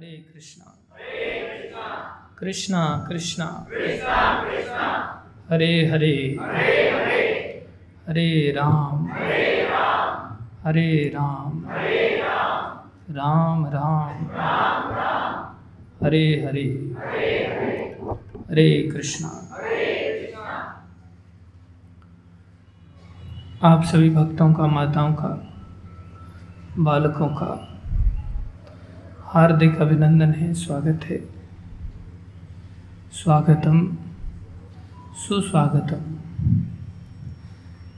हरे कृष्णा। कृष्णा कृष्णा। हरे हरे। हरे राम। हरे राम। राम राम। हरे हरे। हरे कृष्णा। आप सभी भक्तों का, माताओं का, बालकों का हार्दिक अभिनंदन है, स्वागत है। स्वागतम, सुस्वागतम।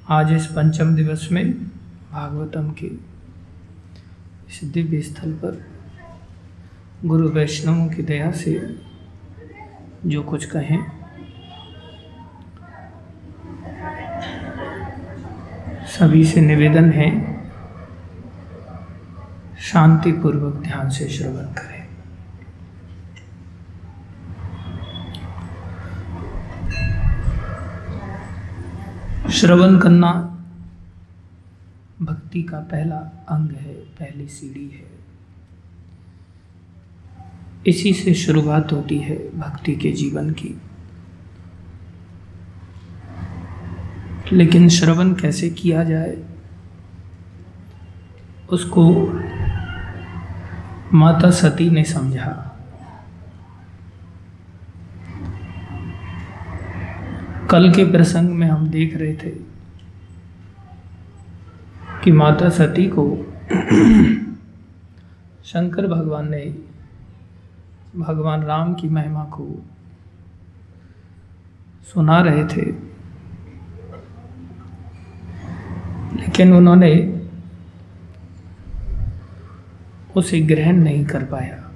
आज इस पंचम दिवस में भागवतम के इस दिव्य स्थल पर गुरु वैष्णवों की दया से जो कुछ कहें, सभी से निवेदन है शांतिपूर्वक ध्यान से श्रवण करें। श्रवण करना भक्ति का पहला अंग है, पहली सीढ़ी है। इसी से शुरुआत होती है भक्ति के जीवन की। लेकिन श्रवण कैसे किया जाए, उसको माता सती ने समझा। कल के प्रसंग में हम देख रहे थे कि माता सती को शंकर भगवान ने भगवान राम की महिमा को सुना रहे थे। लेकिन उन्होंने उसे ग्रहण नहीं कर पाया।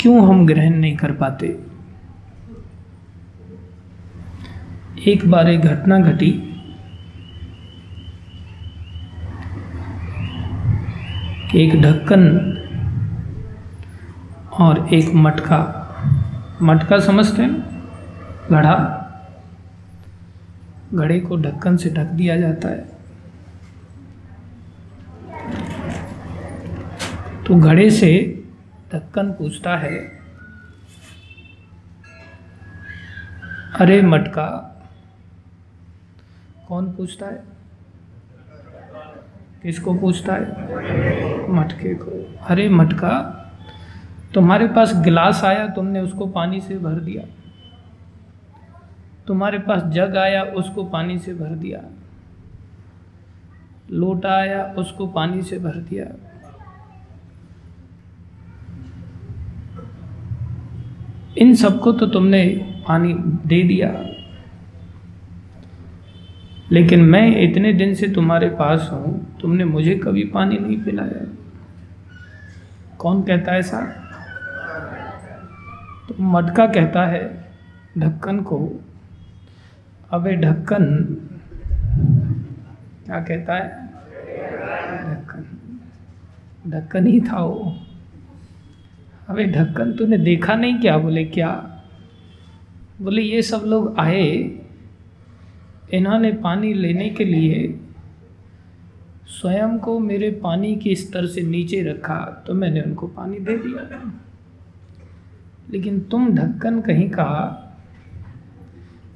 क्यों हम ग्रहण नहीं कर पाते? एक बार एक घटना घटी। एक ढक्कन और एक मटका। मटका समझते हैं? घड़ा। घड़े को ढक्कन से ढक दिया जाता है। तो घड़े से ढक्कन पूछता है, अरे, मटका। कौन पूछता है? किसको पूछता है? मटके को। अरे, मटका, तुम्हारे पास गिलास आया, तुमने उसको पानी से भर दिया। तुम्हारे पास जग आया, उसको पानी से भर दिया। लोटा आया, उसको पानी से भर दिया। इन सबको तो तुमने पानी दे दिया। लेकिन मैं इतने दिन से तुम्हारे पास हूँ, तुमने मुझे कभी पानी नहीं पिलाया। कौन कहता है ऐसा? तो मटका कहता है ढक्कन को। अबे ढक्कन, क्या कहता है? ढक्कन। ढक्कन ही था वो। अबे ढक्कन तूने देखा नहीं क्या? बोले क्या? बोले, ये सब लोग आए, इन्होंने पानी लेने के लिए स्वयं को मेरे पानी के स्तर से नीचे रखा तो मैंने उनको पानी दे दिया। लेकिन तुम ढक्कन कहीं का,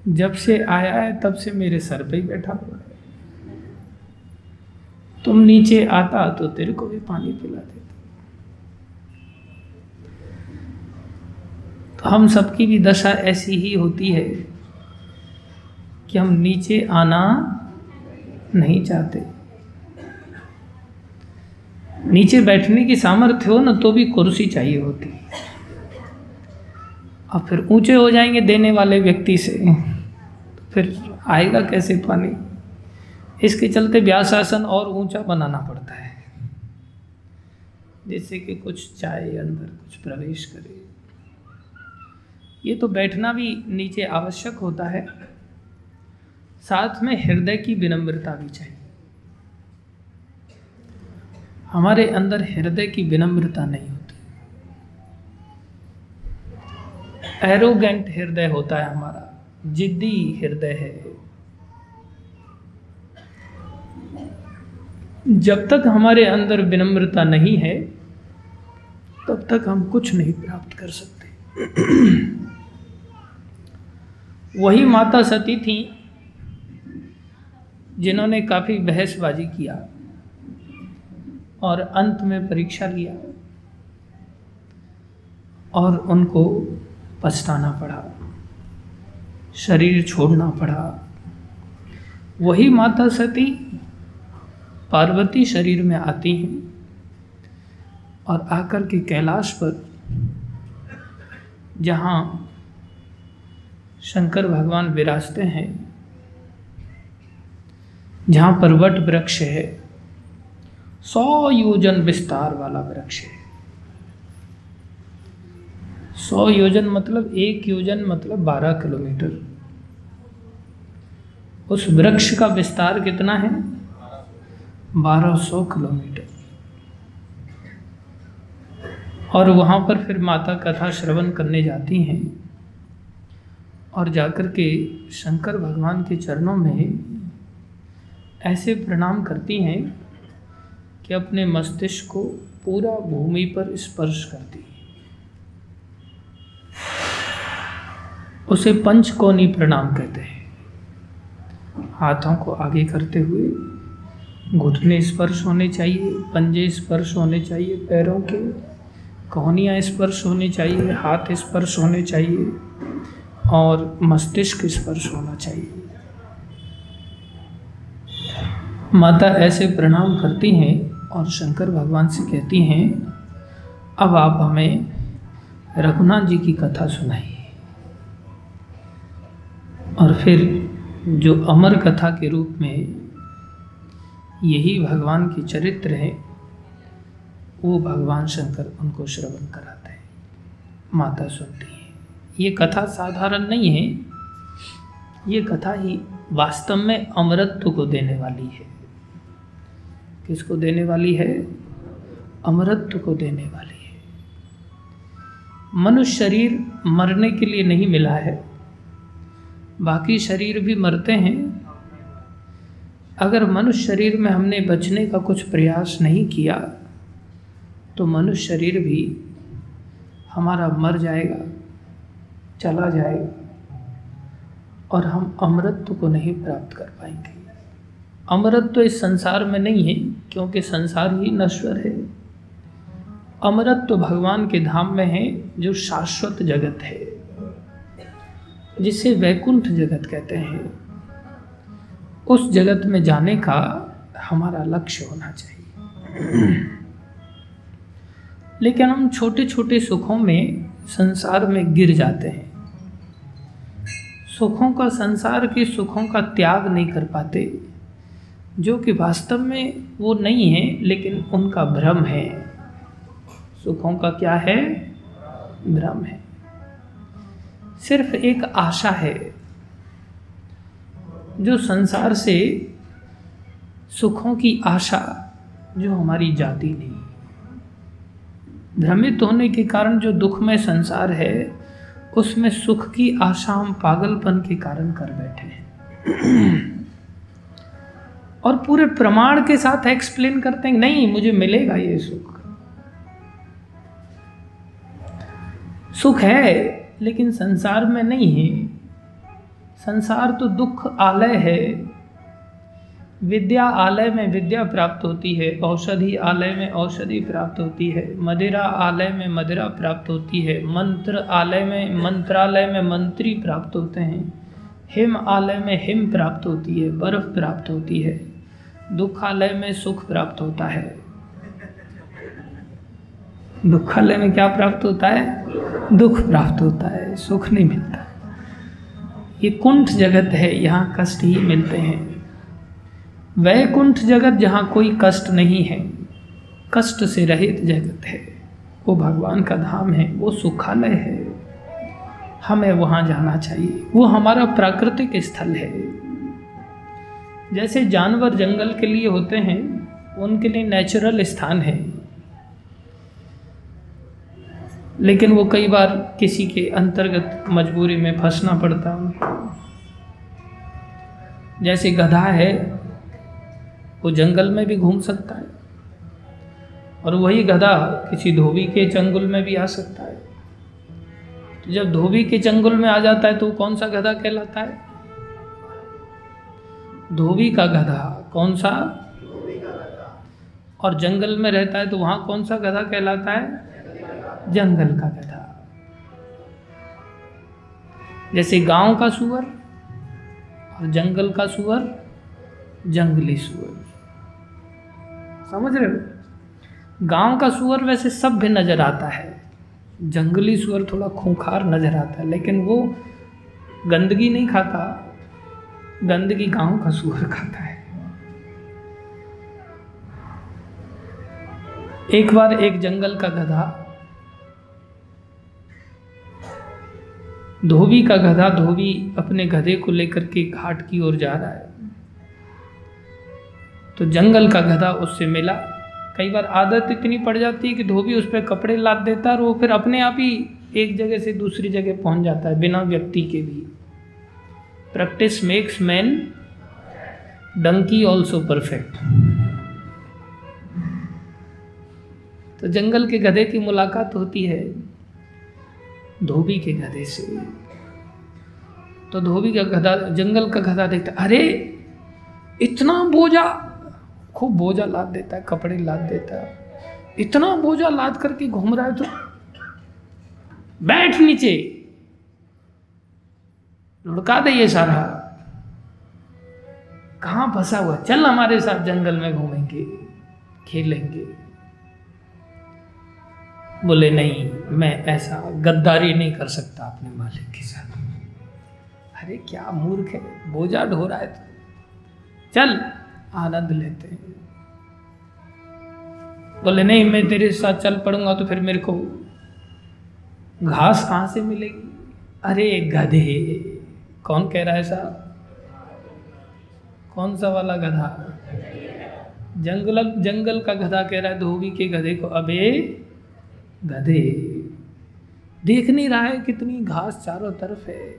जब से आया है, तब से मेरे सर पे ही बैठा हुआ है। तुम नीचे आता तो तेरे को भी पानी पिला देता तो हम सबकी भी दशा ऐसी ही होती है कि हम नीचे आना नहीं चाहते। नीचे बैठने की सामर्थ्य हो ना तो भी कुर्सी चाहिए होती। और फिर ऊँचे हो जाएँगे देने वाले व्यक्ति से तो फिर आएगा कैसे पानी? इसके चलते व्यासासन और ऊँचा बनाना पड़ता है, जिससे कि कुछ चाय अंदर कुछ प्रवेश करे। ये तो बैठना भी नीचे आवश्यक होता है। साथ में हृदय की विनम्रता भी चाहिए। हमारे अंदर हृदय की विनम्रता नहीं होती। एरोगेंट हृदय होता है हमारा। जिद्दी हृदय है। जब तक हमारे अंदर विनम्रता नहीं है, तब तक हम कुछ नहीं प्राप्त कर सकते। वही माता सती थी जिन्होंने काफ़ी बहसबाजी किया और अंत में परीक्षा लिया और उनको पछताना पड़ा, शरीर छोड़ना पड़ा। वही माता सती पार्वती शरीर में आती हैं और आकर के कैलाश पर, जहाँ शंकर भगवान विराजते हैं। जहाँ पर वट वृक्ष है सौ योजन विस्तार वाला वृक्ष है। सौ योजन मतलब एक योजन मतलब बारह किलोमीटर। उस वृक्ष का विस्तार कितना है? बारह सौ किलोमीटर। और वहाँ पर फिर माता कथा श्रवण करने जाती हैं। और जाकर के शंकर भगवान के चरणों में ऐसे प्रणाम करती हैं कि अपने मस्तिष्क को पूरा भूमि पर स्पर्श करती है। उसे पंचकोनी प्रणाम कहते हैं। हाथों को आगे करते हुए घुटने स्पर्श होने चाहिए, पंजे स्पर्श होने चाहिए, पैरों के कोहनियाँ स्पर्श होने चाहिए, हाथ स्पर्श होने चाहिए। और मस्तिष्क स्पर्श होना चाहिए। माता ऐसे प्रणाम करती हैं और शंकर भगवान से कहती हैं, अब आप हमें रघुनाथ जी की कथा सुनाइए। और फिर जो अमर कथा के रूप में यही भगवान के चरित्र है, वो भगवान शंकर उनको श्रवण कराते हैं। माता सुनती है। ये कथा साधारण नहीं है। ये कथा ही वास्तव में अमरत्व को देने वाली है। किसको देने वाली है? अमरत्व को देने वाली है। मनुष्य शरीर मरने के लिए नहीं मिला है। बाकी शरीर भी मरते हैं। अगर मनुष्य शरीर में हमने बचने का कुछ प्रयास नहीं किया तो मनुष्य शरीर भी हमारा मर जाएगा। चला जाए और हम अमृत को नहीं प्राप्त कर पाएँगे। अमृत तो इस संसार में नहीं है, क्योंकि संसार ही नश्वर है। अमृत तो भगवान के धाम में है, जो शाश्वत जगत है, जिसे वैकुंठ जगत कहते हैं। उस जगत में जाने का हमारा लक्ष्य होना चाहिए। लेकिन हम छोटे छोटे सुखों में संसार में गिर जाते हैं। सुखों का संसार के सुखों का त्याग नहीं कर पाते, जो कि वास्तव में वो नहीं है, लेकिन उनका भ्रम है। सुखों का क्या है? भ्रम है। सिर्फ़ एक आशा है, जो संसार से सुखों की आशा, जो हमारी जाती नहीं। भ्रमित होने के कारण जो दुखमय संसार है उसमें सुख की आशा हम पागलपन के कारण कर बैठे हैं। और पूरे प्रमाण के साथ एक्सप्लेन करते हैं नहीं, मुझे मिलेगा ये सुख। सुख है, लेकिन संसार में नहीं है। संसार तो दुख आलय है। विद्या आलय में विद्या प्राप्त होती है, औषधि आलय में औषधि प्राप्त होती है, मदिरा आलय में मदिरा प्राप्त होती है, मंत्र आलय में मंत्रालय में मंत्री प्राप्त होते हैं, हिम आलय में हिम प्राप्त होती है, बर्फ़ प्राप्त होती है, दुखालय में सुख प्राप्त होता है। दुखालय में क्या प्राप्त होता है? दुख प्राप्त होता है, सुख नहीं मिलता। ये कुंठ जगत है, यहाँ कष्ट ही मिलते हैं। वैकुंठ जगत जहाँ कोई कष्ट नहीं है, कष्ट से रहित जगत है। वो भगवान का धाम है, वो सुखालय है। हमें वहाँ जाना चाहिए, वो हमारा प्राकृतिक स्थल है। जैसे जानवर जंगल के लिए होते हैं, उनके लिए नेचुरल स्थान है। लेकिन वो कई बार किसी के अंतर्गत मजबूरी में फंसना पड़ता है। जैसे गधा है वो जंगल में भी घूम सकता है। और वही गधा किसी धोबी के चंगुल में भी आ सकता है। तो जब धोबी के चंगुल में आ जाता है तो कौन सा गधा कहलाता है? धोबी का गधा कौन सा? और जंगल में रहता है तो वहाँ कौन सा गधा कहलाता है? जंगल का गधा। जैसे गाँव का सुअर और जंगल का सुअर, जंगली सुअर। समझ रहे हो? गाँव का सुअर वैसे सभ्य नज़र आता है। जंगली सुअर थोड़ा खूंखार नज़र आता है, लेकिन वो गंदगी नहीं खाता। गंदगी गाँव का सुअर खाता है। एक बार एक जंगल का गधा, धोबी का गधा, धोबी अपने गधे को लेकर के घाट की ओर जा रहा है। तो जंगल का गधा उससे मिला। कई बार आदत इतनी पड़ जाती है कि धोबी उस पर कपड़े लाद देता है और वो फिर अपने आप ही एक जगह से दूसरी जगह पहुँच जाता है बिना व्यक्ति के भी। Practice makes man donkey also perfect तो जंगल के गधे की मुलाकात होती है धोबी के गधे से। तो धोबी का गधा, जंगल का गधा देखता अरे, इतना बोझा खूब बोझा लाद देता है, कपड़े लाद देता है। इतना बोझा लाद करके घूम रहा है तो बैठ नीचे। लुढ़का दे ये सारा। कहाँ फंसा हुआ चल हमारे साथ जंगल में घूमेंगे, खेलेंगे। बोले, नहीं, मैं ऐसा गद्दारी नहीं कर सकता अपने मालिक के साथ। अरे, क्या मूर्ख है? बोझा ढो रहा है तो। चल आनंद लेते हैं। बोले, नहीं, मैं तेरे साथ चल पड़ूँगा तो फिर मेरे को घास कहाँ से मिलेगी? अरे, गधे, कौन कह रहा है साहब? कौन सा वाला गधा? जंगल जंगल का गधा कह रहा है, धोबी के गधे को। अबे, गधे, देख नहीं रहा है कितनी घास चारों तरफ़ है।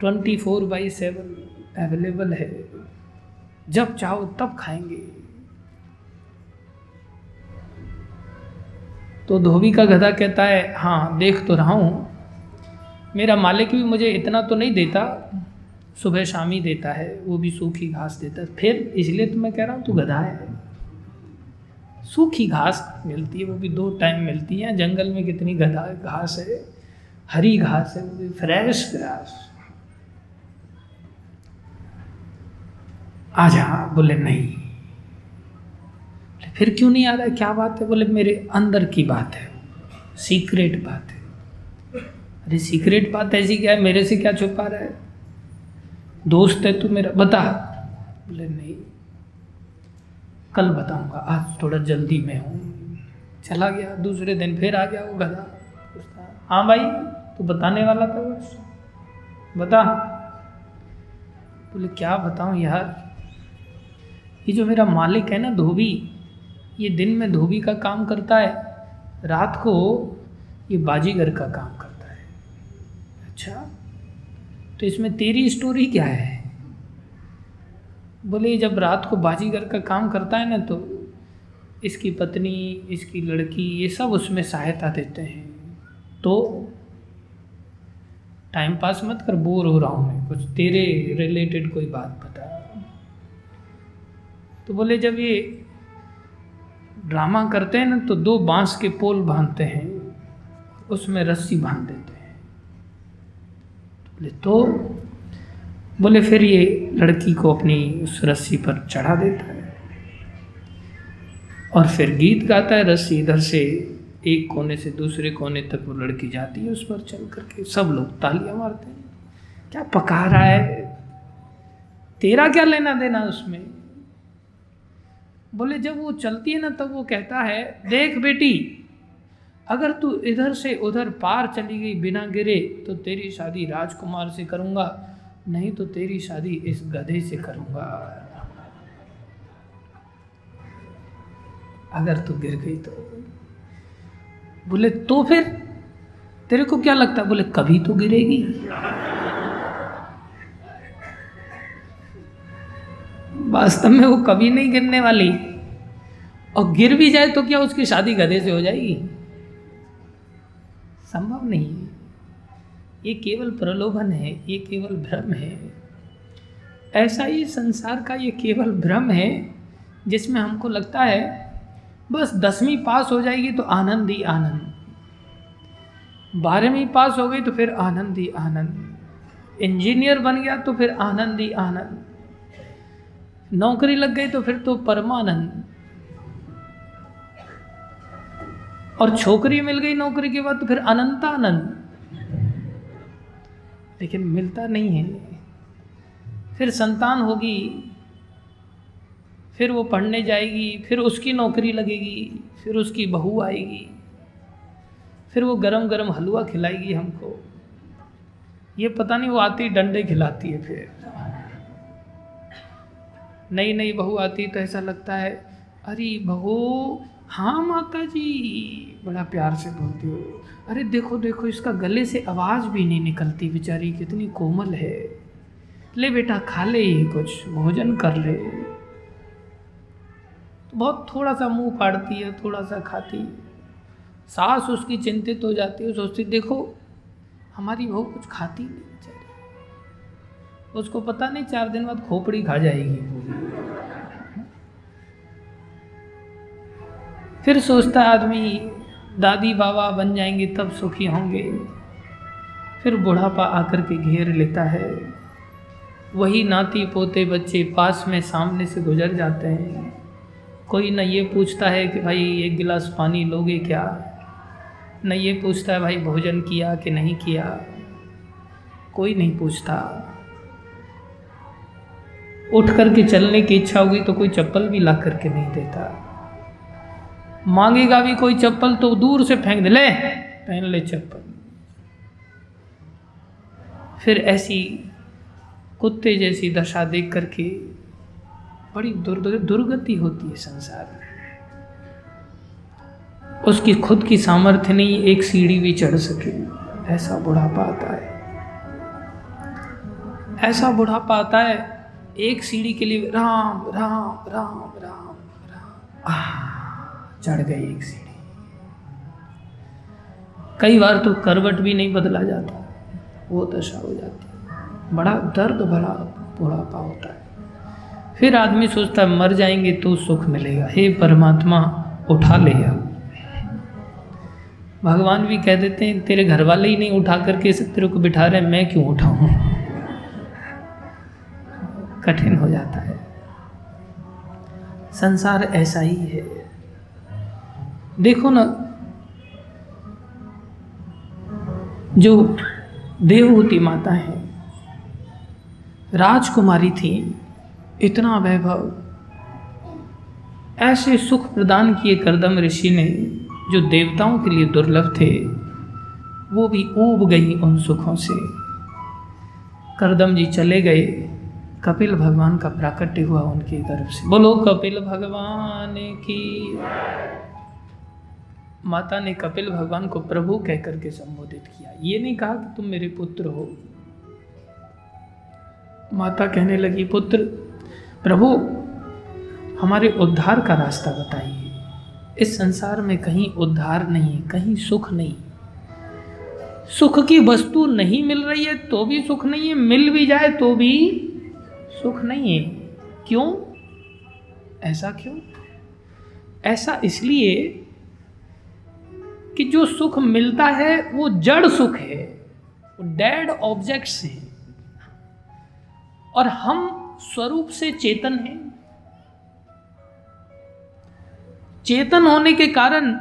Twenty four by seven available है। जब चाहो तब खाएँगे। तो धोबी का गधा कहता है हाँ देख तो रहा हूँ। मेरा मालिक भी मुझे इतना तो नहीं देता, सुबह शाम ही देता है, वो भी सूखी घास देता है। फिर इसलिए तो मैं कह रहा हूँ, तू गधा है। सूखी घास मिलती है, वो भी दो टाइम मिलती है। जंगल में कितनी गधा, घास है, हरी घास है, वो भी फ्रेश घास। आ जा बोले, नहीं। फिर क्यों नहीं आ रहा है? क्या बात है? बोले, मेरे अंदर की बात है। सीक्रेट बात है। अरे, सीक्रेट बात ऐसी क्या है? मेरे से क्या छुपा रहा है? दोस्त है तू मेरा, बता। बोले, नहीं। कल बताऊँगा। आज थोड़ा जल्दी में हूँ। चला गया। दूसरे दिन फिर आ गया वो गधा हाँ भाई, तू बताने वाला था बस। बता। बोले, क्या बताऊँ यार? ये जो मेरा मालिक है ना धोबी, ये दिन में धोबी का काम करता है, रात को ये बाजीगर का काम करता है। अच्छा तो इसमें तेरी स्टोरी क्या है? बोले, जब रात को बाजीगर का काम करता है ना तो इसकी पत्नी, इसकी लड़की, ये सब उसमें सहायता देते हैं। तो टाइम पास मत कर बोर हो रहा हूँ मैं, कुछ तेरे रिलेटेड कोई बात बता। तो बोले, जब ये ड्रामा करते हैं ना तो दो बाँस के पोल बांधते हैं, उसमें रस्सी बाँध देते हैं। बोले तो? बोले, फिर ये लड़की को अपनी उस रस्सी पर चढ़ा देता है। और फिर गीत गाता है रस्सी इधर से, एक कोने से दूसरे कोने तक वो लड़की जाती है उस पर चल करके। सब लोग तालियाँ मारते हैं। क्या पका रहा है? तेरा क्या लेना देना उसमें? बोले, जब वो चलती है ना, तब वो कहता है, देख बेटी, अगर तू इधर से उधर पार चली गई बिना गिरे तो तेरी शादी राजकुमार से करूँगा, नहीं तो तेरी शादी इस गधे से करूँगा। अगर तू गिर गई तो। बोले तो फिर तेरे को क्या लगता? है बोले, कभी तो गिरेगी। वास्तव में वो कभी नहीं गिरने वाली। और गिर भी जाए तो क्या उसकी शादी गधे से हो जाएगी? संभव नहीं ये केवल प्रलोभन है, ये केवल भ्रम है। ऐसा ही संसार का ये केवल भ्रम है, जिसमें हमको लगता है, बस दसवीं पास हो जाएगी तो आनंद ही आनंद। बारहवीं पास हो गई तो फिर आनंद ही आनंद। इंजीनियर बन गया तो फिर आनंद ही आनंद। नौकरी लग गई तो फिर तो परमानंद। और छोकरी मिल गई नौकरी के बाद तो फिर अनंतानंद। लेकिन मिलता नहीं है। फिर संतान होगी, फिर वो पढ़ने जाएगी, फिर उसकी नौकरी लगेगी, फिर उसकी बहू आएगी, फिर वो गरम गरम हलवा खिलाएगी हमको। ये पता नहीं वो आती डंडे खिलाती है फिर। नई नई बहू आती तो ऐसा लगता है, अरे बहू हाँ माता जी बड़ा प्यार से बोलती हो। अरे देखो देखो, इसका गले से आवाज़ भी नहीं निकलती, बेचारी, कितनी कोमल है। ले बेटा, खा ले ही कुछ, भोजन कर ले। तो बहुत थोड़ा सा मुँह फाड़ती है थोड़ा सा खाती सास उसकी चिंतित हो जाती है, सोचती देखो, हमारी बहू कुछ खाती नहीं। उसको पता नहीं, चार दिन बाद खोपड़ी खा जाएगी। फिर सोचता आदमी, दादी, बाबा बन जाएँगे, तब सुखी होंगे। फिर बुढ़ापा आकर के घेर लेता है। वही नाती पोते बच्चे पास में सामने से गुजर जाते हैं। कोई न ये पूछता है कि, भाई, एक गिलास पानी लोगे क्या? न ये पूछता है, भाई, भोजन किया कि नहीं किया? कोई नहीं पूछता। उठ कर के चलने की इच्छा होगी तो कोई चप्पल भी ला करके नहीं देता। मांगेगा भी कोई चप्पल तो दूर से फेंक दे। ले, पहन ले चप्पल। फिर ऐसी कुत्ते जैसी दशा देख करके बड़ी दुर्गति होती है संसार में। उसकी खुद की सामर्थ्य नहीं, एक सीढ़ी भी चढ़ सके। ऐसा बुढ़ापा आता है। ऐसा बुढ़ापा आता है एक सीढ़ी के लिए राम राम राम राम राम। चढ़ गई एक सीढ़ी। कई बार तो करवट भी नहीं बदला जाता, वो दशा हो जाती बड़ा दर्द भरा बुढ़ापा होता है। फिर आदमी सोचता है, मर जाएँगे तो सुख मिलेगा। हे परमात्मा, उठा ले भगवान भी कह देते हैं, तेरे घर वाले ही नहीं उठा करके तेरे को बिठा रहे मैं क्यों उठाऊं? कठिन हो जाता है। संसार ऐसा ही है। देखो ना, जो देवभूति माता है, राजकुमारी थी, इतना वैभव, ऐसे सुख प्रदान किए करदम ऋषि ने, जो देवताओं के लिए दुर्लभ थे, वो भी ऊब गई उन सुखों से। करदम जी चले गए कपिल भगवान का प्राकट्य हुआ उनके गर्भ से। बोलो, कपिल भगवान की माता ने कपिल भगवान को प्रभु कहकर के संबोधित किया। ये नहीं कहा कि तुम मेरे पुत्र हो। माता कहने लगी, पुत्र, प्रभु, हमारे उद्धार का रास्ता बताइए। इस संसार में कहीं उद्धार नहीं, कहीं सुख नहीं। सुख की वस्तु नहीं मिल रही है तो भी सुख नहीं है, मिल भी जाए तो भी सुख नहीं है। क्यों? ऐसा क्यों? ऐसा इसलिए कि जो सुख मिलता है, वो जड़ सुख है, वो डेड ऑब्जेक्ट्स हैं। और हम स्वरूप से चेतन हैं। चेतन होने के कारण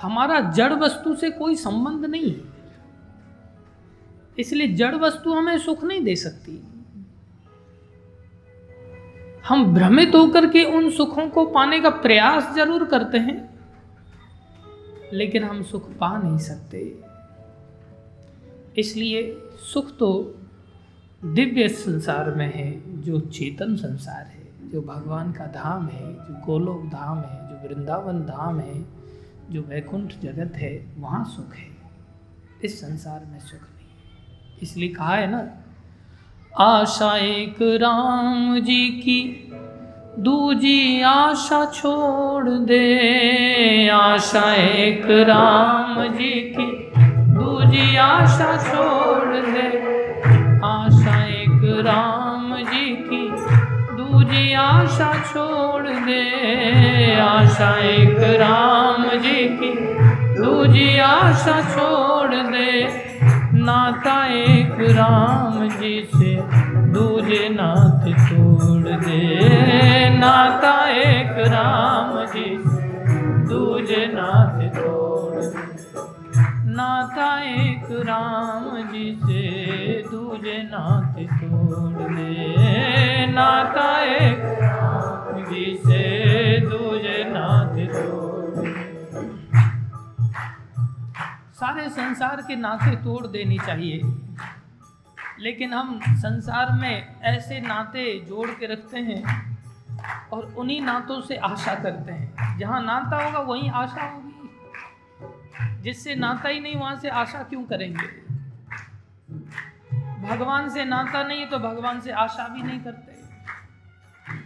हमारा जड़ वस्तु से कोई संबंध नहीं। है इसलिए जड़ वस्तु हमें सुख नहीं दे सकती। हम भ्रमित होकर के उन सुखों को पाने का प्रयास ज़रूर करते हैं, लेकिन हम सुख पा नहीं सकते। इसलिए सुख तो दिव्य संसार में है, जो चेतन संसार है, जो भगवान का धाम है, जो गोलोक धाम है, जो वृंदावन धाम है, जो वैकुंठ जगत है, वहाँ सुख है। इस संसार में सुख नहीं है। इसलिए कहा है ना आशा एक राम जी की, दूजी आशा छोड़ दे। आशा एक राम जी की, दूजी आशा छोड़ दे। आशा एक राम जी की, दूजी आशा छोड़ दे। आशा एक राम जी की, दूजी आशा छोड़ दे। नाता एक राम जी से दूजे नाथ तोड़ दे। नाता एक राम जी दूजे नाथ तोड़ नाता एक राम जी से दूजे नाथ तोड़ दे। नाता एक सारे संसार के नाते तोड़ देनी चाहिए। लेकिन हम संसार में ऐसे नाते जोड़ के रखते हैं और उन्हीं नातों से आशा करते हैं। जहाँ नाता होगा, वहीं आशा होगी। जिससे नाता ही नहीं, वहाँ से आशा क्यों करेंगे? भगवान से नाता नहीं तो भगवान से आशा भी नहीं करते।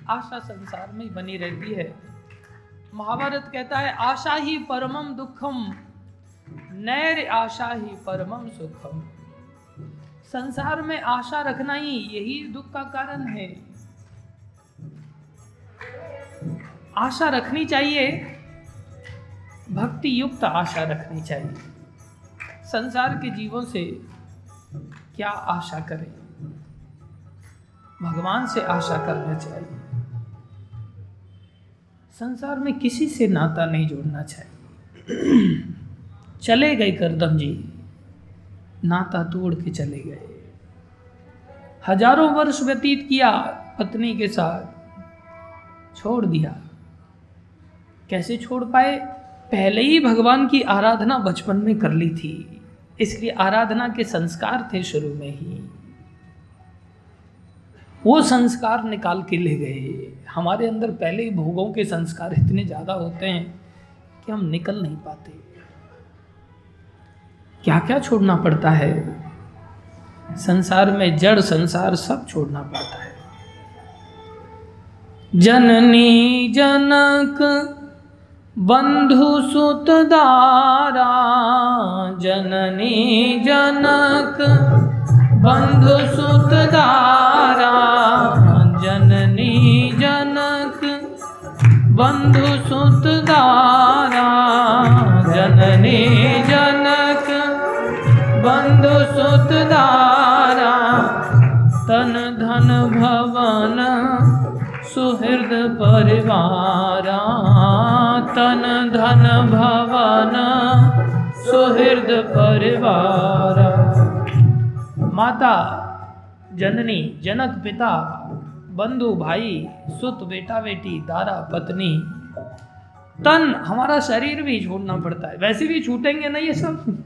आशा संसार में ही बनी रहती है। महाभारत कहता है, आशा ही परमम दुखम नैर आशा ही परमम सुखम। संसार में आशा रखना ही यही दुख का कारण है। आशा रखनी चाहिए, भक्ति युक्त आशा रखनी चाहिए। संसार के जीवों से क्या आशा करें? भगवान से आशा करना चाहिए। संसार में किसी से नाता नहीं जोड़ना चाहिए। चले गए करदम जी। नाता तोड़ के चले गए। हज़ारों वर्ष व्यतीत किया पत्नी के साथ। छोड़ दिया। कैसे छोड़ पाए? पहले ही भगवान की आराधना बचपन में कर ली थी। इसलिए आराधना के संस्कार थे शुरू में ही। वो संस्कार निकाल के ले गए। हमारे अंदर पहले ही भोगों के संस्कार इतने ज़्यादा होते हैं कि हम निकल नहीं पाते। क्या क्या छोड़ना पड़ता है? संसार में जड़, संसार सब छोड़ना पड़ता है। जननी जनक, बंधु सुत दारा जननी जनक, बंधु सुत दारा जननी जनक, बंधु सुत दारा जननी जनक। बंधु सुत दारा तन धन भवन, सुहृद परिवारा, तन धन भवन, सुहृद परिवारा। माता, जननी, जनक पिता, बंधु भाई, सुत बेटा बेटी दारा पत्नी, तन, हमारा शरीर भी छोड़ना पड़ता है। वैसे भी छूटेंगे ना ये सब?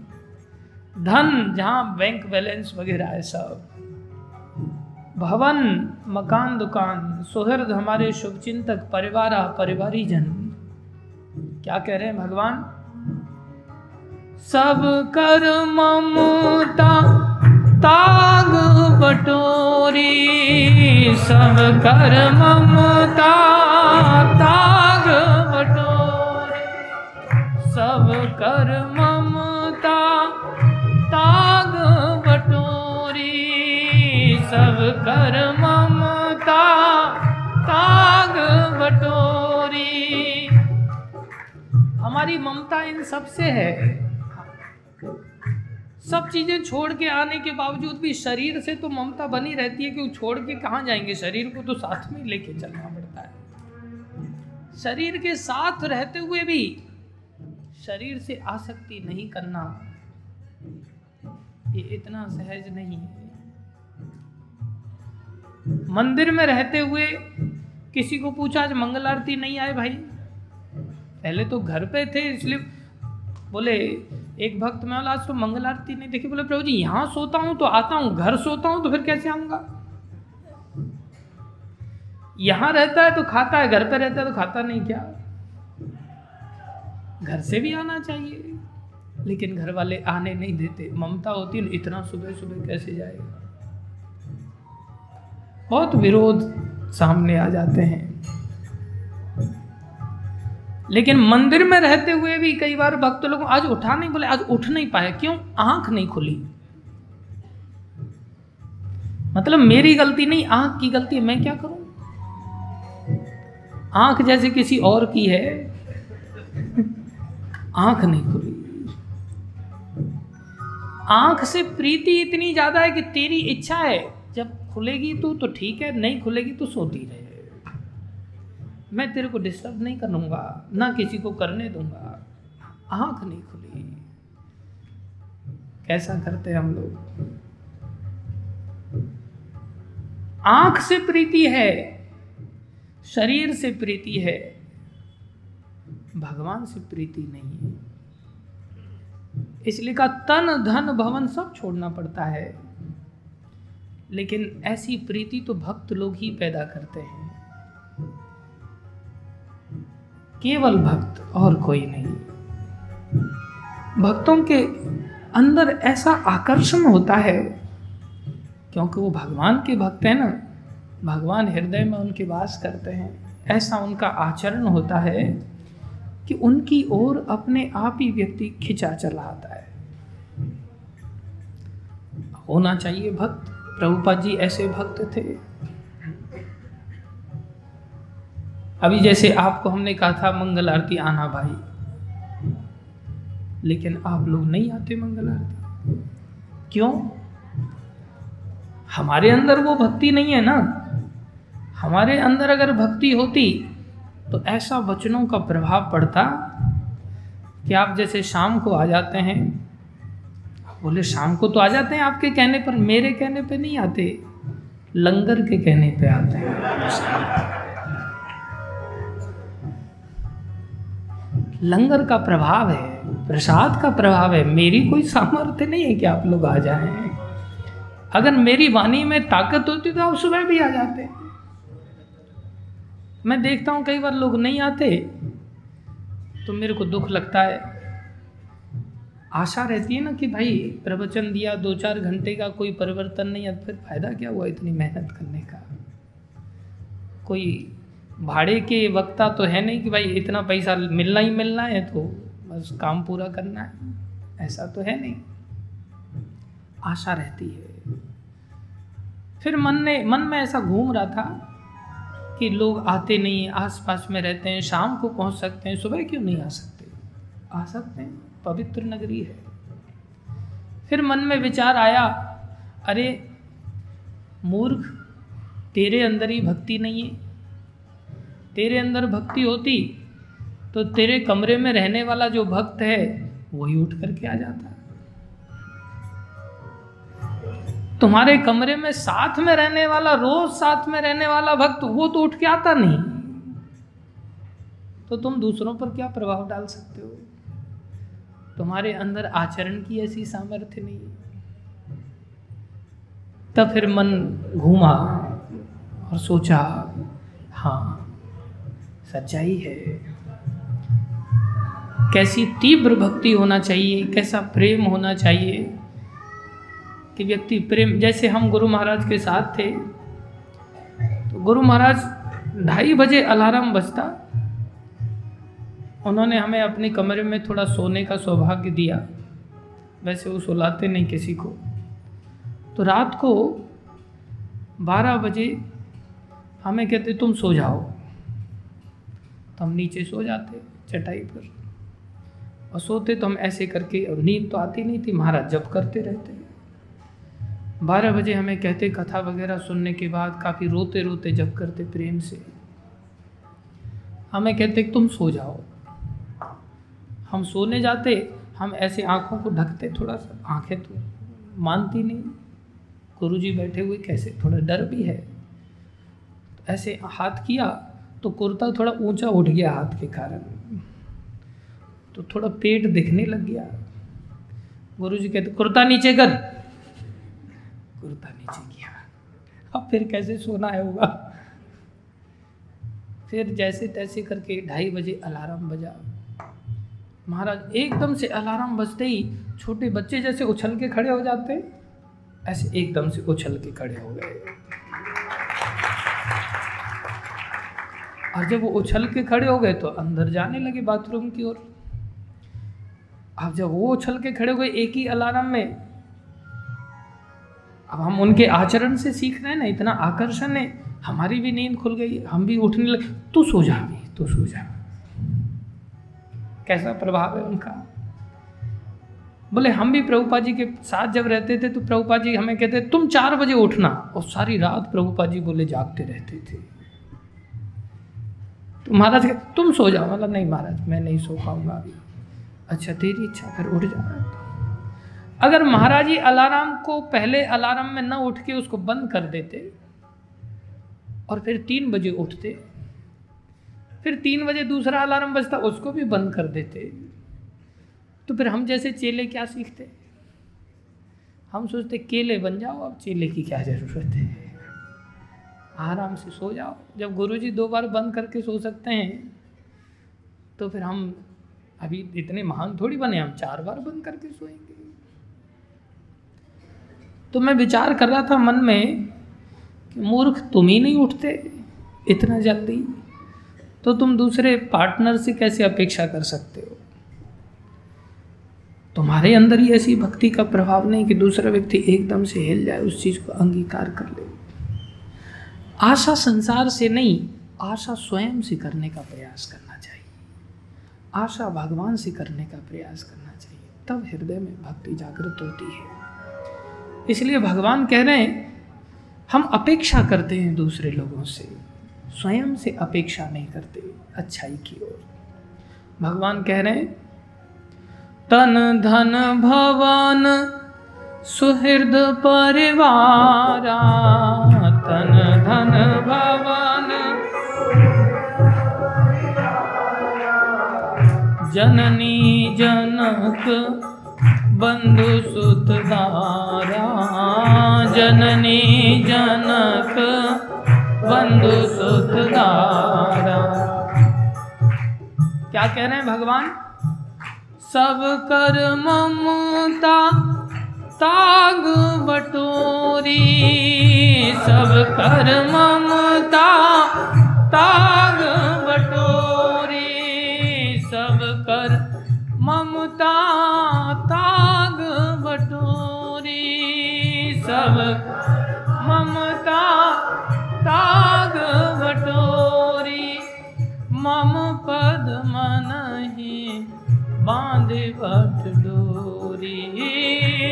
धन, जहाँ बैंक बैलेंस वगैरह है सब। भवन, मकान, दुकान, सुहृद हमारे शुभचिंतक, परिवारा परिवारी जन क्या कह रहे हैं भगवान? सब कर ममता ताग बटोरी। सब कर ममता ताग बटोरी। सब कर ममता सब कर ममता ताग बटोरी। हमारी ममता इन सबसे है। सब चीज़ें छोड़ के आने के बावजूद भी शरीर से तो ममता बनी रहती है कि वो छोड़ के कहाँ जाएँगे? शरीर को तो साथ में लेके चलना पड़ता है। शरीर के साथ रहते हुए भी शरीर से आसक्ति नहीं करना, ये इतना सहज नहीं है। मंदिर में रहते हुए किसी को पूछा, आज मंगल आरती नहीं आए भाई? पहले तो घर पे थे, इसलिए बोले, एक भक्त में बोला, आज तो मंगल आरती नहीं। देखी बोले, प्रभु जी, यहाँ सोता हूँ तो आता हूँ, घर सोता हूँ तो फिर कैसे आऊँगा? यहाँ रहता है तो खाता है, घर पे रहता है तो खाता नहीं क्या? घर से भी आना चाहिए, लेकिन घर वाले आने नहीं देते। ममता होती इतना सुबह सुबह कैसे जाएगा? बहुत विरोध सामने आ जाते हैं। लेकिन मंदिर में रहते हुए भी कई बार भक्त लोग आज उठा नहीं बोले, आज उठ नहीं पाए। क्यों? आँख नहीं खुली। मतलब मेरी गलती नहीं, आँख की गलती मैं क्या करूँ? आँख जैसे किसी और की है, आँख नहीं खुली। आँख से प्रीति इतनी ज़्यादा है कि तेरी इच्छा है, जब खुलेगी तू तो ठीक है, नहीं खुलेगी तो सोती रहे। मैं तेरे को डिस्टर्ब नहीं करूँगा, ना किसी को करने दूँगा। आँख नहीं खुली। कैसा करते हम लोग? आँख से प्रीति है, शरीर से प्रीति है, भगवान से प्रीति नहीं है। इसलिए का तन, धन, भवन सब छोड़ना पड़ता है। लेकिन ऐसी प्रीति तो भक्त लोग ही पैदा करते हैं। केवल भक्त और कोई नहीं। भक्तों के अंदर ऐसा आकर्षण होता है, क्योंकि वो भगवान के भक्त हैं ना, भगवान हृदय में उनके वास करते हैं। ऐसा उनका आचरण होता है कि उनकी ओर अपने आप ही व्यक्ति खिंचा चला आता है। होना चाहिए भक्त। प्रभुपाद जी ऐसे भक्त थे। अभी जैसे आपको हमने कहा था, मंगल आरती आना भाई। लेकिन आप लोग नहीं आते मंगल आरती। क्यों? हमारे अंदर वो भक्ति नहीं है ना। हमारे अंदर अगर भक्ति होती तो ऐसा वचनों का प्रभाव पड़ता कि आप जैसे शाम को आ जाते हैं बोले, शाम को तो आ जाते हैं आपके कहने पर, मेरे कहने पे नहीं आते, लंगर के कहने पे आते हैं। लंगर का प्रभाव है, प्रसाद का प्रभाव है, मेरी कोई सामर्थ्य नहीं है कि आप लोग आ जाएँ। अगर मेरी वाणी में ताकत होती तो आप सुबह भी आ जाते। मैं देखता हूँ कई बार लोग नहीं आते तो मेरे को दुख लगता है। आशा रहती है ना कि भाई प्रवचन दिया, दो चार घंटे का कोई परिवर्तन नहीं है फिर फ़ायदा क्या हुआ इतनी मेहनत करने का? कोई भाड़े के वक्ता तो है नहीं कि भाई इतना पैसा मिलना ही मिलना है तो बस काम पूरा करना है। ऐसा तो है नहीं। आशा रहती है। फिर मन ने, मन में ऐसा घूम रहा था कि लोग आते नहीं, आसपास में रहते हैं, शाम को पहुँच सकते हैं, सुबह क्यों नहीं आ सकते? आ सकते हैं। पवित्र नगरी है। फिर मन में विचार आया, अरे, मूर्ख, तेरे अंदर ही भक्ति नहीं है। तेरे अंदर भक्ति होती तो तेरे कमरे में रहने वाला जो भक्त है, वही उठ करके आ जाता। तुम्हारे कमरे में साथ में रहने वाला, रोज साथ में रहने वाला भक्त, वो तो उठ के आता नहीं। तो तुम दूसरों पर क्या प्रभाव डाल सकते हो? तुम्हारे अंदर आचरण की ऐसी सामर्थ्य नहीं। तब फिर मन घूमा और सोचा हाँ सच्चाई है। कैसी तीव्र भक्ति होना चाहिए, कैसा प्रेम होना चाहिए कि व्यक्ति प्रेम, जैसे हम गुरु महाराज के साथ थे तो गुरु महाराज ढाई बजे अलार्म बजता उन्होंने हमें अपने कमरे में थोड़ा सोने का सौभाग्य दिया। वैसे वो सुलाते नहीं किसी को। तो रात को बारह बजे हमें कहते, तुम सो जाओ। तो हम नीचे सो जाते चटाई पर। और सोते तो हम ऐसे करके, और नींद तो आती नहीं थी, महाराज जब करते रहते। बारह बजे हमें कहते, कथा वगैरह सुनने के बाद काफ़ी रोते रोते जब करते प्रेम से। हमें कहते, तुम सो जाओ। हम सोने जाते, हम ऐसे आँखों को ढकते, थोड़ा सा आँखें तो मानती नहीं। गुरु जी बैठे हुए कैसे? थोड़ा डर भी है। तो ऐसे हाथ किया तो कुर्ता थोड़ा ऊँचा उठ गया हाथ के कारण। तो थोड़ा पेट दिखने लग गया। गुरु जी कहते, कुर्ता नीचे कर। कुर्ता नीचे किया। अब फिर कैसे सोना है होगा? फिर जैसे तैसे करके ढाई बजे अलार्म बजा। महाराज, एकदम से अलार्म बजते ही छोटे बच्चे जैसे उछल के खड़े हो जाते ऐसे एकदम से उछल के खड़े हो गए। और जब वो उछल के खड़े हो गए तो अंदर जाने लगे बाथरूम की ओर। अब जब वो उछल के खड़े हो गए एक ही अलार्म में, अब हम उनके आचरण से सीख रहे हैं ना, इतना आकर्षण है, हमारी भी नींद खुल गई, हम भी उठने लगे, तू सो जा, तू सो जा। कैसा प्रभाव है उनका? बोले, हम भी प्रभुपा जी के साथ जब रहते थे तो प्रभुपा जी हमें कहते, तुम चार बजे उठना। और सारी रात प्रभुपा जी बोले, जागते रहते थे। तो महाराज कहते, तुम सो जाओ। मतलब नहीं महाराज, मैं नहीं सो पाऊँगा अभी। अच्छा तेरी इच्छा, फिर उठ जा। अगर महाराज जी अलार्म को पहले अलार्म में न उठ के उसको बंद कर देते और फिर तीन बजे उठते फिर तीन बजे दूसरा अलार्म बजता, उसको भी बंद कर देते। तो फिर हम जैसे चेले क्या सीखते? हम सोचते, केले बन जाओ, अब चेले की क्या ज़रूरत है? आराम से सो जाओ। जब गुरुजी दो बार बंद करके सो सकते हैं तो फिर हम अभी इतने महान थोड़ी बने, हम चार बार बंद करके सोएँगे। तो मैं विचार कर रहा था मन में कि मूर्ख तुम ही नहीं उठते इतना जल्दी। तो तुम दूसरे पार्टनर से कैसे अपेक्षा कर सकते हो? तुम्हारे अंदर ही ऐसी भक्ति का प्रभाव नहीं कि दूसरा व्यक्ति एकदम से हिल जाए, उस चीज़ को अंगीकार कर ले। आशा संसार से नहीं, आशा स्वयं से करने का प्रयास करना चाहिए। आशा भगवान से करने का प्रयास करना चाहिए। तब हृदय में भक्ति जागृत होती है। इसलिए भगवान कह रहे हैं, हम अपेक्षा करते हैं दूसरे लोगों से। स्वयं से अपेक्षा नहीं करते अच्छाई की ओर। भगवान कह रहे हैं, तन धन भवन सुहृद परिवारा, तन धन भवन जननी जनक बंधु सुतदारा जननी जनक बंधु सुतदारा क्या कह रहे हैं भगवान? सब कर ममता ताग बटोरी। सब कर ममता ताग बटोरी। मम पद मन ही बांधे बट डोरी।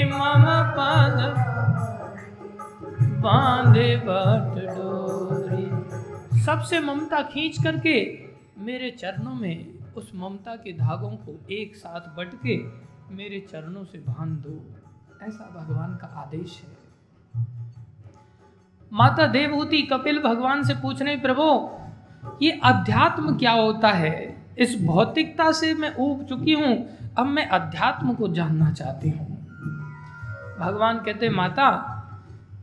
मम पद बांधे बट डोरी। सबसे ममता खींच करके मेरे चरणों में उस ममता के धागों को एक साथ बट के मेरे चरणों से बाँध दो। ऐसा भगवान का आदेश है। माता देवहूति कपिल भगवान से पूछ रहे प्रभु ये अध्यात्म क्या होता है? इस भौतिकता से मैं ऊब चुकी हूँ। अब मैं अध्यात्म को जानना चाहती हूँ। भगवान कहते माता,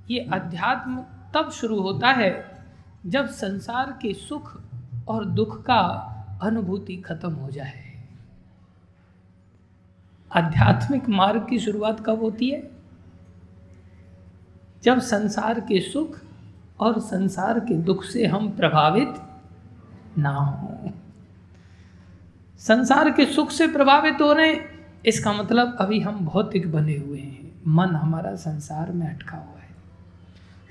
ये अध्यात्म तब शुरू होता है जब संसार के सुख और दुख का अनुभूति खत्म हो जाए। आध्यात्मिक मार्ग की शुरुआत कब होती है? जब संसार के सुख और संसार के दुख से हम प्रभावित ना हो। संसार के सुख से प्रभावित हो रहे इसका मतलब अभी हम भौतिक बने हुए हैं। मन हमारा संसार में अटका हुआ है।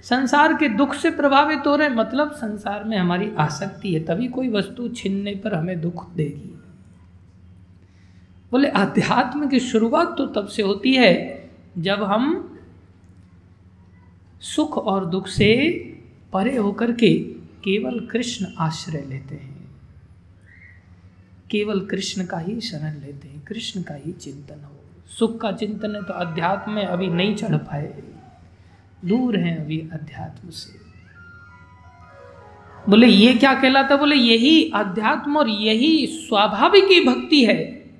संसार के दुख से प्रभावित हो रहे मतलब संसार में हमारी आसक्ति है। तभी कोई वस्तु छीनने पर हमें दुख देगी। बोले अध्यात्म की शुरुआत तो तब से होती है जब हम सुख और दुख से परे होकर के केवल कृष्ण आश्रय लेते हैं। केवल कृष्ण का ही शरण लेते हैं, कृष्ण का ही चिंतन हो। सुख का चिंतन है तो अध्यात्म में अभी नहीं चढ़ पाए। दूर हैं अभी अध्यात्म से। बोले, ये क्या कहलाता बोले, यही अध्यात्म और यही स्वाभाविक भक्ति है।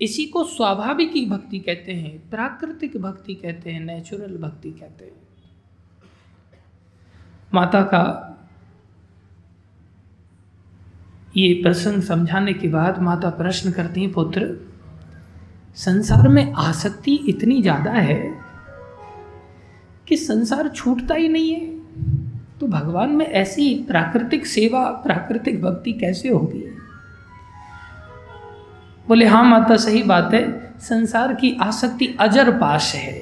इसी को स्वाभाविक ही भक्ति कहते हैं, प्राकृतिक भक्ति कहते हैं नेचुरल भक्ति कहते हैं। माता का ये प्रसंग समझाने के बाद माता प्रश्न करती हैं, पुत्र, संसार में आसक्ति इतनी ज़्यादा है कि संसार छूटता ही नहीं है। तो भगवान में ऐसी प्राकृतिक सेवा, प्राकृतिक भक्ति कैसे होगी? बोले हाँ माता, सही बात है। संसार की आसक्ति अजर पाश है।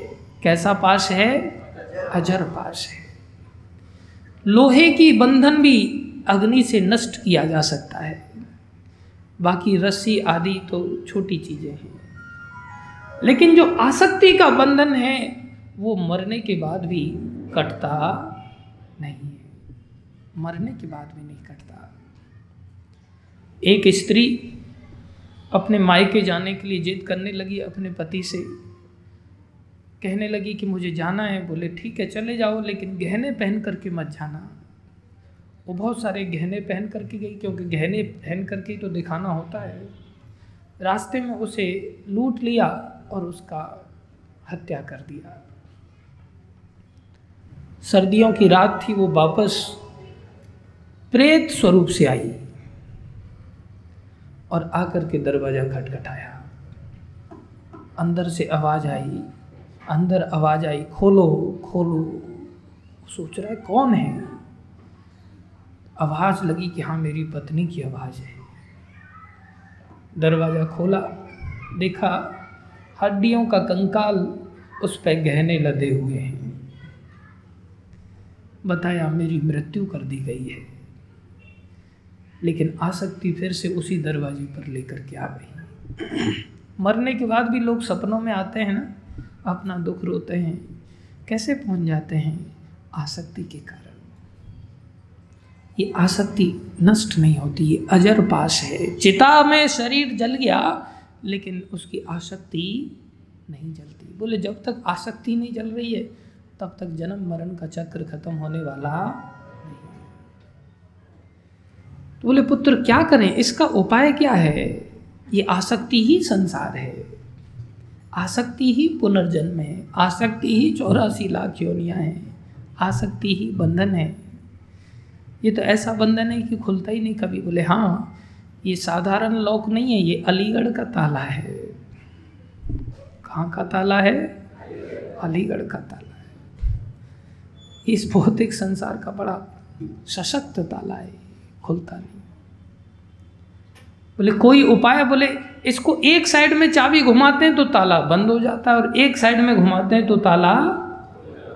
कैसा पाश है? अजर पाश है। लोहे की बंधन भी अग्नि से नष्ट किया जा सकता है। बाकी रस्सी आदि तो छोटी चीज़ें हैं। लेकिन जो आसक्ति का बंधन है, वो मरने के बाद भी कटता नहीं है। मरने के बाद भी नहीं कटता। एक स्त्री अपने मायके जाने के लिए जिद करने लगी अपने पति से। कहने लगी कि मुझे जाना है। बोले, ठीक है, चले जाओ, लेकिन गहने पहन करके मत जाना। वो बहुत सारे गहने पहन करके गई, क्योंकि गहने पहन करके तो दिखाना होता है। रास्ते में उसे लूट लिया और उसका हत्या कर दिया। सर्दियों की रात थी, वो वापस प्रेत स्वरूप से आई और आकर के दरवाज़ा खटखटाया। अंदर से आवाज़ आई, अंदर आवाज़ आई, खोलो खोलो। सोच रहा है, कौन है? आवाज़ लगी कि हाँ मेरी पत्नी की आवाज़ है। दरवाज़ा खोला, देखा हड्डियों का कंकाल उस पर गहने लदे हुए हैं। बताया, मेरी मृत्यु कर दी गई है। लेकिन आसक्ति फिर से उसी दरवाजे पर लेकर के आ गई। मरने के बाद भी लोग सपनों में आते हैं ना, अपना दुख रोते हैं। कैसे पहुँच जाते हैं? आसक्ति के कारण। ये आसक्ति नष्ट नहीं होती, ये अजर पास है। चिता में शरीर जल गया, लेकिन उसकी आसक्ति नहीं जलती। बोले, जब तक आसक्ति नहीं जल रही है, तब तक जन्म मरण का चक्र खत्म होने वाला नहीं तो बोले, पुत्र, क्या करें? इसका उपाय क्या है? ये आसक्ति ही संसार है। आसक्ति ही पुनर्जन्म है। आसक्ति ही चौरासी लाख योनियाँ हैं। आसक्ति ही बंधन है। ये तो ऐसा बंधन है कि खुलता ही नहीं कभी बोले हाँ ये साधारण लॉक नहीं है, ये अलीगढ़ का ताला है। कहाँ का ताला है? अलीगढ़ का ताला है। इस भौतिक संसार का बड़ा सशक्त ताला है, खुलता नहीं। बोले, कोई उपाय? बोले, इसको एक साइड में चाबी घुमाते हैं तो ताला बंद हो जाता है और एक साइड में घुमाते हैं तो ताला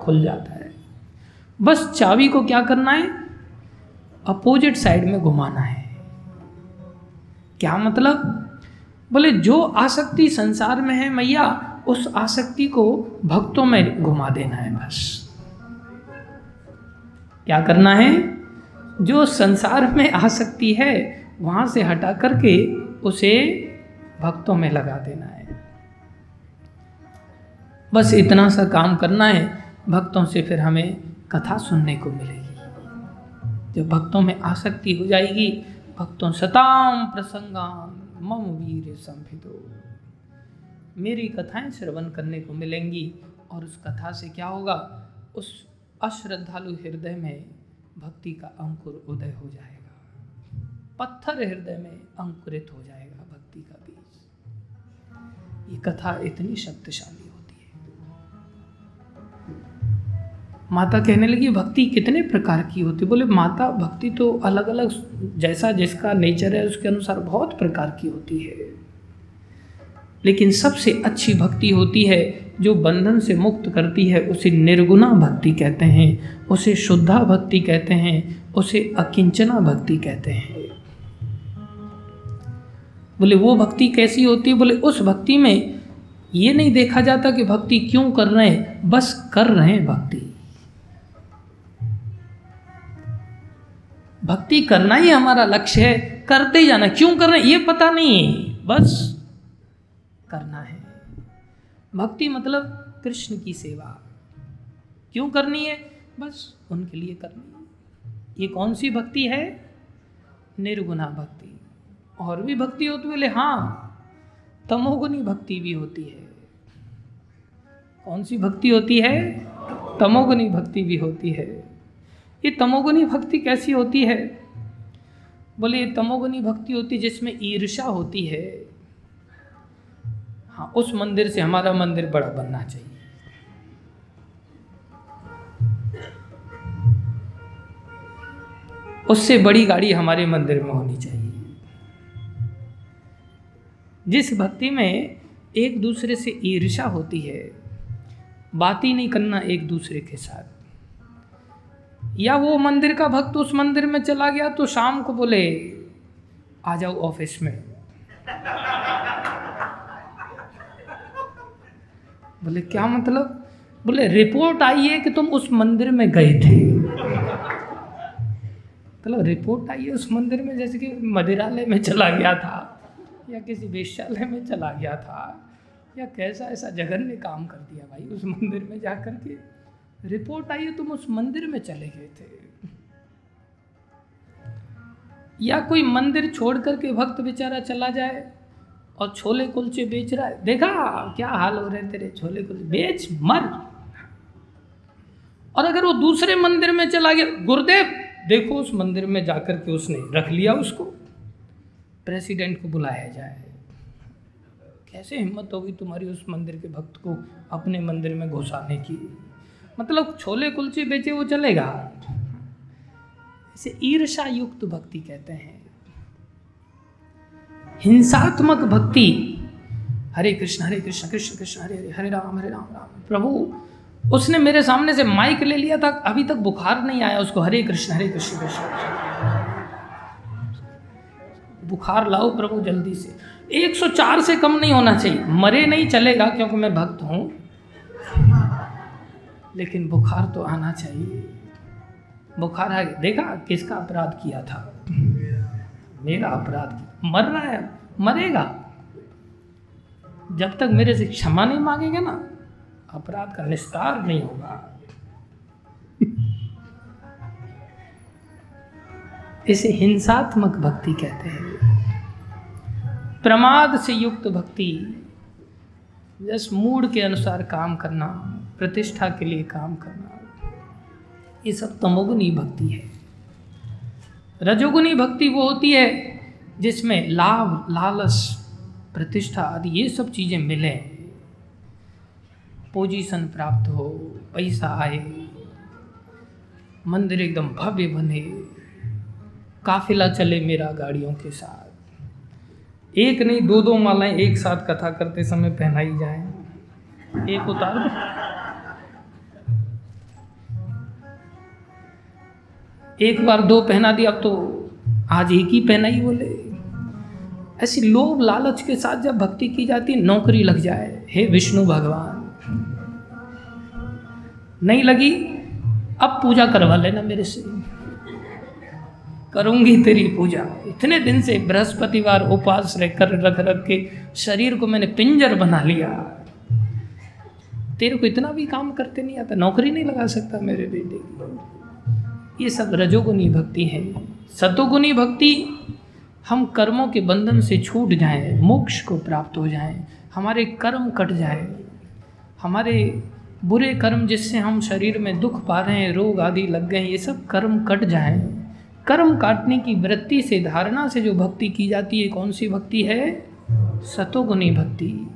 खुल जाता है। बस चाबी को क्या करना है? अपोजिट साइड में घुमाना है। क्या मतलब? बोले, जो आसक्ति संसार में है मैया, उस आसक्ति को भक्तों में घुमा देना है बस। क्या करना है? जो संसार में आसक्ति है, वहाँ से हटा करके उसे भक्तों में लगा देना है। बस इतना सा काम करना है, भक्तों से फिर हमें कथा सुनने को मिलेगी जब भक्तों में आसक्ति हो जाएगी, भक्तों सताम प्रसंगान, मम वीर संभिदो मेरी कथाएँ श्रवण करने को मिलेंगी और उस कथा से क्या होगा? उस अश्रद्धालु हृदय में भक्ति का अंकुर उदय हो जाएगा। पत्थर हृदय में अंकुरित हो जाएगा भक्ति का बीज। ये कथा इतनी शक्तिशाली माता कहने लगी, भक्ति कितने प्रकार की होती? बोले, माता, भक्ति तो अलग अलग जैसा जिसका नेचर है, उसके अनुसार बहुत प्रकार की होती है। लेकिन सबसे अच्छी भक्ति होती है, जो बंधन से मुक्त करती है, उसे निर्गुणा भक्ति कहते हैं, उसे शुद्धा भक्ति कहते हैं, उसे अकिंचना भक्ति कहते हैं। बोले, वो भक्ति कैसी होती? है बोले, उस भक्ति में ये नहीं देखा जाता कि भक्ति क्यों कर रहे हैं, बस कर रहे हैं भक्ति। भक्ति करना ही हमारा लक्ष्य है। करते जाना, क्यों करना ये पता नहीं बस करना है। भक्ति मतलब कृष्ण की सेवा। क्यों करनी है? बस उनके लिए करनी है। ये कौन सी भक्ति है? निर्गुणा भक्ति। और भी भक्ति होती बोले हाँ तमोगुनी भक्ति भी होती है। कौन सी भक्ति होती है? तमोगुनी भक्ति भी होती है। ये तमोगुनी भक्ति कैसी होती है? बोले ये तमोगुनी भक्ति होती है जिसमें ईर्षा होती है। हाँ उस मंदिर से हमारा मंदिर बड़ा बनना चाहिए। उससे बड़ी गाड़ी हमारे मंदिर में होनी चाहिए। जिस भक्ति में एक दूसरे से ईर्षा होती है, बात ही नहीं करना एक दूसरे के साथ। या वो मंदिर का भक्त उस मंदिर में चला गया तो शाम को बोले, आ जाओ ऑफ़िस में। बोले, क्या मतलब? बोले, रिपोर्ट आई है कि तुम उस मंदिर में गए थे। मतलब रिपोर्ट आई है उस मंदिर में, जैसे कि मदिरालय में चला गया था, या किसी वेश्यालय में चला गया था, या कैसा ऐसा जघन्य काम कर दिया भाई उस मंदिर में जा कर के। रिपोर्ट आई है, तुम उस मंदिर में चले गए थे। या कोई मंदिर छोड़ करके भक्त बेचारा चला जाए और छोले कुलचे बेच रहा है? देखा, क्या हाल हो रहे तेरे छोले कुलचे? बेच, मर। और अगर वो दूसरे मंदिर में चला गया, गुरुदेव, देखो उस मंदिर में जाकर के उसने रख लिया उसको। प्रेसिडेंट को बुलाया जाए। कैसे हिम्मत होगी तुम्हारी उस मंदिर के भक्त को अपने मंदिर में घुसाने की? मतलब छोले कुलचे बेचे, वो चलेगा। इसे ईर्षा युक्त भक्ति कहते हैं। हिंसात्मक भक्ति। हरे कृष्ण हरे कृष्ण कृष्ण कृष्ण, हरे हरे हरे राम हरे राम राम। प्रभु, उसने मेरे सामने से माइक ले लिया था, अभी तक बुखार नहीं आया उसको। हरे कृष्ण हरे कृष्ण कृष्ण बुखार लाओ प्रभु जल्दी से। 104 से कम नहीं होना चाहिए। मरे नहीं चलेगा क्योंकि मैं भक्त हूँ। लेकिन बुखार तो आना चाहिए। बुखार आ देखा किसका अपराध किया था? मेरा अपराध मर रहा है, मरेगा। जब तक मेरे से क्षमा नहीं मांगेगा ना, अपराध का निस्तार नहीं होगा। इसे हिंसात्मक भक्ति कहते हैं। प्रमाद से युक्त भक्ति, जस मूड के अनुसार काम करना। प्रतिष्ठा के लिए काम करना। ये सब तमोगुनी भक्ति है। रजोगुनी भक्ति वो होती है जिसमें लाभ लालच प्रतिष्ठा आदि ये सब चीज़ें मिले। पोजीशन प्राप्त हो, पैसा आए, मंदिर एकदम भव्य बने, काफिला चले मेरा गाड़ियों के साथ। एक नहीं दो दो मालाएँ एक साथ कथा करते समय पहनाई जाए। एक उतार एक बार दो पहना दिया तो आज एक ही पहना ही बोले। ऐसी लोभ लालच के साथ जब भक्ति की जाती नौकरी लग जाए। हे विष्णु भगवान, नहीं लगी, अब पूजा करवा लेना मेरे से। करूँगी तेरी पूजा। इतने दिन से बृहस्पतिवार उपास रह कर, रख रख के शरीर को मैंने पिंजर बना लिया। तेरे को इतना भी काम करते नहीं आता, नौकरी नहीं लगा सकता मेरे बेटे की। ये सब रजोगुनी भक्ति है। सतोगुनी भक्ति, हम कर्मों के बंधन से छूट जाएँ, मोक्ष को प्राप्त हो जाएँ, हमारे कर्म कट जाए, हमारे बुरे कर्म जिससे हम शरीर में दुख पा रहे हैं, रोग आदि लग गए ये सब कर्म कट जाएँ। कर्म काटने की वृत्ति से, धारणा से जो भक्ति की जाती है, कौन सी भक्ति है? सतोगुनी भक्ति।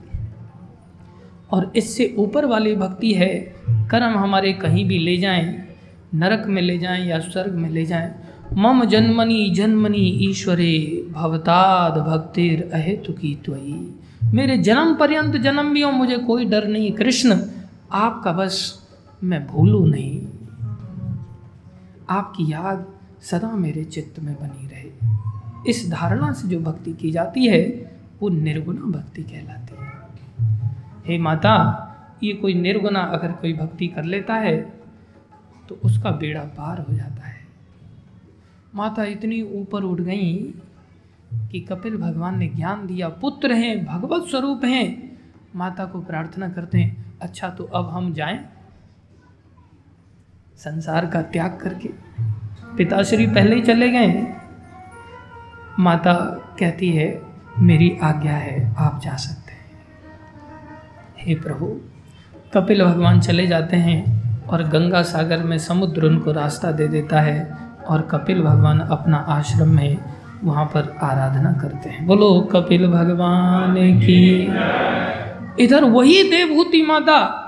और इससे ऊपर वाली भक्ति है, कर्म हमारे कहीं भी ले जाएँ नरक में ले जाएँ या स्वर्ग में ले जाएँ। मम जन्मनी जन्मनी ईश्वरे भवताद भक्तिर अहेतु की त्वयी। मेरे जन्म पर्यंत जन्म भी हो, मुझे कोई डर नहीं कृष्ण, आपका बस मैं भूलूँ नहीं। आपकी याद सदा मेरे चित्त में बनी रहे। इस धारणा से जो भक्ति की जाती है, वो निर्गुणा भक्ति कहलाती है। हे माता, ये कोई निर्गुणा अगर कोई भक्ति कर लेता है तो उसका बेड़ा पार हो जाता है। माता इतनी ऊपर उठ गई कि कपिल भगवान ने ज्ञान दिया, पुत्र हैं, भगवत स्वरूप हैं। माता को प्रार्थना करते हैं अच्छा तो अब हम जाएँ संसार का त्याग करके? पिताश्री पहले ही चले गए माता कहती है, मेरी आज्ञा है, आप जा सकते हैं। हे प्रभु, कपिल भगवान चले जाते हैं। और गंगा सागर में समुद्र उनको रास्ता दे देता है और कपिल भगवान अपना आश्रम में वहाँ पर आराधना करते हैं। बोलो, कपिल भगवान की इधर वही देवभूति माता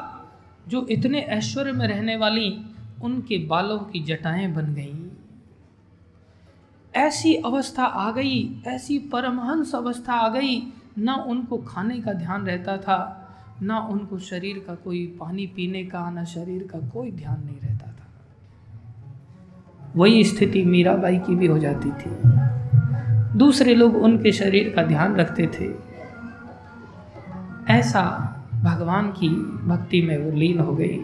जो इतने ऐश्वर्य में रहने वाली, उनके बालों की जटाएँ बन गई। ऐसी अवस्था आ गई, ऐसी परमहंस अवस्था आ गई, ना उनको खाने का ध्यान रहता था ना उनको शरीर का कोई पानी पीने का, ना शरीर का कोई ध्यान नहीं रहता था। वही स्थिति मीराबाई की भी हो जाती थी। दूसरे लोग उनके शरीर का ध्यान रखते थे। ऐसा भगवान की भक्ति में वो लीन हो गई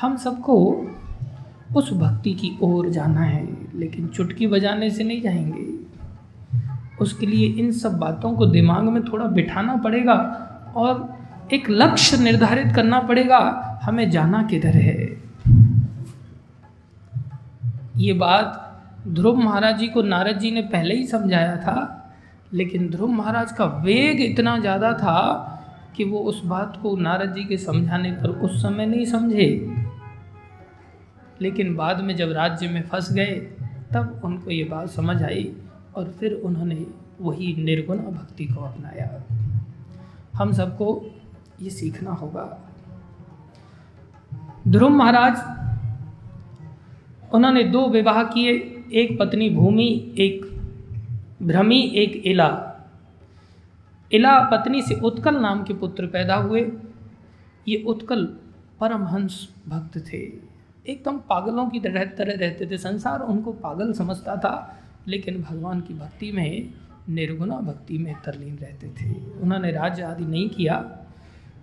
हम सबको उस भक्ति की ओर जाना है, लेकिन चुटकी बजाने से नहीं जाएँगे। उसके लिए इन सब बातों को दिमाग में थोड़ा बिठाना पड़ेगा और एक लक्ष्य निर्धारित करना पड़ेगा। हमें जाना किधर है? ये बात ध्रुव महाराज जी को नारद जी ने पहले ही समझाया था, लेकिन ध्रुव महाराज का वेग इतना ज़्यादा था कि वो उस बात को नारद जी के समझाने पर उस समय नहीं समझे। लेकिन बाद में जब राज्य में फंस गए, तब उनको ये बात समझ आई और फिर उन्होंने वही निर्गुण भक्ति को अपनाया। हम सबको ये सीखना होगा। ध्रुव महाराज, उन्होंने दो विवाह किए, एक पत्नी भूमि, एक भ्रमी, एक इला। इला पत्नी से उत्कल नाम के पुत्र पैदा हुए। ये उत्कल परमहंस भक्त थे। एकदम पागलों की तरह तरह रहते थे। संसार उनको पागल समझता था, लेकिन भगवान की भक्ति में, निर्गुणा भक्ति में तरलीन रहते थे। उन्होंने राज्य आदि नहीं किया।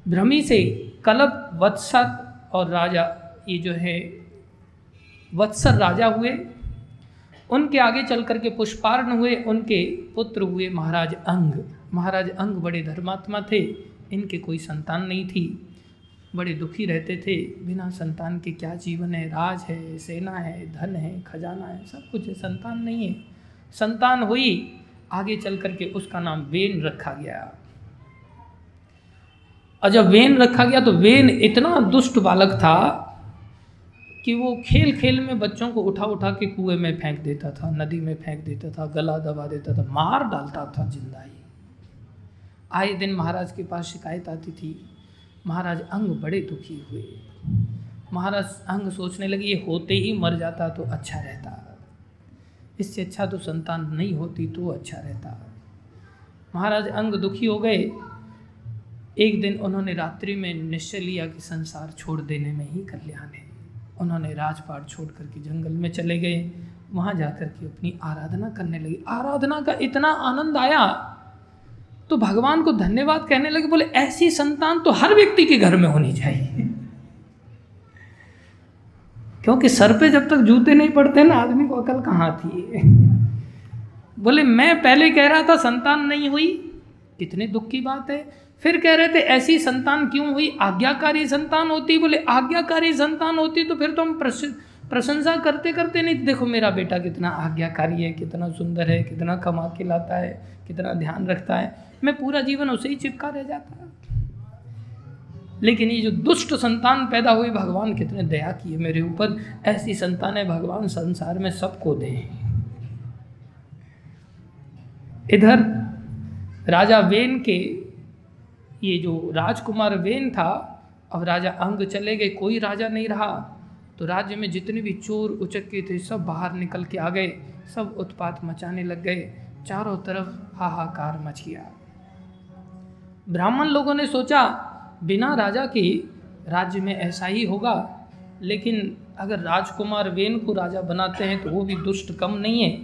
भ्रमी से कलप, वत्सर और राजा, ये जो है, वत्सर राजा हुए। उनके आगे चल करके पुष्पार्ण हुए, उनके पुत्र हुए महाराज अंग। महाराज अंग बड़े धर्मात्मा थे, इनके कोई संतान नहीं थी। बड़े दुखी रहते थे, बिना संतान के क्या जीवन है? राज है, सेना है, धन है, खजाना है, सब कुछ है, संतान नहीं है। संतान हुई, आगे चल करके उसका नाम वेन रखा गया। और जब वेन रखा गया तो वेन इतना दुष्ट बालक था कि वो खेल खेल में बच्चों को उठा उठा के कुएँ में फेंक देता था, नदी में फेंक देता था, गला दबा देता था, मार डालता था ज़िंदा ही। आए दिन महाराज के पास शिकायत आती थी, महाराज अंग बड़े दुखी हुए। महाराज अंग सोचने लगे, ये होते ही मर जाता तो अच्छा रहता। इससे अच्छा तो संतान नहीं होती तो अच्छा रहता। महाराज अंग दुखी हो गए। एक दिन उन्होंने रात्रि में निश्चय लिया कि संसार छोड़ देने में ही कल्याण है। उन्होंने राजपाट छोड़ करके जंगल में चले गए। वहाँ जा कर के अपनी आराधना करने लगे। आराधना का इतना आनंद आया तो भगवान को धन्यवाद कहने लगे, बोले, ऐसी संतान तो हर व्यक्ति के घर में होनी चाहिए। क्योंकि सर पे जब तक जूते नहीं पड़ते ना, आदमी को अकल कहाँ थी? बोले, मैं पहले कह रहा था, संतान नहीं हुई। कितने दुख की बात है। फिर कह रहे थे, ऐसी संतान क्यों हुई? आज्ञाकारी संतान होती? बोले, आज्ञाकारी संतान होती तो फिर तो हम प्रशंसा करते करते नहीं, देखो मेरा बेटा कितना आज्ञाकारी है, कितना सुंदर है, कितना कमा के लाता है, कितना ध्यान रखता है। मैं पूरा जीवन उसे ही चिपका रह जाता है। लेकिन ये जो दुष्ट संतान पैदा हुई, भगवान कितने दया किए मेरे ऊपर। ऐसी संतानें भगवान संसार में सबको दे। इधर राजा वेन के ये जो राजकुमार वेन था, अब राजा अंग चले गए, कोई राजा नहीं रहा। तो राज्य में जितने भी चोर उचक्के थे, सब बाहर निकल के आ गए, सब उत्पात मचाने लग गए, चारों तरफ़ हाहाकार मच गया। ब्राह्मण लोगों ने सोचा, बिना राजा के राज्य में ऐसा ही होगा, लेकिन अगर राजकुमार वेन को राजा बनाते हैं तो वो भी दुष्ट कम नहीं है।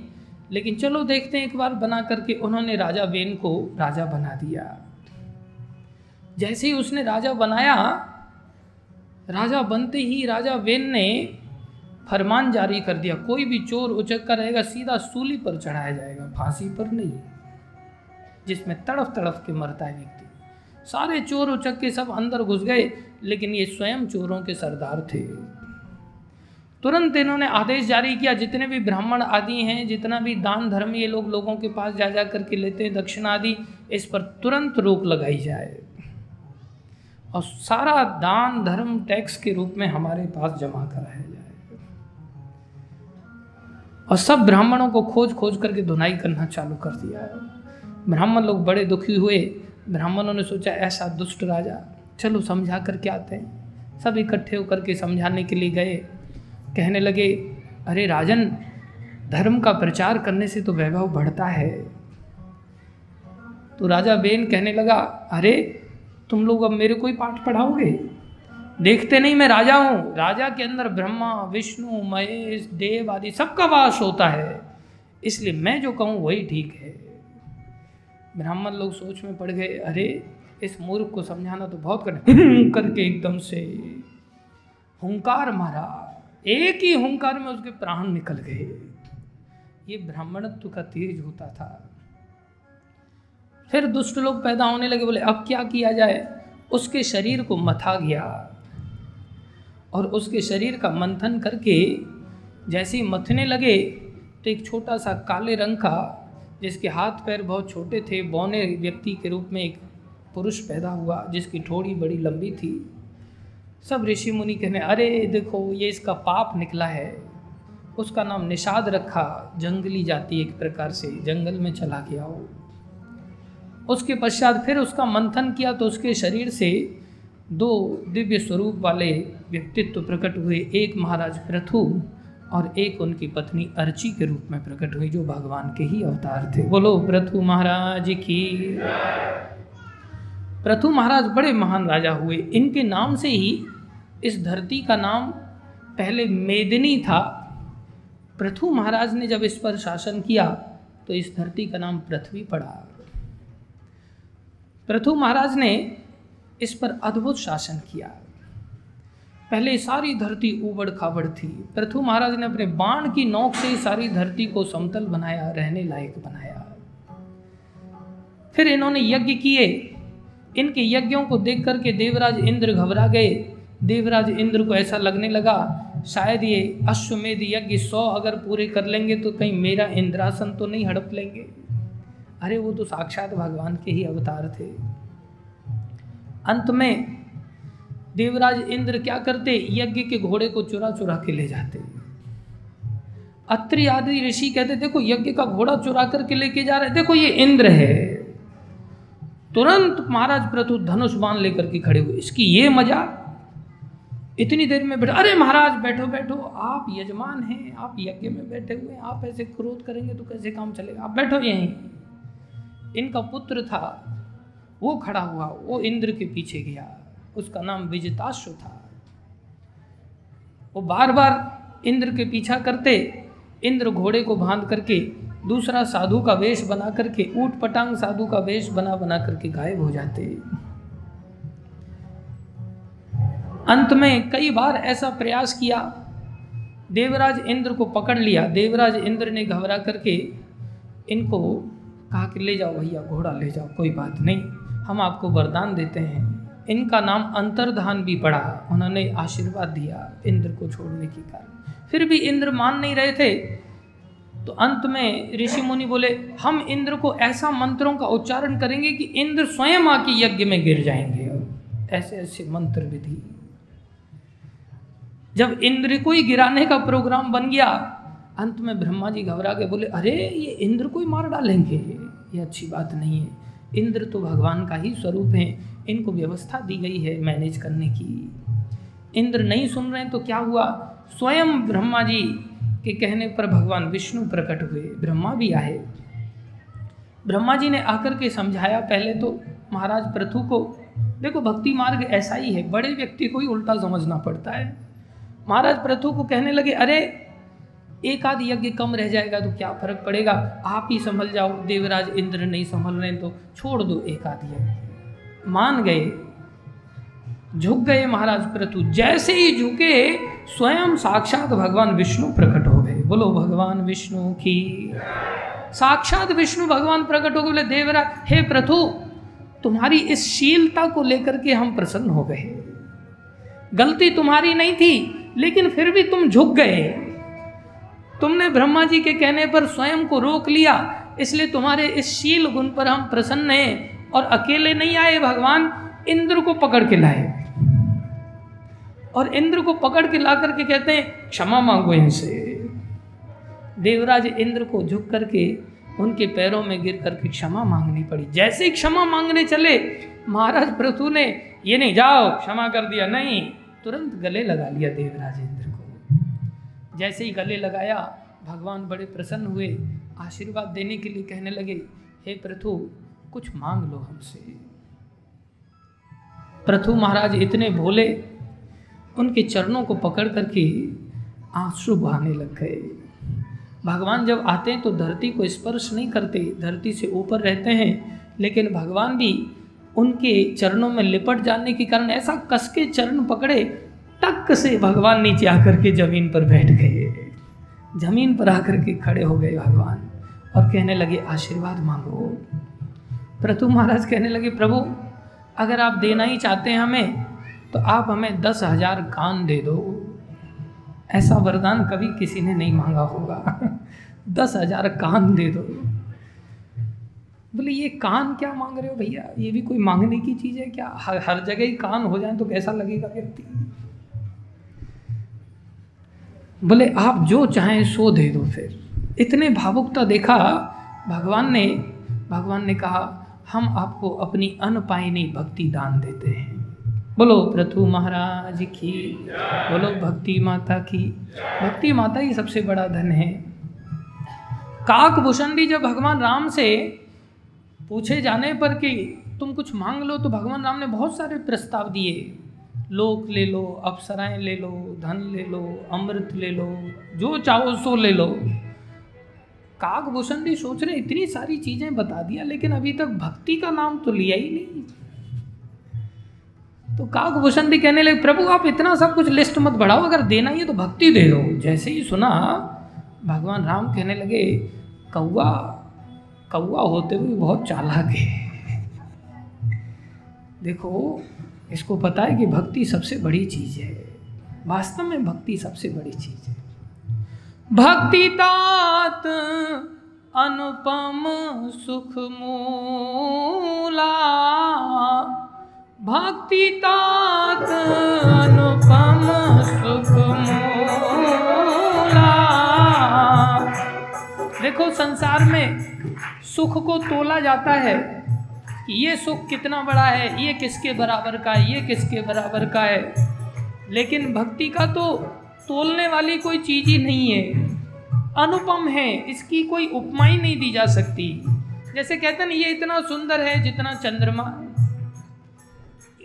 लेकिन चलो देखते हैं, एक बार बना करके उन्होंने राजा वेन को राजा बना दिया। जैसे ही उसने राजा बनाया, राजा बनते ही राजा वेन ने फरमान जारी कर दिया, कोई भी चोर उचक कर रहेगा, सीधा सूली पर चढ़ाया जाएगा, फांसी पर नहीं, जिसमें तड़फ तड़फ के मरता है व्यक्ति। सारे चोर उचक के सब अंदर घुस गए, लेकिन ये स्वयं चोरों के सरदार थे। तुरंत इन्होंने आदेश जारी किया, जितने भी ब्राह्मण आदि हैं, जितना भी दान धर्म ये लोग लोगों के पास जा जा करके लेते हैं दक्षिण आदि इस पर तुरंत रोक लगाई जाए। और सारा दान, धर्म टैक्स के रूप में हमारे पास जमा कराया जाए। और सब ब्राह्मणों को खोज खोज करके धुनाई करना चालू कर दिया है। ब्राह्मण लोग बड़े दुखी हुए। ब्राह्मणों ने सोचा, ऐसा दुष्ट राजा, चलो समझा करके आते हैं। सब इकट्ठे होकर के समझाने के लिए गए। कहने लगे, अरे राजन, धर्म का प्रचार करने से तो वैभव बढ़ता है। तो राजा बेन कहने लगा, अरे तुम लोग अब मेरे कोई पाठ पढ़ाओगे? देखते नहीं मैं राजा हूँ। राजा के अंदर ब्रह्मा, विष्णु, महेश, देव आदि सबका वास होता है। इसलिए मैं जो कहूँ वही ठीक है। ब्राह्मण लोग सोच में पड़ गए, अरे, इस मूर्ख को समझाना तो बहुत कर करके एकदम से हुंकार मारा। एक ही हुंकार में उसके प्राण निकल गए। ये ब्राह्मणत्व का तेज होता था। फिर दुष्ट लोग पैदा होने लगे, बोले, अब क्या किया जाए? उसके शरीर को मथा गया और उसके शरीर का मंथन करके जैसे ही मथने लगे तो एक छोटा सा काले रंग का, जिसके हाथ पैर बहुत छोटे थे, बौने व्यक्ति के रूप में एक पुरुष पैदा हुआ, जिसकी ठोड़ी बड़ी लंबी थी। सब ऋषि मुनि कहने, अरे, देखो, ये इसका पाप निकला है। उसका नाम निषाद रखा, जंगली जाति एक प्रकार से जंगल में चला गया हो। उसके पश्चात फिर उसका मंथन किया तो उसके शरीर से दो दिव्य स्वरूप वाले व्यक्तित्व प्रकट हुए। एक महाराज प्रथु और एक उनकी पत्नी अर्ची के रूप में प्रकट हुई, जो भगवान के ही अवतार थे। बोलो प्रथु महाराज की। प्रथु महाराज बड़े महान राजा हुए। इनके नाम से ही इस धरती का नाम पहले मेदिनी था। प्रथु महाराज ने जब इस पर शासन किया तो इस धरती का नाम पृथ्वी पड़ा। प्रथु महाराज ने इस पर अद्भुत शासन किया। पहले सारी धरती उबड़ खाबड़ थी। प्रथु महाराज ने अपने बाण की नोक से ही सारी धरती को समतल बनाया, रहने लायक बनाया। फिर इन्होंने यज्ञ किए। इनके यज्ञों को देख करके देवराज इंद्र घबरा गए। देवराज इंद्र को ऐसा लगने लगा, शायद ये अश्वमेध यज्ञ सौ अगर पूरे कर लेंगे तो कहीं मेरा इंद्रासन तो नहीं हड़प लेंगे। अरे वो तो साक्षात भगवान के ही अवतार थे। अंत में देवराज इंद्र क्या करते? यज्ञ के घोड़े को चुरा चुरा के ले जाते। अत्रि आदि ऋषि कहते, देखो, यज्ञ का घोड़ा चुरा करके लेके जा रहे देखो, ये इंद्र है। तुरंत महाराज प्रथु धनुष बाण लेकर के खड़े हुए। इसकी ये मज़ा। इतनी देर में बैठो। अरे महाराज, बैठो बैठो। आप यजमान हैं, आप यज्ञ में बैठे हुए आप ऐसे क्रोध करेंगे तो कैसे काम चलेगा? आप बैठो यहीं। इनका पुत्र था, वो खड़ा हुआ, वो इंद्र के पीछे गया। उसका नाम विजिताश्व था। वो बार बार इंद्र के पीछा करते, इंद्र घोड़े को बाँध करके, दूसरा साधु का वेश बना करके, ऊट पटांग साधु का वेश बना बना करके गायब हो जाते। अंत में कई बार ऐसा प्रयास किया। देवराज इंद्र को पकड़ लिया। देवराज इंद्र ने घबरा करके इनको कहा कि ले जाओ भैया, घोड़ा ले जाओ, कोई बात नहीं। हम आपको वरदान देते हैं। इनका नाम अंतर्धान भी पड़ा। उन्होंने आशीर्वाद दिया इंद्र को छोड़ने के कारण। फिर भी इंद्र मान नहीं रहे थे। तो अंत में ऋषि मुनि बोले, हम इंद्र को ऐसा मंत्रों का उच्चारण करेंगे कि इंद्र स्वयं आके यज्ञ में गिर जाएँगे। ऐसे ऐसे मंत्र विधि। जब इंद्र को ही गिराने का प्रोग्राम बन गया, अंत में ब्रह्मा जी घबरा के बोले, अरे, ये इंद्र को ही मार डालेंगे। ये अच्छी बात नहीं है। इंद्र तो भगवान का ही स्वरूप है। इनको व्यवस्था दी गई है मैनेज करने की। इंद्र नहीं सुन रहे तो क्या हुआ? स्वयं ब्रह्मा जी के कहने पर भगवान विष्णु प्रकट हुए। ब्रह्मा भी आए। ब्रह्मा जी ने आकर के समझाया पहले तो महाराज प्रथु को, देखो, भक्ति मार्ग ऐसा ही है। बड़े व्यक्ति को ही उल्टा समझना पड़ता है। महाराज प्रथु को कहने लगे, अरे एक आध यज्ञ कम रह जाएगा तो क्या फ़र्क पड़ेगा? आप ही संभल जाओ। देवराज इंद्र नहीं संभल रहे तो छोड़ दो एक आध यज्ञ। मान गए। झुक गए महाराज प्रतु। जैसे ही झुके, स्वयं साक्षात भगवान विष्णु प्रकट हो गए। बोलो, भगवान विष्णु की। साक्षात विष्णु भगवान प्रकट हो गए। बोले, देवराज, हे प्रथु तुम्हारी इस शीलता को लेकर के हम प्रसन्न हो गए। गलती तुम्हारी नहीं थी, लेकिन फिर भी तुम झुक गए। तुमने ब्रह्मा जी के कहने पर स्वयं को रोक लिया, इसलिए तुम्हारे इस शील गुण पर हम प्रसन्न हैं और अकेले नहीं आए भगवान, इंद्र को पकड़ के लाए। और इंद्र को पकड़ के ला करके कहते हैं, क्षमा मांगो इनसे। देवराज इंद्र को झुक करके उनके पैरों में गिर करके क्षमा मांगनी पड़ी। जैसे ही क्षमा मांगने चले, महाराज प्रथु ने, ये नहीं, जाओ, क्षमा कर दिया, नहीं। तुरंत गले लगा लिया देवराज इंद्र। जैसे ही गले लगाया, भगवान बड़े प्रसन्न हुए। आशीर्वाद देने के लिए कहने लगे, हे प्रथु कुछ मांग लो हमसे। प्रथु महाराज इतने भोले, उनके चरणों को पकड़ करके आँसू बहाने लग गए। भगवान जब आते हैं तो धरती को स्पर्श नहीं करते, धरती से ऊपर रहते हैं, लेकिन भगवान भी उनके चरणों में लिपट जाने के कारण ऐसा कसके चरण पकड़े टक से भगवान नीचे आकर के ज़मीन पर बैठ गए। ज़मीन पर आकर के खड़े हो गए भगवान और कहने लगे, आशीर्वाद मांगो। प्रथु महाराज कहने लगे, प्रभु, अगर आप देना ही चाहते हैं हमें तो आप हमें दस हज़ार कान दे दो। ऐसा वरदान कभी किसी ने नहीं मांगा होगा। दस हज़ार कान दे दो। बोले, ये कान क्या मांग रहे हो भैया? ये भी कोई मांगने की चीज़ है क्या? हर हर जगह ही कान हो जाए तो कैसा लगेगा व्यक्ति? बोले, आप जो चाहें सो दे दो फिर। इतने भावुकता देखा, भगवान ने भगवान ने कहा, हम आपको अपनी अनपायनी भक्ति दान देते हैं। बोलो प्रथु महाराज की। बोलो, भक्ति माता की। भक्ति माता ही सबसे बड़ा धन है। काक भूषण जब भगवान राम से पूछे जाने पर कि तुम कुछ मांग लो तो भगवान राम ने बहुत सारे प्रस्ताव दिए। लोक ले लो, अप्सराएँ ले लो, धन ले लो, अमृत ले लो, जो चाहो सो ले लो। काकभूषण भी सोच रहे, इतनी सारी चीज़ें बता दिया, लेकिन अभी तक भक्ति का नाम तो लिया ही नहीं। तो काकभूषण भी कहने लगे, प्रभु, आप इतना सब कुछ लिस्ट मत बढ़ाओ, अगर देना ही है तो भक्ति दे दो। जैसे ही सुना, भगवान राम कहने लगे कौआ कौआ होते हुए बहुत चालाक है। देखो इसको पता है कि भक्ति सबसे बड़ी चीज़ है। वास्तव में भक्ति सबसे बड़ी चीज़ है। भक्ति तात अनुपम सुख मूला। भक्ति तात अनुपम सुख मूला। देखो, संसार में सुख को तोला जाता है ये सुख कितना बड़ा है, ये किसके बराबर का है, ये किसके बराबर का है? लेकिन भक्ति का तो तोलने वाली कोई चीज़ ही नहीं है। अनुपम है, इसकी कोई उपमा ही नहीं दी जा सकती। जैसे कहते हैं ये इतना सुंदर है जितना चंद्रमा है।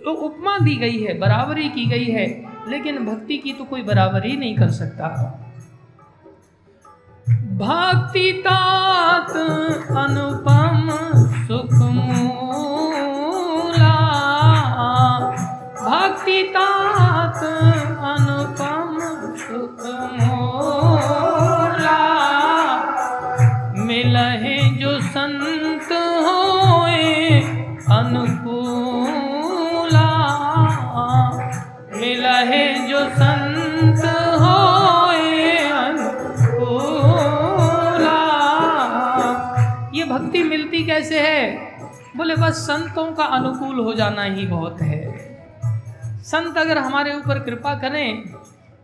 तो उपमा दी गई है, बराबरी की गई है, लेकिन भक्ति की तो कोई बराबरी नहीं कर सकता। भक्ति तात अनुपम सुख मूला भक्ति तात बोले, बस संतों का अनुकूल हो जाना ही बहुत है। संत अगर हमारे ऊपर कृपा करें,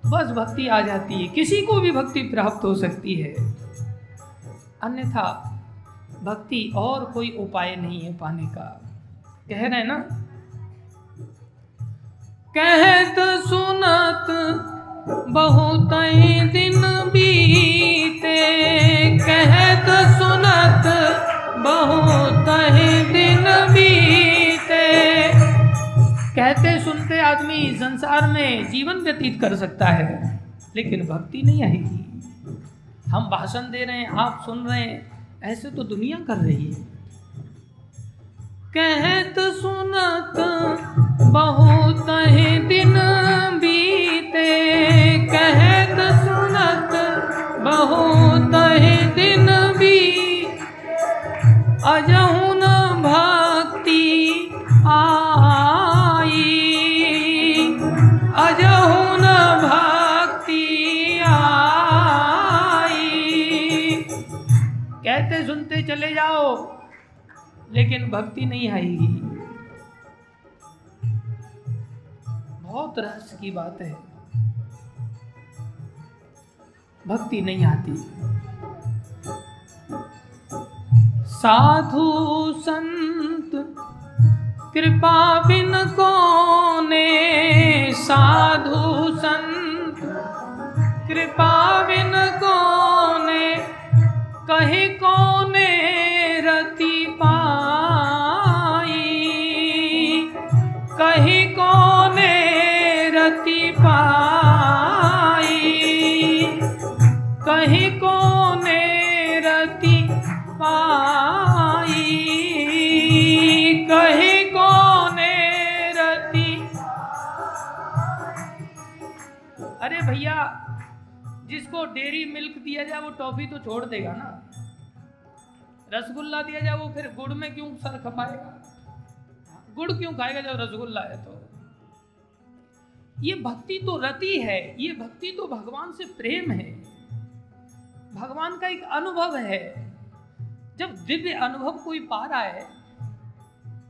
बस भक्ति आ जाती है। किसी को भी भक्ति प्राप्त हो सकती है। अन्यथा, भक्ति और कोई उपाय नहीं है पाने का। कह रहे ना? कहत सुनत बहुत दिन बीते। कहत सुनत बहुत दिन बीते। कहते सुनते आदमी संसार में जीवन व्यतीत कर सकता है, लेकिन भक्ति नहीं आएगी हम भाषण दे रहे हैं, आप सुन रहे हैं, ऐसे तो दुनिया कर रही है। कहत सुनत बहुत ही दिन बीते। कहत सुनत बहुत ही दिन भी भक्ति आई। भक्ति आई। कहते सुनते चले जाओ, लेकिन भक्ति नहीं आएगी। बहुत रहस्य की बात है। भक्ति नहीं आती। साधु संत, कृपा बिन कोने। साधु संत, कृपा बिन कोने। कहे कौने रति पाई? कहे कौने रति डेरी मिल्क दिया जाए, वो टॉफी तो छोड़ देगा ना। रसगुल्ला दिया जाए, वो फिर गुड़ में क्यों सर खपाएगा? गुड़ क्यों खाएगा जब रसगुल्ला है तो? ये भक्ति तो रति है, ये भक्ति तो भगवान से प्रेम है। भगवान का एक अनुभव है। जब दिव्य अनुभव कोई पा रहा है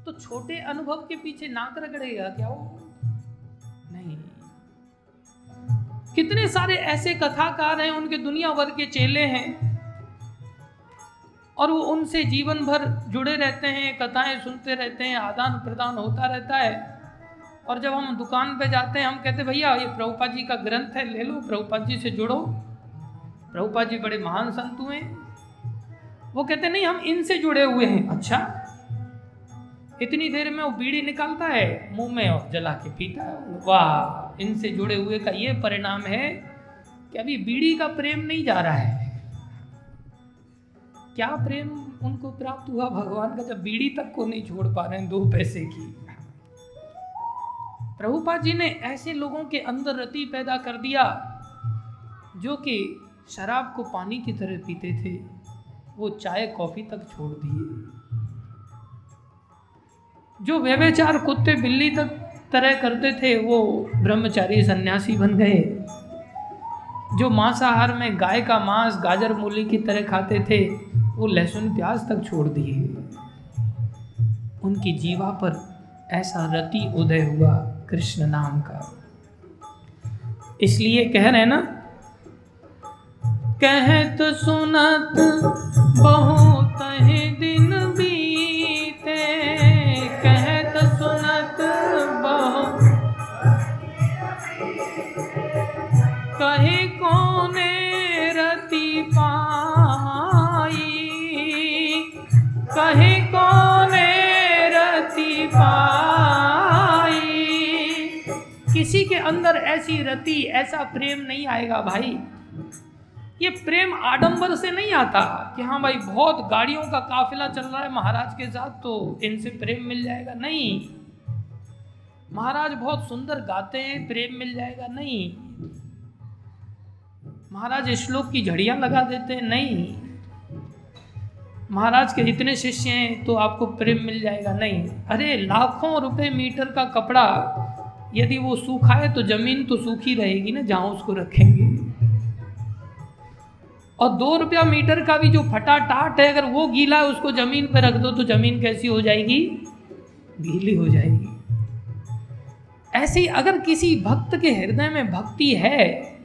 तो छोटे अनुभव के पीछे नाक रगड़ेगा क्या वो? कितने सारे ऐसे कथाकार हैं, उनके दुनिया भर के चेले हैं। और वो उनसे जीवन भर जुड़े रहते हैं, कथाएँ सुनते रहते हैं, आदान प्रदान होता रहता है। और जब हम दुकान पे जाते हैं, हम कहते हैं, भैया, ये प्रभुपा जी का ग्रंथ है, ले लो, प्रभुपा जी से जुड़ो। प्रभुपा जी बड़े महान संत हुए। वो कहते नहीं, हम इनसे जुड़े हुए हैं। अच्छा। इतनी देर में वो बीड़ी निकालता है, मुँह में और जला के पीता है। वाह! इनसे जुड़े हुए का ये परिणाम है कि अभी बीड़ी का प्रेम नहीं जा रहा है। क्या प्रेम उनको प्राप्त हुआ भगवान का जब बीड़ी तक को नहीं छोड़ पा रहे हैं दो पैसे की? प्रभुपा जी ने ऐसे लोगों के अंदर रति पैदा कर दिया जो कि शराब को पानी की तरह पीते थे। वो चाय कॉफ़ी तक छोड़ दिए। जो व्यवचार कुत्ते बिल्ली तक तरह करते थे, वो ब्रह्मचारी सन्यासी बन गए। जो मांसाहार में गाय का मांस, गाजर मूली की तरह खाते थे, वो लहसुन प्याज तक छोड़ दिए। उनकी जीवा पर ऐसा रति उदय हुआ कृष्ण नाम का। इसलिए कह रहे ना कहत सुनत बहुत दिन अंदर ऐसी रति, ऐसा प्रेम नहीं आएगा भाई। ये प्रेम आडंबर से नहीं आता कि हाँ भाई, बहुत गाड़ियों का काफिला चल रहा है महाराज के साथ तो इनसे प्रेम मिल जाएगा? नहीं। महाराज बहुत सुंदर गाते हैं, प्रेम मिल जाएगा? नहीं। महाराज श्लोक की झड़ियाँ लगा देते हैं? नहीं। महाराज के इतने शिष्य हैं तो आपको प्रेम मिल जाएगा? नहीं। अरे, लाखों रुपए मीटर का कपड़ा यदि वो सूखा है तो ज़मीन तो सूखी रहेगी ना, जहाँ उसको रखेंगे। और दो रुपया मीटर का भी जो फटा टाट है, अगर वो गीला है, उसको ज़मीन पर रख दो तो ज़मीन कैसी हो जाएगी? गीली हो जाएगी। ऐसी अगर किसी भक्त के हृदय में भक्ति है,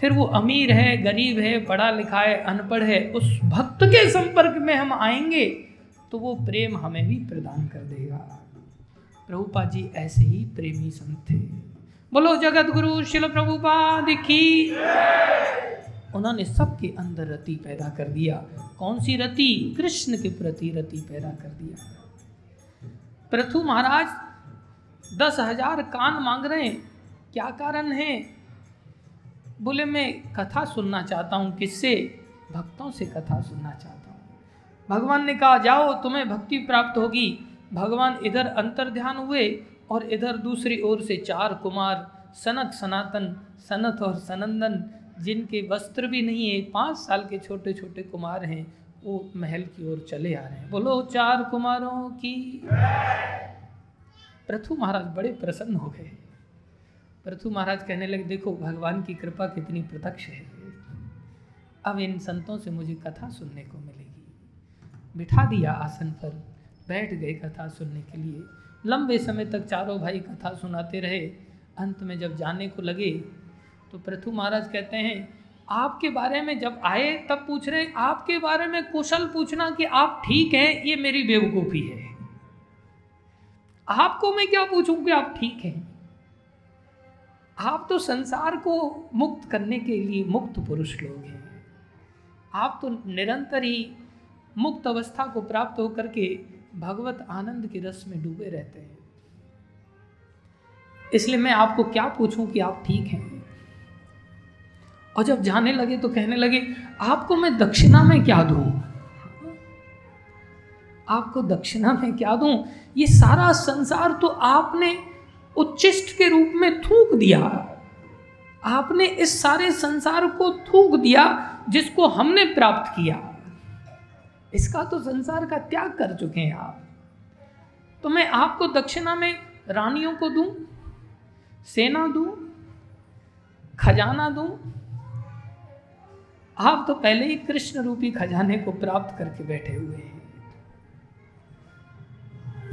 फिर वो अमीर है, गरीब है, पढ़ा लिखा है, अनपढ़ है, उस भक्त के संपर्क में हम आएँगे तो वो प्रेम हमें भी प्रदान कर देगा। प्रभुपा जी ऐसे ही प्रेमी संत थे। बोलो जगत गुरु शिल प्रभुपाद की। उन्होंने सबके अंदर रति पैदा कर दिया। कौन सी रति? कृष्ण के प्रति रति पैदा कर दिया। पृथु महाराज, दस हज़ार कान मांग रहे हैं। क्या कारण है? बोले, मैं कथा सुनना चाहता हूँ। किससे? भक्तों से कथा सुनना चाहता हूँ। भगवान ने कहा, जाओ, तुम्हें भक्ति प्राप्त होगी। भगवान इधर अंतर ध्यान हुए और इधर दूसरी ओर से चार कुमार, सनक सनातन सनत और सनंदन, जिनके वस्त्र भी नहीं है, पाँच साल के छोटे छोटे कुमार हैं, वो महल की ओर चले आ रहे हैं। बोलो, चार कुमारों की। प्रथु महाराज बड़े प्रसन्न हो गए। प्रथु महाराज कहने लगे, देखो, भगवान की कृपा कितनी प्रत्यक्ष है। अब इन संतों से मुझे कथा सुनने को मिलेगी। बिठा दिया आसन पर। बैठ गए कथा सुनने के लिए। लंबे समय तक चारों भाई कथा सुनाते रहे। अंत में जब जाने को लगे तो पृथु महाराज कहते हैं, आपके बारे में जब आए तब पूछ रहे, आपके बारे में कुशल पूछना कि आप ठीक हैं, ये मेरी बेवकूफ़ी है। आपको मैं क्या पूछूँ कि आप ठीक हैं? आप तो संसार को मुक्त करने के लिए मुक्त पुरुष लोग हैं। आप तो निरंतर ही मुक्त अवस्था को प्राप्त होकर के भगवत आनंद के रस में डूबे रहते हैं। इसलिए मैं आपको क्या पूछूँ कि आप ठीक हैं? और जब जाने लगे तो कहने लगे, आपको मैं दक्षिणा में क्या दूँ? आपको दक्षिणा में क्या दूँ? ये सारा संसार तो आपने उच्चिष्ट के रूप में थूक दिया। आपने इस सारे संसार को थूक दिया जिसको हमने प्राप्त किया। इसका तो संसार का त्याग कर चुके हैं आप। तो मैं आपको दक्षिणा में रानियों को दूँ, सेना दूँ, खजाना दूँ। आप तो पहले ही कृष्ण रूपी खजाने को प्राप्त करके बैठे हुए हैं।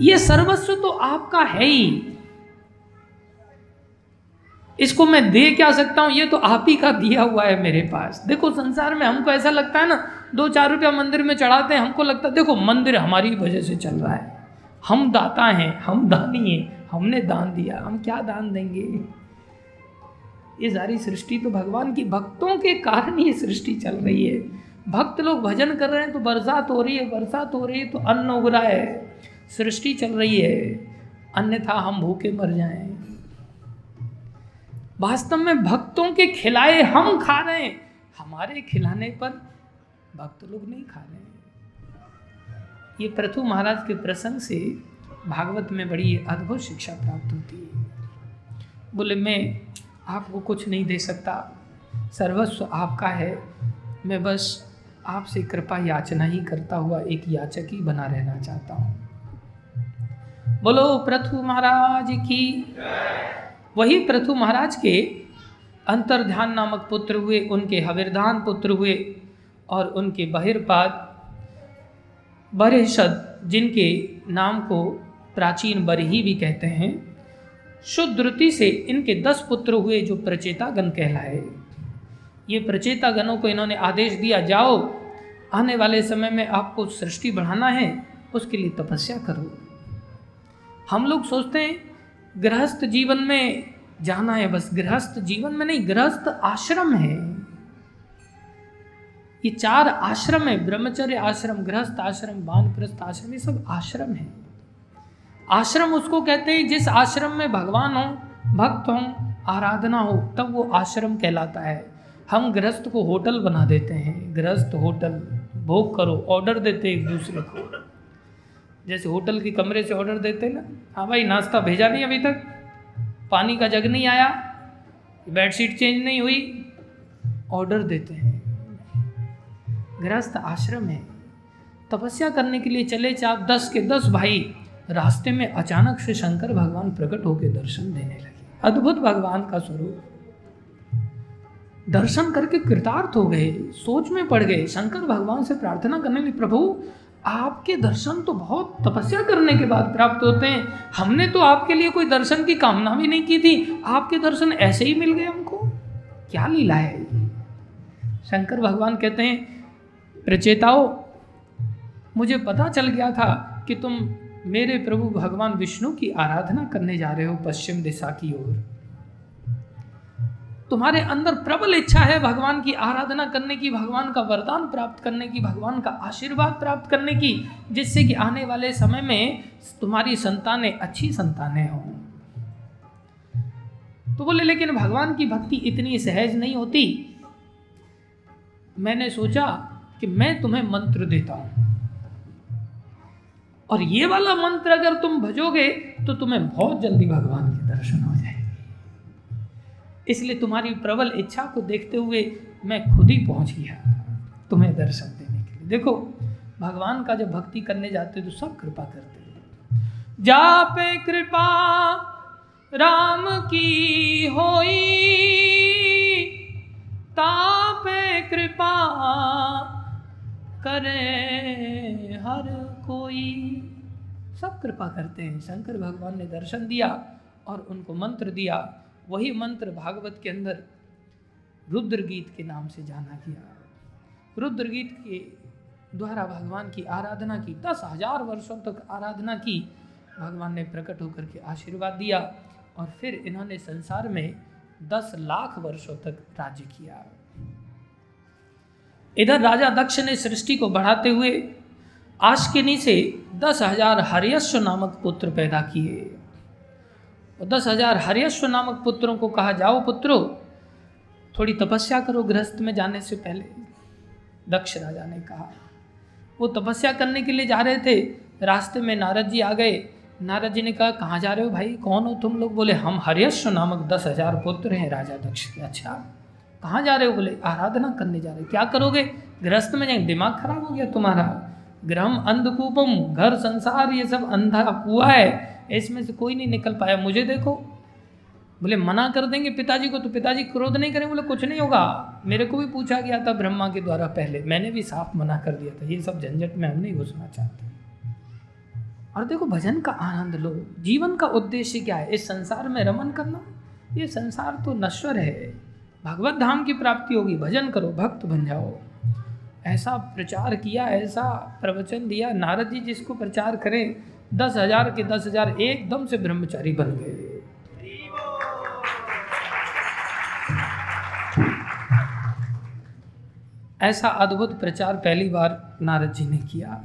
ये सर्वस्व तो आपका है ही। इसको मैं दे क्या सकता हूँ? ये तो आप ही का दिया हुआ है मेरे पास। देखो, संसार में हमको ऐसा लगता है ना दो चार रुपया मंदिर में चढ़ाते हैं, हमको लगता है, देखो, मंदिर हमारी वजह से चल रहा है। हम दाता हैं, हम दानी हैं, हमने दान दिया, हम क्या दान देंगे? ये सारी सृष्टि तो भगवान की, भक्तों के कारण ये सृष्टि चल रही है। भक्त लोग भजन कर रहे हैं तो बरसात हो रही है, बरसात हो रही है तो अन्न उग रहा है। सृष्टि चल रही है, अन्यथा हम भूखे मर जाएँ। वास्तव में भक्तों के खिलाए हम खा रहे हैं। हमारे खिलाने पर भक्त लोग नहीं खा रहे हैं। ये प्रथु महाराज के प्रसंग से भागवत में बड़ी अद्भुत शिक्षा प्राप्त होती है। बोले, मैं आपको कुछ नहीं दे सकता। सर्वस्व आपका है। मैं बस आपसे कृपा याचना ही करता हुआ एक याचक ही बना रहना चाहता हूँ। बोलो, प्रथु महाराज की वही प्रथु महाराज के अंतर्ध्यान नामक पुत्र हुए, उनके हविर्धान पुत्र हुए। और उनके बहिर्पाद बरहसद जिनके नाम को प्राचीन बरही भी कहते हैं शुद्धरुति से इनके दस पुत्र हुए जो प्रचेता गण कहलाए। ये प्रचेता गणों को इन्होंने आदेश दिया, जाओ, आने वाले समय में आपको सृष्टि बढ़ाना है, उसके लिए तपस्या करो। हम लोग सोचते हैं, गृहस्थ जीवन में जाना है बस, गृहस्थ जीवन में नहीं, गृहस्थ आश्रम है। ये चार आश्रम है, ब्रह्मचर्य आश्रम, गृहस्थ आश्रम, बानप्रस्थ आश्रम, ये सब आश्रम है। आश्रम उसको कहते हैं जिस आश्रम में भगवान हो, भक्त हो, आराधना हो, तब वो आश्रम कहलाता है। हम गृहस्थ को होटल बना देते हैं, गृहस्थ होटल, भोग करो, ऑर्डर देते एक दूसरे को। जैसे होटल के कमरे से ऑर्डर देते ना हाँ भाई, नाश्ता भेजा नहीं अभी तक, पानी का जग नहीं आया, बेडशीट चेंज नहीं हुई, ऑर्डर देते हैं। गृहस्थ आश्रम है तपस्या करने के लिए चले चाप दस के दस भाई रास्ते में अचानक से शंकर भगवान प्रकट होकर दर्शन देने लगे। अद्भुत भगवान का स्वरूप। दर्शन करके कृतार्थ हो गए, सोच में पड़ गए। शंकर भगवान से प्रार्थना करने लगे, प्रभु, आपके दर्शन तो बहुत तपस्या करने के बाद प्राप्त होते हैं। हमने तो आपके लिए कोई दर्शन की कामना भी नहीं की थी। आपके दर्शन ऐसे ही मिल गए हमको। क्या लीला है शंकर भगवान कहते हैं प्रचेताओ, मुझे पता चल गया था कि तुम मेरे प्रभु भगवान विष्णु की आराधना करने जा रहे हो पश्चिम दिशा की ओर। तुम्हारे अंदर प्रबल इच्छा है भगवान की आराधना करने की, भगवान का वरदान प्राप्त करने की, भगवान का आशीर्वाद प्राप्त करने की, जिससे कि आने वाले समय में तुम्हारी संतानें अच्छी संतानें हों। तो बोले, लेकिन भगवान की भक्ति इतनी सहज नहीं होती। मैंने सोचा कि मैं तुम्हें मंत्र देता हूँ। और ये वाला मंत्र अगर तुम भजोगे तो तुम्हें बहुत जल्दी भगवान के दर्शन हो जाएँगे। इसलिए तुम्हारी प्रबल इच्छा को देखते हुए मैं खुद ही पहुँच गया तुम्हें दर्शन देने के लिए। देखो, भगवान का जब भक्ति करने जाते तो सब कृपा करते जा पे कृपा राम की होई, तापे कृपा करे हर कोई। सब कृपा करते हैं। शंकर भगवान ने दर्शन दिया और उनको मंत्र दिया। वही मंत्र भागवत के अंदर रुद्र गीत के नाम से जाना गया। रुद्र गीत के द्वारा भगवान की आराधना की। दस हज़ार वर्षों तक आराधना की। भगवान ने प्रकट होकर के आशीर्वाद दिया और फिर इन्होंने संसार में दस लाख वर्षों तक राज्य किया। इधर राजा दक्ष ने सृष्टि को बढ़ाते हुए आशकिनी से दस हज़ार हरियश्व नामक पुत्र पैदा किए। और दस हज़ार हरियश्व नामक पुत्रों को कहा, जाओ पुत्रो, थोड़ी तपस्या करो गृहस्थ में जाने से पहले, दक्ष राजा ने कहा। वो तपस्या करने के लिए जा रहे थे। रास्ते में नारद जी आ गए। नारद जी ने कहा, कहाँ जा रहे हो भाई? कौन हो तुम लोग? बोले, हम हरियश्व नामक दस हज़ार पुत्र हैं राजा दक्ष के। अच्छा कहाँ जा रहे हो बोले? आराधना करने जा रहे क्या करोगे? गृहस्थ में जाएँगे। दिमाग खराब हो गया तुम्हारा। ग्रहम अंधकूपम, घर, संसार, ये सब अंधा कुआ है। इसमें से कोई नहीं निकल पाया। मुझे देखो। बोले, मना कर देंगे पिताजी को तो पिताजी क्रोध नहीं करें बोले, कुछ नहीं होगा। मेरे को भी पूछा गया था ब्रह्मा के द्वारा पहले। मैंने भी साफ़ मना कर दिया था। ये सब झंझट में हम नहीं घुसना चाहते। और देखो, भजन का आनंद लो। जीवन का उद्देश्य क्या है? इस संसार में रमन करना। ये संसार तो नश्वर है। भगवत धाम की प्राप्ति होगी, भजन करो, भक्त बन जाओ। ऐसा प्रचार किया, ऐसा प्रवचन दिया, नारद जी जिसको प्रचार करें, दस हज़ार के दस हज़ार एकदम से ब्रह्मचारी बन गए। ऐसा अद्भुत प्रचार पहली बार नारद जी ने किया।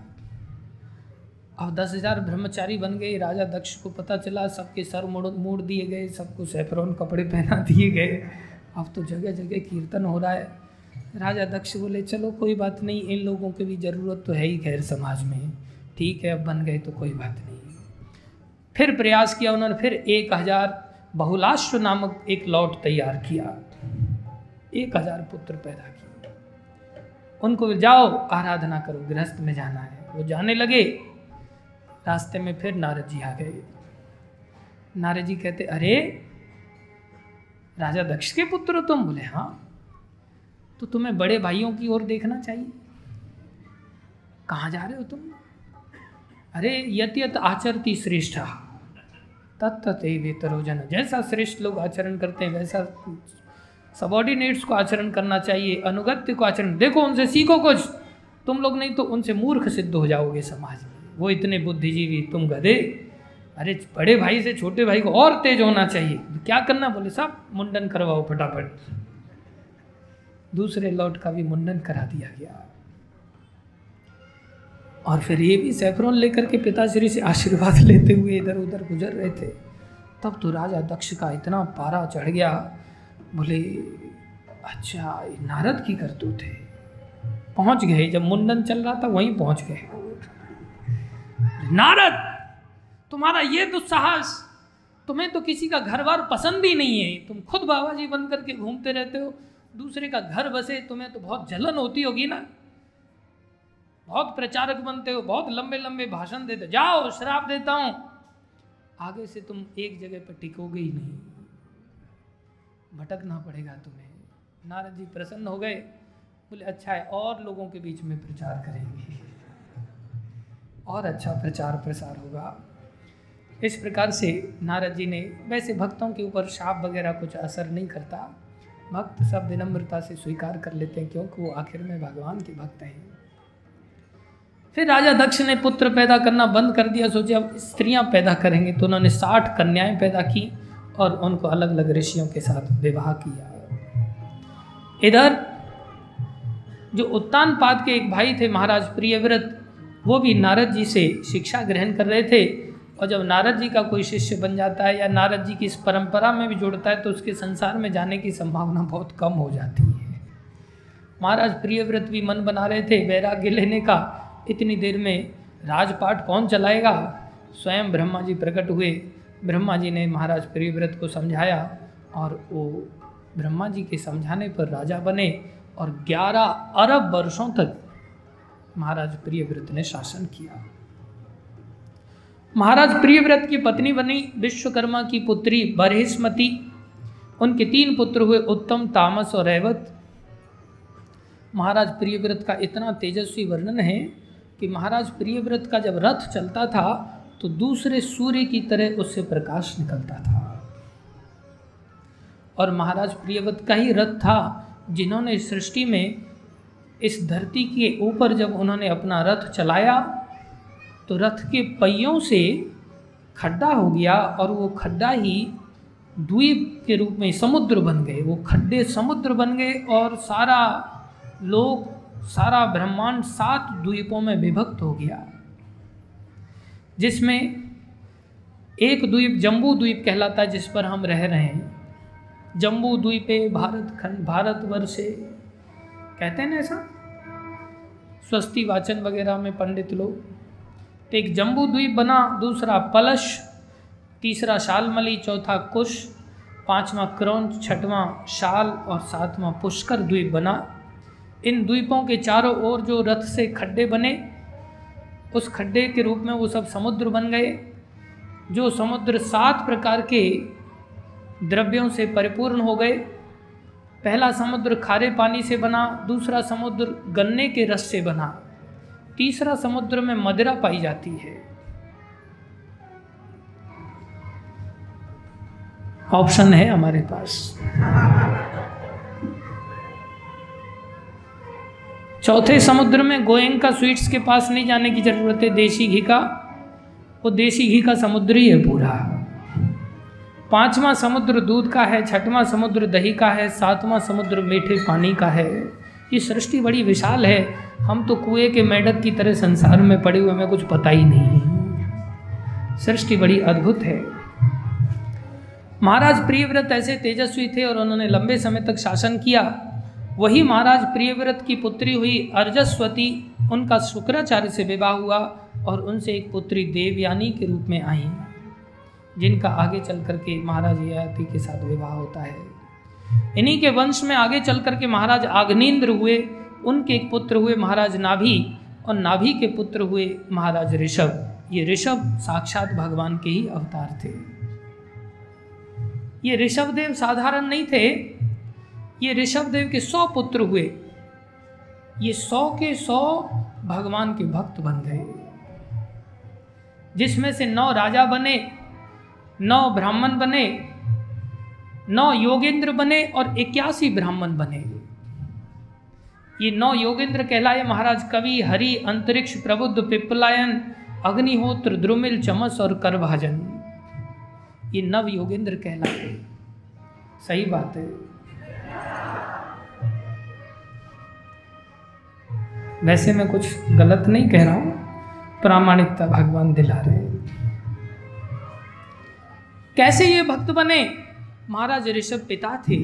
अब दस हज़ार ब्रह्मचारी बन गए, राजा दक्ष को पता चला, सबके सर मोड़ मोड़ दिए गए, सबको सैफरोन कपड़े पहना दिए गए। अब तो जगह जगह कीर्तन हो रहा है। राजा दक्ष बोले, चलो, कोई बात नहीं, इन लोगों की भी ज़रूरत तो है ही खैर समाज में। ठीक है, अब बन गए तो कोई बात नहीं। फिर प्रयास किया उन्होंने, फिर एक हज़ार बहुलाश्व नामक एक लौट तैयार किया। एक हज़ार पुत्र पैदा किए। उनको जाओ, आराधना करो, गृहस्थ में जाना है। वो जाने लगे। रास्ते में फिर नारद जी आ गए। नारद जी कहते, अरे राजा दक्ष के पुत्र तुम बोले हाँ तो तुम्हें बड़े भाइयों की ओर देखना चाहिए। कहाँ जा रहे हो तुम? अरे यत यत आचरती श्रेष्ठ। तत्ते वेतरोजन जैसा श्रेष्ठ लोग आचरण करते हैं, वैसा सबॉर्डिनेट्स को आचरण करना चाहिए, अनुगत्य को आचरण। देखो, उनसे सीखो कुछ। तुम लोग नहीं तो उनसे मूर्ख सिद्ध हो जाओगे समाज में। वो इतने बुद्धिजीवी, तुम गधे। अरे बड़े भाई से छोटे भाई को और तेज होना चाहिए। तो क्या करना बोले, साहब, मुंडन करवाओ फटाफट। दूसरे लौट का भी मुंडन करा दिया गया। और फिर ये भी सैफरोन लेकर के पिताश्री से आशीर्वाद लेते हुए इधर उधर गुजर रहे थे। तब तो राजा दक्ष का इतना पारा चढ़ गया। बोले अच्छा नारद की करतूत है। पहुँच गए। जब मुंडन चल रहा था, वहीं पहुँच गए। नारद तुम्हारा ये दुस्साहस, तुम्हें तो किसी का घर बार पसंद ही नहीं है। तुम खुद बाबा जी बन करके घूमते रहते हो, दूसरे का घर बसे, तुम्हें तो बहुत जलन होती होगी ना। बहुत प्रचारक बनते हो, बहुत लंबे लंबे भाषण देते जाओ, श्राप देता हूँ। आगे से तुम एक जगह पर टिकोगे ही नहीं। भटकना पड़ेगा तुम्हें। नारद जी प्रसन्न हो गए। बोले अच्छा है, और लोगों के बीच में प्रचार करेंगे। और अच्छा प्रचार प्रसार होगा। इस प्रकार से नारद जी ने वैसे भक्तों के ऊपर शाप वगैरह कुछ असर नहीं करता। भक्त सब विनम्रता से स्वीकार कर लेते हैं क्योंकि वो आखिर में भगवान के भक्त हैं। फिर राजा दक्ष ने पुत्र पैदा करना बंद कर दिया। सोचे अब स्त्रियाँ पैदा करेंगे तो उन्होंने साठ कन्याएँ पैदा की और उनको अलग अलग ऋषियों के साथ विवाह किया। इधर जो उत्तान पाद के एक भाई थे महाराज प्रियव्रत, वो भी नारद जी से शिक्षा ग्रहण कर रहे थे। और जब नारद जी का कोई शिष्य बन जाता है या नारद जी की इस परंपरा में भी जुड़ता है तो उसके संसार में जाने की संभावना बहुत कम हो जाती है। महाराज, प्रियव्रत भी मन बना रहे थे वैराग्य लेने का। इतनी देर में राजपाट कौन चलाएगा? स्वयं ब्रह्मा जी प्रकट हुए। ब्रह्मा जी ने महाराज प्रियव्रत को समझाया और वो ब्रह्मा जी के समझाने पर राजा बने और 11 अरब वर्षों तक महाराज प्रियव्रत ने शासन किया। महाराज प्रियव्रत की पत्नी बनी, विश्वकर्मा की पुत्री बरहिस्मती उनके तीन पुत्र हुए उत्तम, तामस और रैवत। महाराज प्रियव्रत का इतना तेजस्वी वर्णन है कि महाराज प्रियव्रत का जब रथ चलता था तो दूसरे सूर्य की तरह उससे प्रकाश निकलता था। और महाराज प्रियव्रत का ही रथ था, जिन्होंने सृष्टि में इस धरती के ऊपर जब उन्होंने अपना रथ चलाया तो रथ के पहियों से खड्डा हो गया और वो खड्डा ही द्वीप के रूप में समुद्र बन गए। वो खड्डे समुद्र बन गए और सारा लोग सारा ब्रह्मांड सात द्वीपों में विभक्त हो गया। जिसमें एक द्वीप जम्बू द्वीप कहलाता है, जिस पर हम रह रहे हैं। जम्बू द्वीपे भारत खंड भारतवर्षे कहते हैं ना ऐसा? स्वस्ति वाचन वगैरह में पंडित लोग। तो एक जम्बू द्वीप बना, दूसरा पलश, तीसरा शालमली, चौथा कुश, पांचवा क्रौंच, छठवां शाल और सातवां पुष्कर द्वीप बना। इन द्वीपों के चारों ओर जो रथ से खड्डे बने, उस खड्डे के रूप में वो सब समुद्र बन गए, जो समुद्र सात प्रकार के द्रव्यों से परिपूर्ण हो गए। पहला समुद्र खारे पानी से बना, दूसरा समुद्र गन्ने के रस से बना। तीसरा समुद्र में मदिरा पाई जाती है। ऑप्शन है हमारे पास। चौथे समुद्र में गोयंका स्वीट्स के पास नहीं जाने की ज़रूरत है, देसी घी का। वो देसी घी का समुद्र ही है पूरा। पांचवा समुद्र दूध का है, छठवां समुद्र दही का है, सातवां समुद्र मीठे पानी का है। ये सृष्टि बड़ी विशाल है। हम तो कुएँ के मेढक की तरह संसार में पड़े हुए हमें कुछ पता ही नहीं है। सृष्टि बड़ी अद्भुत है। महाराज प्रियव्रत ऐसे तेजस्वी थे और उन्होंने लंबे समय तक शासन किया। वही महाराज प्रियव्रत की पुत्री हुई अर्जस्वती, उनका शुक्राचार्य से विवाह हुआ और उनसे एक पुत्री देवयानी के रूप में आई, जिनका आगे चल करके महाराज ययाति के साथ विवाह होता है। इन्हीं के वंश में आगे चल करके महाराज आग्नेन्द्र हुए, उनके एक पुत्र हुए महाराज नाभि और नाभि के पुत्र हुए महाराज ऋषभ। ये ऋषभ साक्षात भगवान के ही अवतार थे। ये ऋषभ देव साधारण नहीं थे, ये ऋषभ देव के सौ पुत्र हुए। ये सौ के सौ भगवान के भक्त बन गए। जिसमें से नौ राजा बने, नौ ब्राह्मण बने नौ योगेंद्र बने और इक्यासी ब्राह्मण बने। ये नौ योगेंद्र कहलाए, महाराज कवि, हरि, अंतरिक्ष प्रबुद्ध, पिपलायन, अग्निहोत्र, द्रुमिल, चमस और करभाजन। ये नव योगेंद्र कहलाए। सही बात है। वैसे मैं कुछ गलत नहीं कह रहा हूँ, प्रामाणिकता भगवान दिला रहे कैसे ये भक्त बने? महाराज ऋषभ पिता थे।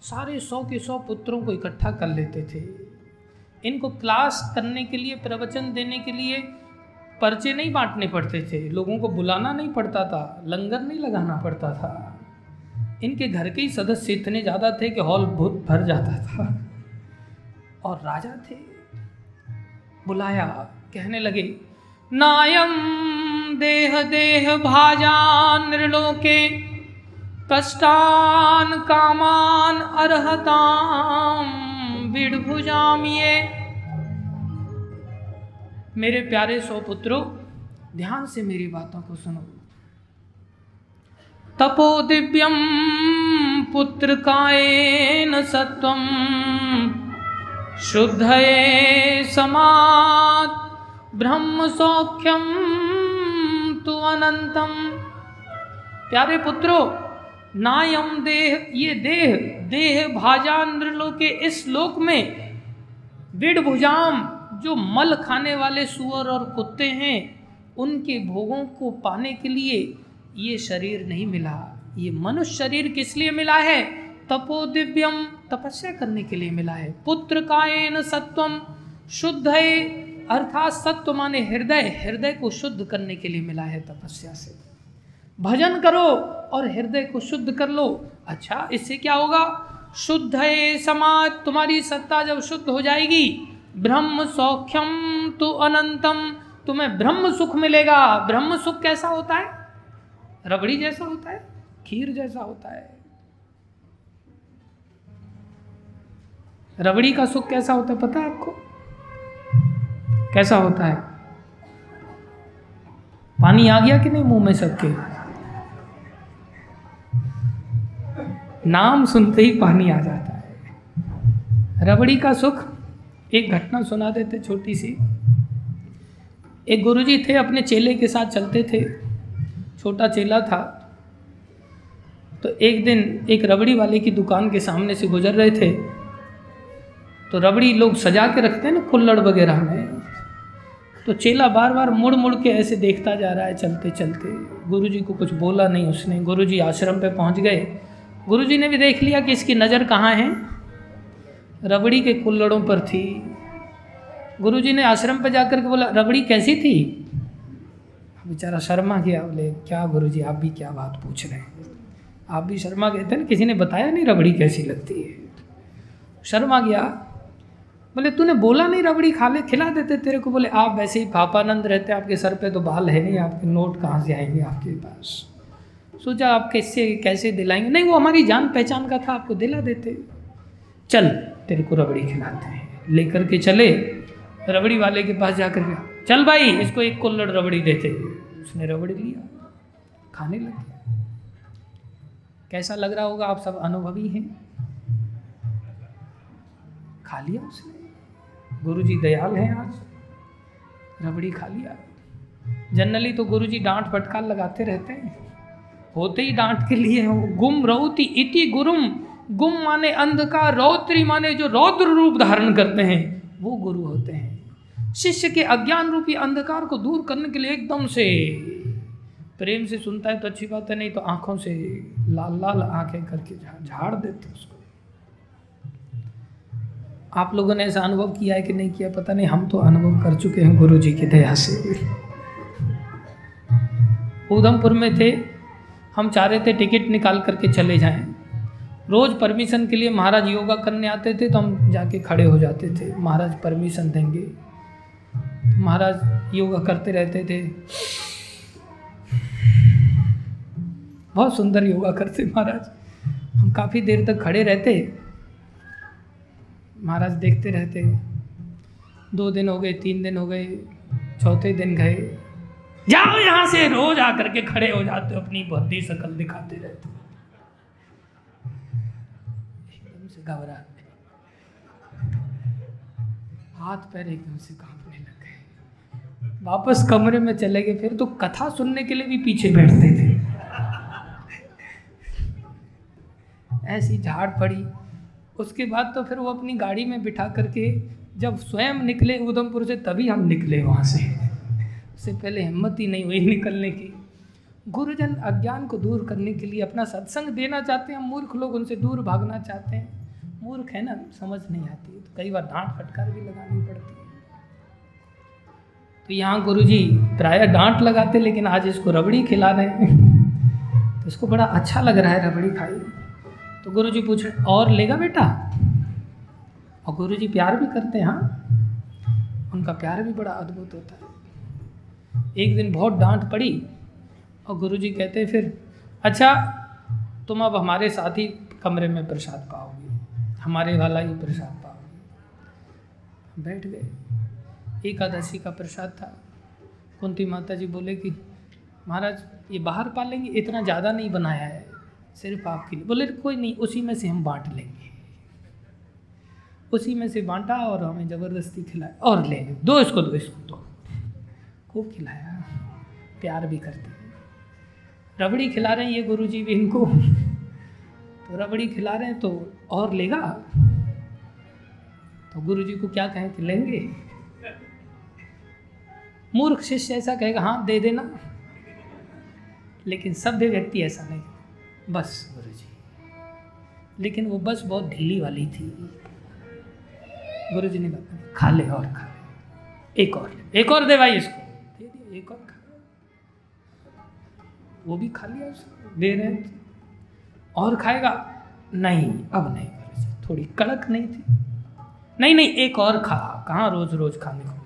सारे सौ के सौ पुत्रों को इकट्ठा कर लेते थे। इनको क्लास करने के लिए, प्रवचन देने के लिए पर्चे नहीं बांटने पड़ते थे। लोगों को बुलाना नहीं पड़ता था, लंगर नहीं लगाना पड़ता था। इनके घर के ही सदस्य इतने ज़्यादा थे कि हॉल बहुत भर जाता था। और राजा थे। बुलाया, कहने लगे नायम देह देह भाजान निर्लोके कष्टान कामान अर्हताम विड़भुजाम ये मेरे प्यारे सौ पुत्रों ध्यान से मेरी बातों को सुनो। तपो दिव्यम पुत्र कायेन सत्वम शुद्धये समात ब्रह्म सौख्यम तु अनंतम प्यारे पुत्रो नायम देह, ये देह देह भाजा के इस लोक में विड़ भुजाम जो मल खाने वाले सुअर और कुत्ते हैं, उनके भोगों को पाने के लिए ये शरीर नहीं मिला। ये मनुष्य शरीर किस लिए मिला है? तपो दिव्यम तपस्या करने के लिए मिला है। पुत्र कायन सत्वम शुद्ध अर्थात सत्व माने हृदय हृदय को शुद्ध करने के लिए मिला है तपस्या से। भजन करो और हृदय को शुद्ध कर लो। अच्छा इससे क्या होगा? शुद्ध है समाज, तुम्हारी सत्ता जब शुद्ध हो जाएगी, ब्रह्म सौख्यम तो अनंतम, तुम्हें ब्रह्म सुख मिलेगा। ब्रह्म सुख कैसा होता है? रबड़ी जैसा होता है, खीर जैसा होता है। रबड़ी का सुख कैसा होता है पता है आपको? कैसा होता है? पानी आ गया कि नहीं मुँह में सबके? नाम सुनते ही पानी आ जाता है। रबड़ी का सुख एक घटना सुना देते छोटी सी। एक गुरुजी थे, अपने चेले के साथ चलते थे। छोटा चेला था। तो एक दिन एक रबड़ी वाले की दुकान के सामने से गुजर रहे थे। तो रबड़ी लोग सजा के रखते हैं ना, कुल्लड़ वगैरह में। तो चेला बार बार मुड़ मुड़ के ऐसे देखता जा रहा है चलते चलते गुरुजी को कुछ बोला नहीं उसने। गुरुजी आश्रम पे पहुँच गए। गुरुजी ने भी देख लिया कि इसकी नज़र कहाँ है। रबड़ी के कुल्लड़ों पर थी। गुरुजी ने आश्रम पर जाकर के बोला, रबड़ी कैसी थी? बेचारा शर्मा गया, बोले, क्या गुरुजी, आप भी क्या बात पूछ रहे हैं? आप भी शर्मा गए थे ना, किसी ने बताया नहीं रबड़ी कैसी लगती है। शर्मा गया, बोले, तूने बोला नहीं रबड़ी खा ले खिला देते तेरे को? बोले, आप वैसे ही पापानंद रहते आपके सर पे तो बाल है नहीं, आपके नोट कहाँ से आएँगे आपके पास? सोचा आप कैसे कैसे दिलाएँगे? नहीं, वो हमारी जान पहचान का था, आपको दिला देते। चल, तेरे को रबड़ी खिलाते हैं। लेकर के चले, रबड़ी वाले के पास जाकर के। चल भाई, इसको एक कुल्लड़ रबड़ी देते। उसने रबड़ी लिया, खाने लगे। कैसा लग रहा होगा? आप सब अनुभवी हैं। खा लिया उसने। गुरुजी दयाल हैं आज। रबड़ी खा लिया। जनरली तो गुरुजी डांट फटकार लगाते रहते हैं। होते ही डांट के लिए गुम रौती इति गुरुम। गुम माने अंधकार, रौद्री माने जो रौद्र रूप धारण करते हैं, वो गुरु होते हैं। शिष्य के अज्ञान रूपी अंधकार को दूर करने के लिए एकदम से प्रेम से सुनता है तो अच्छी बात है, नहीं तो आँखों से लाल लाल आँखें करके झाड़ देते उसको। आप लोगों ने ऐसा अनुभव किया है कि नहीं किया? पता नहीं, हम तो अनुभव कर चुके हैं गुरु जी की दया से। उधमपुर में थे हम चाह रहे थे टिकट निकाल करके चले जाएँ। रोज़ परमिशन के लिए महाराज योगा करने आते थे तो हम जाके खड़े हो जाते थे। महाराज परमिशन देंगे। तो महाराज योगा करते रहते थे। बहुत सुंदर योगा करते महाराज। हम काफ़ी देर तक खड़े रहते। महाराज देखते रहते। दो दिन हो गए, तीन दिन हो गए, चौथे दिन गए। जाओ यहाँ से, रोज आकर के खड़े हो जाते हो, अपनी बुद्धि शकल दिखाते रहते एकदम से हाथ पैर एकदम से कांपने लगे वापस कमरे में चले गए, फिर तो कथा सुनने के लिए भी पीछे बैठते थे। ऐसी झाड़ पड़ी। उसके बाद तो फिर वो अपनी गाड़ी में बिठा करके जब स्वयं निकले उधमपुर से, तभी हम निकले वहाँ से। उससे पहले हिम्मत ही नहीं हुई निकलने की। गुरुजन अज्ञान को दूर करने के लिए अपना सत्संग देना चाहते हैं। मूर्ख लोग उनसे दूर भागना चाहते हैं। मूर्ख है ना, समझ नहीं आती। तो कई बार डांट फटकार भी लगानी पड़ती है। तो यहाँ गुरु जी प्राय डांट लगाते, लेकिन आज इसको रबड़ी खिला रहे हैं। तो इसको बड़ा अच्छा लग रहा है रबड़ी खाई। तो गुरु जी पूछ और लेगा बेटा? और गुरु जी प्यार भी करते हैं हाँ। उनका प्यार भी बड़ा अद्भुत होता है। एक दिन बहुत डांट पड़ी और गुरु जी कहते फिर अच्छा तुम अब हमारे साथ ही कमरे में प्रसाद पाओगे, हमारे वाला ही प्रसाद पाओगे। बैठ गए। एकादशी का प्रसाद था। कुंती माता जी बोले कि, महाराज, ये बाहर पालेंगे, इतना ज़्यादा नहीं बनाया है, सिर्फ़ आपके लिए। बोले, कोई नहीं, उसी में से हम बांट लेंगे। उसी में से बांटा और हमें ज़बरदस्ती खिलाया। और ले लो, दो इसको दो इसको, दो। खूब खिलाया प्यार भी करते हैं। रबड़ी खिला रहे हैं ये गुरु जी भी इनको। तो रबड़ी खिला रहे हैं तो और लेगा? तो गुरु जी को क्या कहें कि लेंगे? मूर्ख शिष्य ऐसा कहेगा हाँ दे देना। लेकिन सभ्य व्यक्ति ऐसा नहीं। बस। गुरु जी लेकिन वो बस बहुत ढीली वाली थी। गुरु जी ने कहा खा ले और खा ले। एक और ले एक और दे भाई इसको। वो भी खा लिया उसको दे रहे थे। और खाएगा? नहीं, अब नहीं थोड़ी कड़क नहीं थी। नहीं नहीं, एक और खा। कहाँ रोज रोज खाने को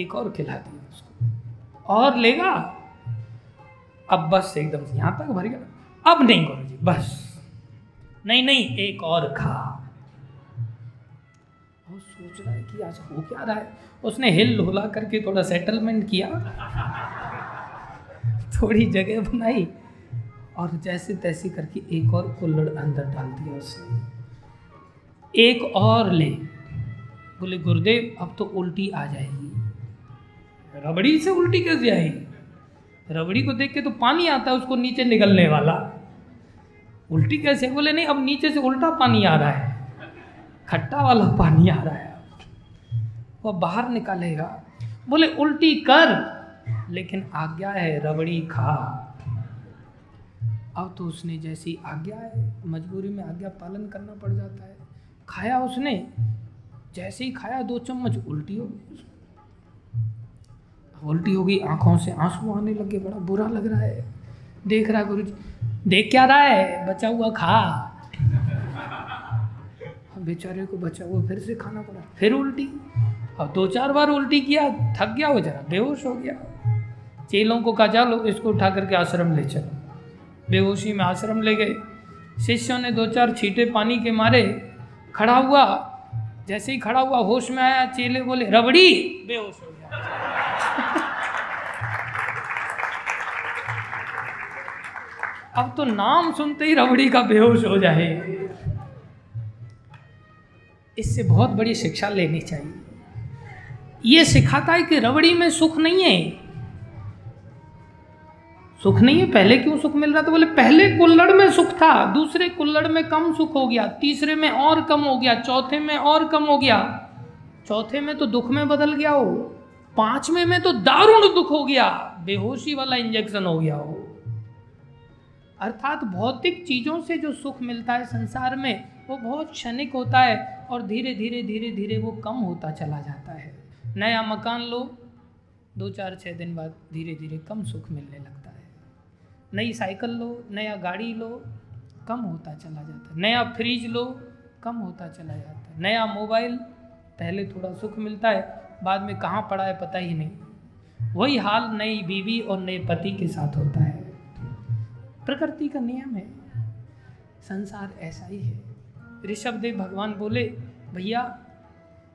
एक और खिला दिया उसको। और लेगा? अब बस एकदम यहाँ तक भर गया। अब नहीं गुरु जी, बस। नहीं नहीं, एक और खा। और सोच रहा है कि आज हो क्या रहा है? उसने हिल हुला करके थोड़ा सेटलमेंट किया। थोड़ी जगह बनाई और जैसे तैसे करके एक और कुल्लड़ अंदर डाल दिया उसने। एक और ले। बोले, गुरुदेव, अब तो उल्टी आ जाएगी। रबड़ी से उल्टी कैसे आएगी? रबड़ी को देख के तो पानी आता है उसको नीचे निकलने वाला। उल्टी कैसे? बोले, नहीं, अब नीचे से उल्टा पानी आ रहा है। खट्टा वाला पानी आ रहा है। वह बाहर निकालेगा। बोले, उल्टी कर। लेकिन आज्ञा है रबड़ी खा। अब तो उसने जैसी आज्ञा है, मजबूरी में आज्ञा पालन करना पड़ जाता है। खाया उसने, जैसे ही खाया दो चम्मच, उल्टी हो गई उल्टी हो गई, आँखों से आँसू आने लगे, बड़ा बुरा लग रहा है। देख रहा गुरु जी देख क्या रहा है? बचा हुआ खा। बेचारे को बचा हुआ फिर से खाना पड़ा, फिर उल्टी। अब दो चार बार उल्टी किया, थक गया वो जरा, बेहोश हो गया। चेलों को कहा चलो इसको उठा करके आश्रम ले चलो। बेहोशी में आश्रम ले गए। शिष्यों ने दो चार छीटे पानी के मारे, खड़ा हुआ। जैसे ही खड़ा हुआ, होश में आया, चेले बोले, रबड़ी! बेहोश हो गया। अब तो नाम सुनते ही रबड़ी का बेहोश हो जाए। इससे बहुत बड़ी शिक्षा लेनी चाहिए। ये सिखाता है कि रबड़ी में सुख नहीं है। सुख नहीं है? पहले क्यों सुख मिल रहा था? बोले, पहले कुल्लड़ में सुख था, दूसरे कुल्लड़ में कम सुख हो गया, तीसरे में और कम हो गया, चौथे में और कम हो गया। चौथे में तो दुख में बदल गया हो, पाँचवें में तो दारुण दुख हो गया, बेहोशी वाला इंजेक्शन हो गया हो। अर्थात भौतिक चीज़ों से जो सुख मिलता है संसार में, वो बहुत क्षणिक होता है और धीरे धीरे धीरे धीरे वो कम होता चला जाता है। नया मकान लो, दो, चार छः दिन बाद धीरे धीरे कम सुख मिलने लगता नई साइकिल लो, नया गाड़ी लो, कम होता चला जाता। है नया फ्रिज लो, कम होता चला जाता। है नया मोबाइल, पहले थोड़ा सुख मिलता है, बाद में कहाँ पड़ा है पता ही नहीं। वही हाल नई बीवी और नए पति के साथ होता है। प्रकृति का नियम है। संसार ऐसा ही है। ऋषभ देव भगवान बोले, भैया,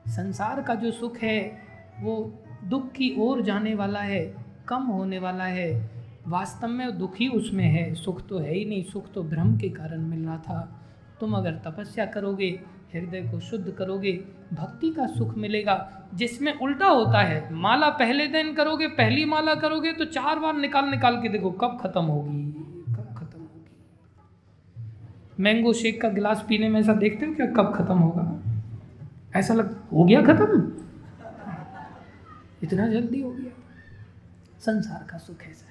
संसार का जो सुख है, वो दुख की ओर जाने वाला है, कम होने वाला है। वास्तव में दुखी उसमें है, सुख तो है ही नहीं। सुख तो भ्रम के कारण मिल रहा था। तुम अगर तपस्या करोगे, हृदय को शुद्ध करोगे, भक्ति का सुख मिलेगा, जिसमें उल्टा होता है। माला पहले दिन करोगे, पहली माला करोगे तो चार बार निकाल निकाल के देखो कब खत्म होगी, कब खत्म होगी। मैंगो शेक का गिलास पीने में ऐसा देखते हो क्या कब खत्म होगा? ऐसा लग, हो गया खत्म? इतना जल्दी हो गया। संसार का सुख ऐसा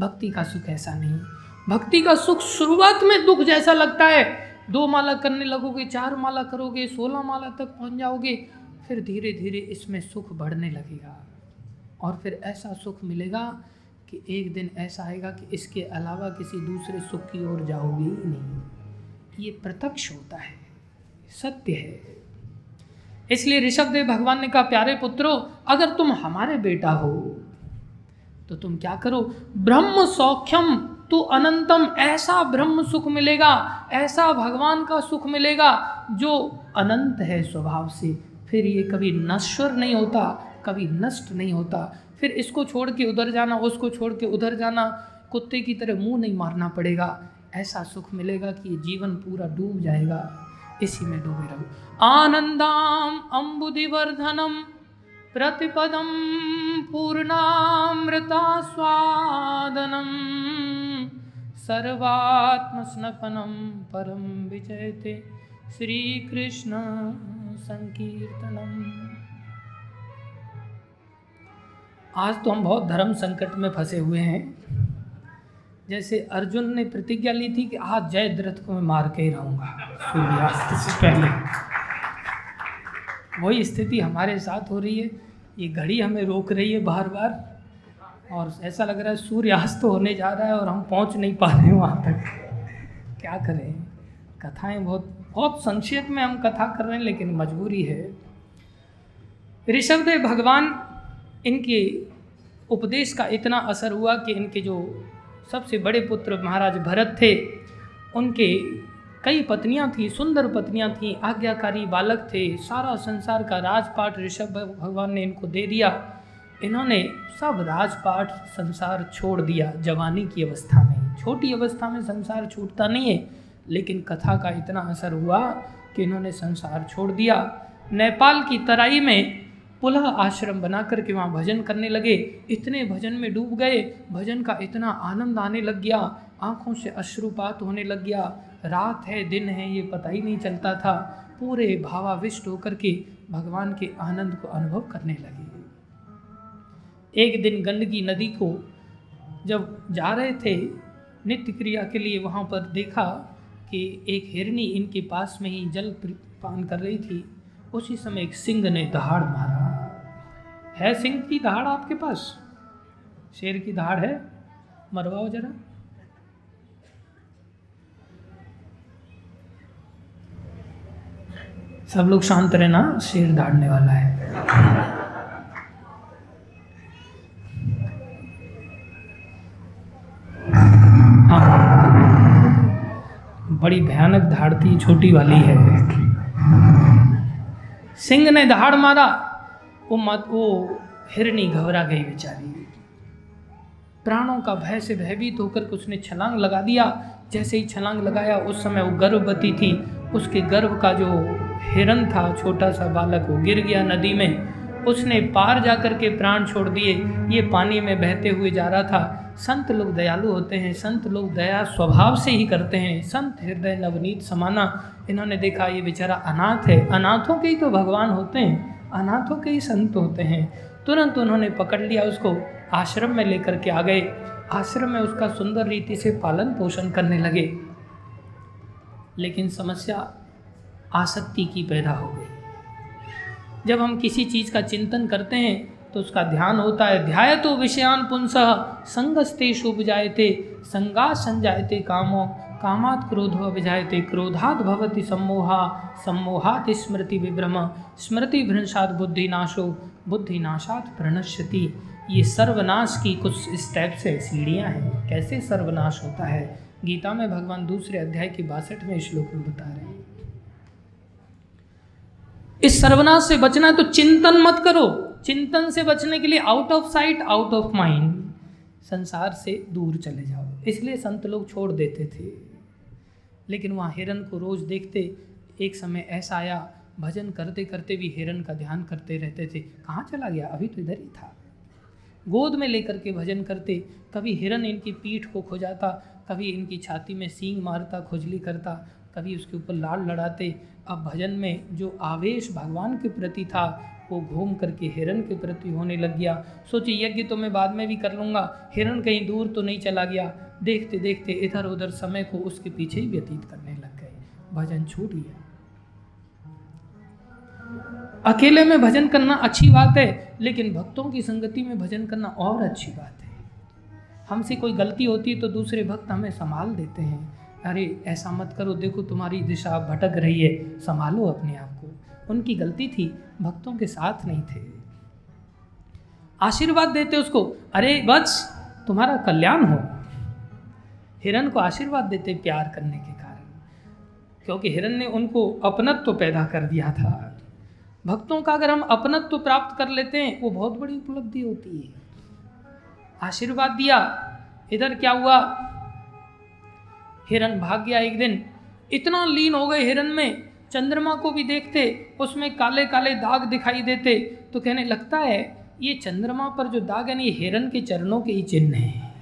भक्ति का सुख ऐसा नहीं। भक्ति का सुख शुरुआत में दुख जैसा लगता है। दो माला करने लगोगे, चार माला करोगे, सोलह माला तक पहुँच जाओगे, फिर धीरे धीरे इसमें सुख बढ़ने लगेगा। और फिर ऐसा सुख मिलेगा कि एक दिन ऐसा आएगा कि इसके अलावा किसी दूसरे सुख की ओर जाओगे ही नहीं। ये प्रत्यक्ष होता है, सत्य है। इसलिए ऋषभ देव भगवान ने कहा, प्यारे पुत्रो, अगर तुम हमारे बेटा हो तो तुम क्या करो? ब्रह्म सौख्यम तो अनंतम, ऐसा ब्रह्म सुख मिलेगा, ऐसा भगवान का सुख मिलेगा, जो अनंत है स्वभाव से। फिर ये कभी नश्वर नहीं होता, कभी नष्ट नहीं होता। फिर इसको छोड़ के उधर जाना, उसको छोड़ के उधर जाना, कुत्ते की तरह मुँह नहीं मारना पड़ेगा। ऐसा सुख मिलेगा कि जीवन पूरा डूब जाएगा। इसी में डूबे रहो। आनंदाम अम्बुदिवर्धनम प्रतिपदम पूर्णामृता स्वादनम सर्वात्मस्नपनम परम विजयते श्री कृष्ण संकीर्तनम आज तो हम बहुत धर्म संकट में फंसे हुए हैं। जैसे अर्जुन ने प्रतिज्ञा ली थी कि आज जय द्रथ को मैं मार के ही रहूँगा। सूर्यास्त से पहले। वही स्थिति हमारे साथ हो रही है। ये घड़ी हमें रोक रही है बार बार। और ऐसा लग रहा है सूर्यास्त होने जा रहा है और हम पहुँच नहीं पा रहे हैं वहाँ तक। क्या करें? कथाएँ बहुत बहुत संक्षेप में हम कथा कर रहे हैं, लेकिन मजबूरी है। ऋषभदेव भगवान, इनके उपदेश का इतना असर हुआ कि इनके जो सबसे बड़े पुत्र महाराज भरत थे, उनके कई पत्नियाँ थीं, सुंदर पत्नियाँ थीं, आज्ञाकारी बालक थे। सारा संसार का राजपाट ऋषभ भगवान ने इनको दे दिया। इन्होंने सब राजपाट संसार छोड़ दिया, जवानी की अवस्था में। छोटी अवस्था में संसार छूटता नहीं है, लेकिन कथा का इतना असर हुआ कि इन्होंने संसार छोड़ दिया। नेपाल की तराई में पुनः आश्रम बना करके वहाँ भजन करने लगे। इतने भजन में डूब गए। भजन का इतना आनंद आने लग गया। आँखों से अश्रुपात होने लग गया। रात है, दिन है, ये पता ही नहीं चलता था। पूरे भावाविष्ट होकर के भगवान के आनंद को अनुभव करने लगे। एक दिन गंडकी नदी को जब जा रहे थे नित्य क्रिया के लिए वहाँ पर देखा कि एक हिरनी इनके पास में ही जल पान कर रही थी। उसी समय एक सिंह ने दहाड़ मारा। है सिंह की दहाड़ आपके पास? शेर की दहाड़ है? मरवाओ जरा। सब लोग शांत रहना, शेर दाड़ने वाला है। हाँ। बड़ी भयानक धाड़ती छोटी वाली है। सिंह ने दहाड़ मारा, वो मत, वो हिरनी घबरा गई बेचारी। प्राणों का भय से भयभीत होकर उसने छलांग लगा दिया। जैसे ही छलांग लगाया, उस समय वो गर्भवती थी। उसके गर्भ का जो हिरन था, छोटा सा बालक वो गिर गया नदी में। उसने पार जाकर के प्राण छोड़ दिए। ये पानी में बहते हुए जा रहा था। संत लोग दयालु होते हैं, संत लोग दया स्वभाव से ही करते हैं। संत हृदय नवनीत समाना, इन्होंने देखा ये बेचारा अनाथ है। अनाथों के ही तो भगवान होते हैं, अनाथों के ही संत होते हैं। तुरंत उन्होंने पकड़ लिया उसको, आश्रम में लेकर के आ गए। आश्रम में उसका सुंदर रीति से पालन पोषण करने लगे। लेकिन समस्या आसक्ति की पैदा हो गई। जब हम किसी चीज़ का चिंतन करते हैं तो उसका ध्यान होता है ध्याय तो विषयान पुंस संगस्ते शुभ जायते संगा संजायते कामो, कामात क्रोधो विजायते क्रोधात भवति सम्मोहा, सम्मोहात स्मृति विभ्रम, स्मृति भ्रंशात बुद्धिनाशो, बुद्धिनाशात प्रणश्यति। ये सर्वनाश की कुछ स्टेप्स है सीढ़ियाँ हैं। कैसे सर्वनाश होता है? गीता में भगवान दूसरे अध्याय के बासठवें श्लोक में बता रहे हैं। इस सर्वनाश से बचना है तो चिंतन मत करो। चिंतन से बचने के लिए out of sight out of mind संसार से दूर चले जाओ। इसलिए संत लोग छोड़ देते थे। लेकिन वहाँ हिरन को रोज देखते, एक समय ऐसा आया, भजन करते करते भी हिरन का ध्यान करते रहते थे। कहाँ चला गया? अभी तो इधर ही था। गोद में लेकर के भजन करते, कभी हिरन इनकी पीठ को खोजाता, कभी इनकी छाती में सींग मारता, खुजली करता, कभी उसके ऊपर लाल लड़ाते अब भजन में जो आवेश भगवान के प्रति था, वो घूम करके हिरण के प्रति होने लग गया। सोचिए, यज्ञ तो मैं बाद में भी कर लूँगा। हिरण कहीं दूर तो नहीं चला गया। देखते देखते इधर उधर समय को उसके पीछे ही व्यतीत करने लग गए। भजन छूट गया। अकेले में भजन करना अच्छी बात है, लेकिन भक्तों की संगति में भजन करना और अच्छी बात है। हमसे कोई गलती होती है तो दूसरे भक्त हमें संभाल देते हैं। अरे, ऐसा मत करो, देखो तुम्हारी दिशा भटक रही है, संभालो अपने आप को। उनकी गलती थी, भक्तों के साथ नहीं थे। आशीर्वाद देते उसको, अरे वत्स तुम्हारा कल्याण हो। हिरन को आशीर्वाद देते प्यार करने के कारण, क्योंकि हिरन ने उनको अपनत्व तो पैदा कर दिया था। भक्तों का अगर हम अपनत्व तो प्राप्त कर लेते हैं, वो बहुत बड़ी उपलब्धि होती है। आशीर्वाद दिया, इधर क्या हुआ? हिरन भाग गया एक दिन। इतना लीन हो गए हिरन में। चंद्रमा को भी देखते, उसमें काले काले दाग दिखाई देते। तो कहने लगता है, ये चंद्रमा पर जो दाग है ना ये हिरन के चरणों के ही चिन्ह है।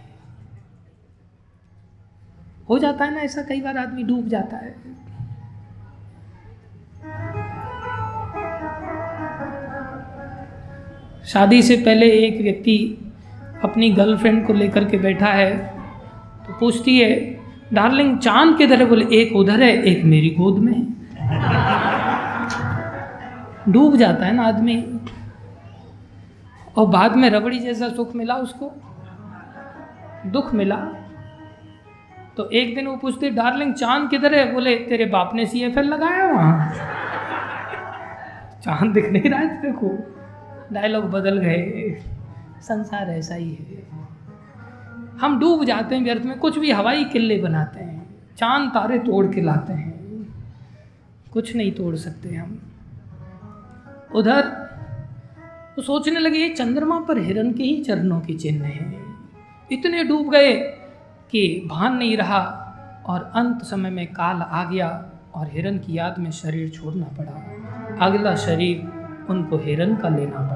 हो जाता है ना ऐसा? कई बार आदमी डूब जाता है। शादी से पहले एक व्यक्ति अपनी गर्लफ्रेंड को लेकर के बैठा है। तो पूछती है डार्लिंग, चाँद के तरह बोले, एक उधर है, एक मेरी गोद में डूब जाता है ना आदमी। और बाद में रबड़ी जैसा सुख मिला उसको, दुख मिला। तो एक दिन वो पूछते, डार्लिंग, चाँद किधर है? बोले, तेरे बाप ने सी एफ़ एल लगाया वहाँ। चाँद दिख नहीं रहा है तेरे को। डायलॉग बदल गए। संसार ऐसा ही है। हम डूब जाते हैं व्यर्थ में, कुछ भी हवाई किले बनाते हैं, चाँद तारे तोड़ के लाते हैं। कुछ नहीं तोड़ सकते हम। उधर तो सोचने लगे चंद्रमा पर हिरण के ही चरणों के चिन्ह हैं। इतने डूब गए कि भान नहीं रहा और अंत समय में काल आ गया और हिरण की याद में शरीर छोड़ना पड़ा। अगला शरीर उनको हिरण का लेना पड़ा।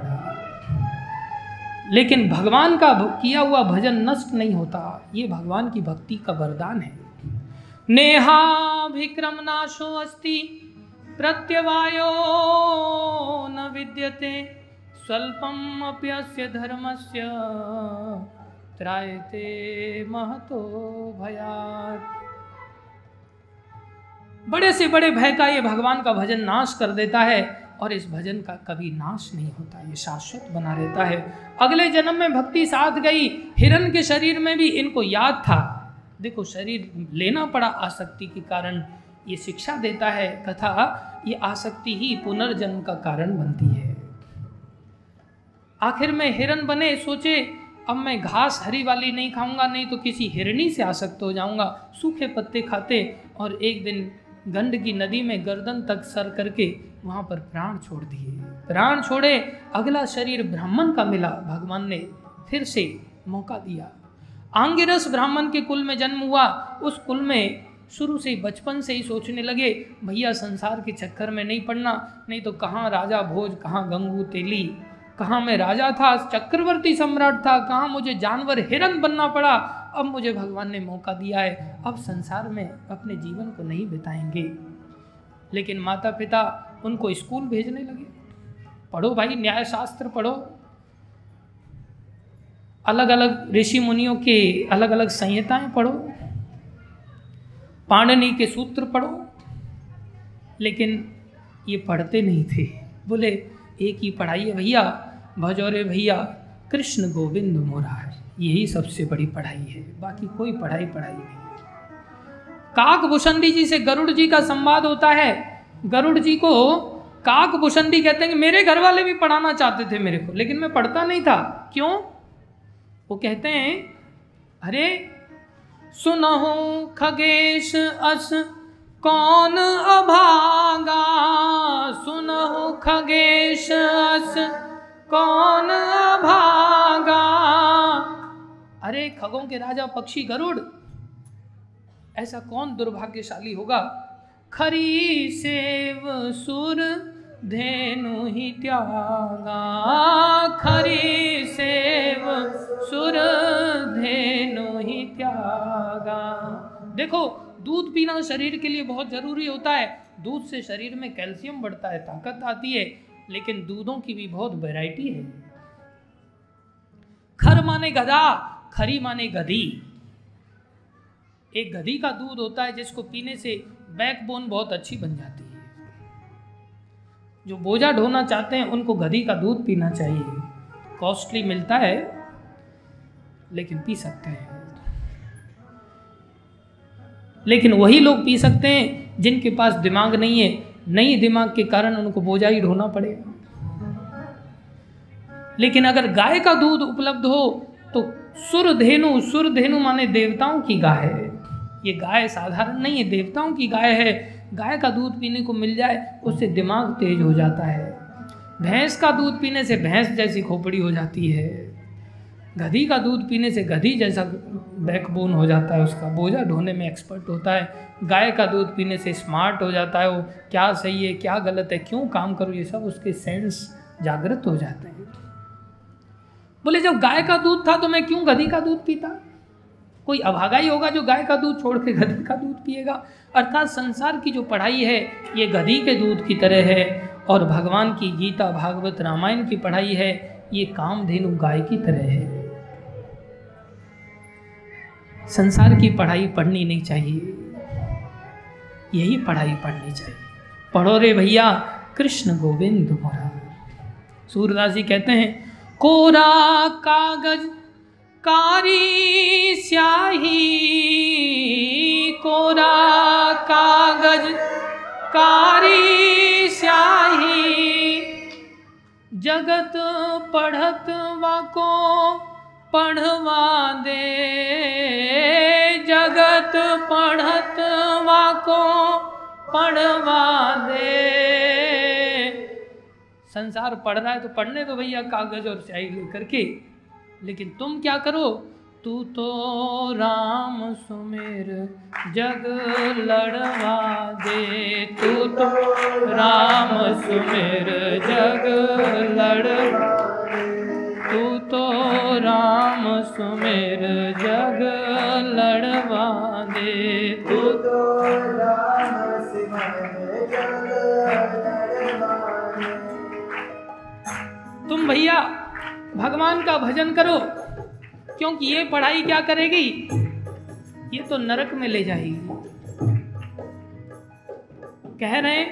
लेकिन भगवान का किया हुआ भजन नष्ट नहीं होता। ये भगवान की भक्ति का वरदान है। नेहा विक्रम नाशो अस्ति, प्रत्यवायो न विद्यते, स्वल्पम अप्यस्य धर्मस्य, त्रायते महतो भयात। बड़े से बड़े भय का ये भगवान का भजन नाश कर देता है। और इस भजन का कभी नाश नहीं होता, ये शाश्वत बना रहता है। अगले जन्म में भक्ति साथ गई हिरण के शरीर में भी इनको याद था। देखो, शरीर लेना पड़ा आसक्ति के कारण, ये शिक्षा देता है कथा ये आसक्ति ही पुनर्जन्म का कारण बनती है। आखिर में हिरण बने, सोचे, अब मैं घास हरी वाली नहीं खाऊँगा, नहीं तो किसी हिरणी से आसक्त हो जाऊँगा। सूखे पत्ते खाते और एक दिन गंड की नदी में गर्दन तक सर करके वहाँ पर प्राण छोड़ दिए। प्राण छोड़े, अगला शरीर ब्राह्मण का मिला। भगवान ने फिर से मौका दिया। आंगिरस ब्राह्मण के कुल में जन्म हुआ। उस कुल में शुरू से बचपन से ही सोचने लगे, भैया, संसार के चक्कर में नहीं पड़ना, नहीं तो कहाँ राजा भोज, कहाँ गंगू तेली, कहाँ मैं राजा था, चक्रवर्ती सम्राट था, कहाँ मुझे जानवर हिरन बनना पड़ा अब मुझे भगवान ने मौका दिया है, अब संसार में अपने जीवन को नहीं बिताएँगे। लेकिन माता पिता उनको स्कूल भेजने लगे। पढ़ो भाई न्याय शास्त्र पढ़ो। अलग अलग ऋषि मुनियों के अलग अलग संहिताएँ पढ़ो। पाणनी के सूत्र पढ़ो। लेकिन ये पढ़ते नहीं थे। बोले, एक ही पढ़ाई है भैया, भजोरे भैया, कृष्ण गोविंद मोरा है यही सबसे बड़ी पढ़ाई है, बाकी कोई पढ़ाई पढ़ाई नहीं। काक भूषणी जी से गरुड़ जी का संवाद होता है। गरुड़ जी को काक भूषणी कहते हैं कि मेरे घर वाले भी पढ़ाना चाहते थे मेरे को, लेकिन मैं पढ़ता नहीं था। क्यों? वो कहते हैं, अरे, सुनहो खगेश अस, कौन अभागा? सुनहो खगेश अस, कौन अभागा? अरे खगों के राजा पक्षी गरुड़, ऐसा कौन दुर्भाग्यशाली होगा? खरी सेव सुर धेनु ही त्यागा। खरी सेव सुर धेनु ही त्यागा। देखो, दूध पीना शरीर के लिए बहुत ज़रूरी होता है। दूध से शरीर में कैल्शियम बढ़ता है, ताकत आती है, लेकिन दूधों की भी बहुत वैरायटी है। खर माने गधा खरी माने गधी। एक गधी का दूध होता है जिसको पीने से बैकबोन बहुत अच्छी बन जाती है। जो बोझा ढोना चाहते हैं, उनको गधी का दूध पीना चाहिए। कॉस्टली मिलता है, लेकिन पी सकते हैं। लेकिन वही लोग पी सकते हैं जिनके पास दिमाग नहीं है। नहीं दिमाग के कारण उनको बोझा ही ढोना पड़ेगा। लेकिन अगर गाय का दूध उपलब्ध हो तो सुर धेनु सुर धेनु माने देवताओं की गाय है। ये गाय साधारण नहीं है, देवताओं की गाय है। गाय का दूध पीने को मिल जाए, उससे दिमाग तेज हो जाता है। भैंस का दूध पीने से भैंस जैसी खोपड़ी हो जाती है। गधी का दूध पीने से गधी जैसा बैकबोन हो जाता है उसका। बोझा ढोने में एक्सपर्ट होता है। गाय का दूध पीने से स्मार्ट हो जाता है वो। क्या सही है, क्या गलत है, क्यों काम करूँ, ये सब उसके सेंस जागृत हो जाते हैं। बोले, जब गाय का दूध था तो मैं क्यों गधी का दूध पीता? कोई अभागा ही होगा जो गाय का दूध छोड़ के गधी का दूध पिएगा? अर्थात संसार की जो पढ़ाई है, ये गधी के दूध की तरह है और भगवान की गीता भागवत रामायण की पढ़ाई है, ये कामधेनु गाय की तरह है। संसार की पढ़ाई पढ़नी नहीं चाहिए। यही पढ़ाई पढ़नी चाहिए। पढ़ो रे भैया, कृष्ण गोविंद मोरा सूरदास जी कहते हैं कोरा कागज़ कारी स्याही। कोरा कागज़ कारी स्याही। जगत पढ़त वाको पढ़वा दे। जगत पढ़त वाको पढ़वा दे। संसार पढ़ रहा है तो पढ़ने दो भैया कागज़ और स्याही लेकर के। लेकिन तुम क्या करो? तू तो राम सुमेर जग लड़वा दे। तू तो राम सुमेर जग लड़ तू तो राम सुमेर जग लड़वा दे। तू तो राम तुम भैया भगवान का भजन करो, क्योंकि ये पढ़ाई क्या करेगी? ये तो नरक में ले जाएगी। कह रहे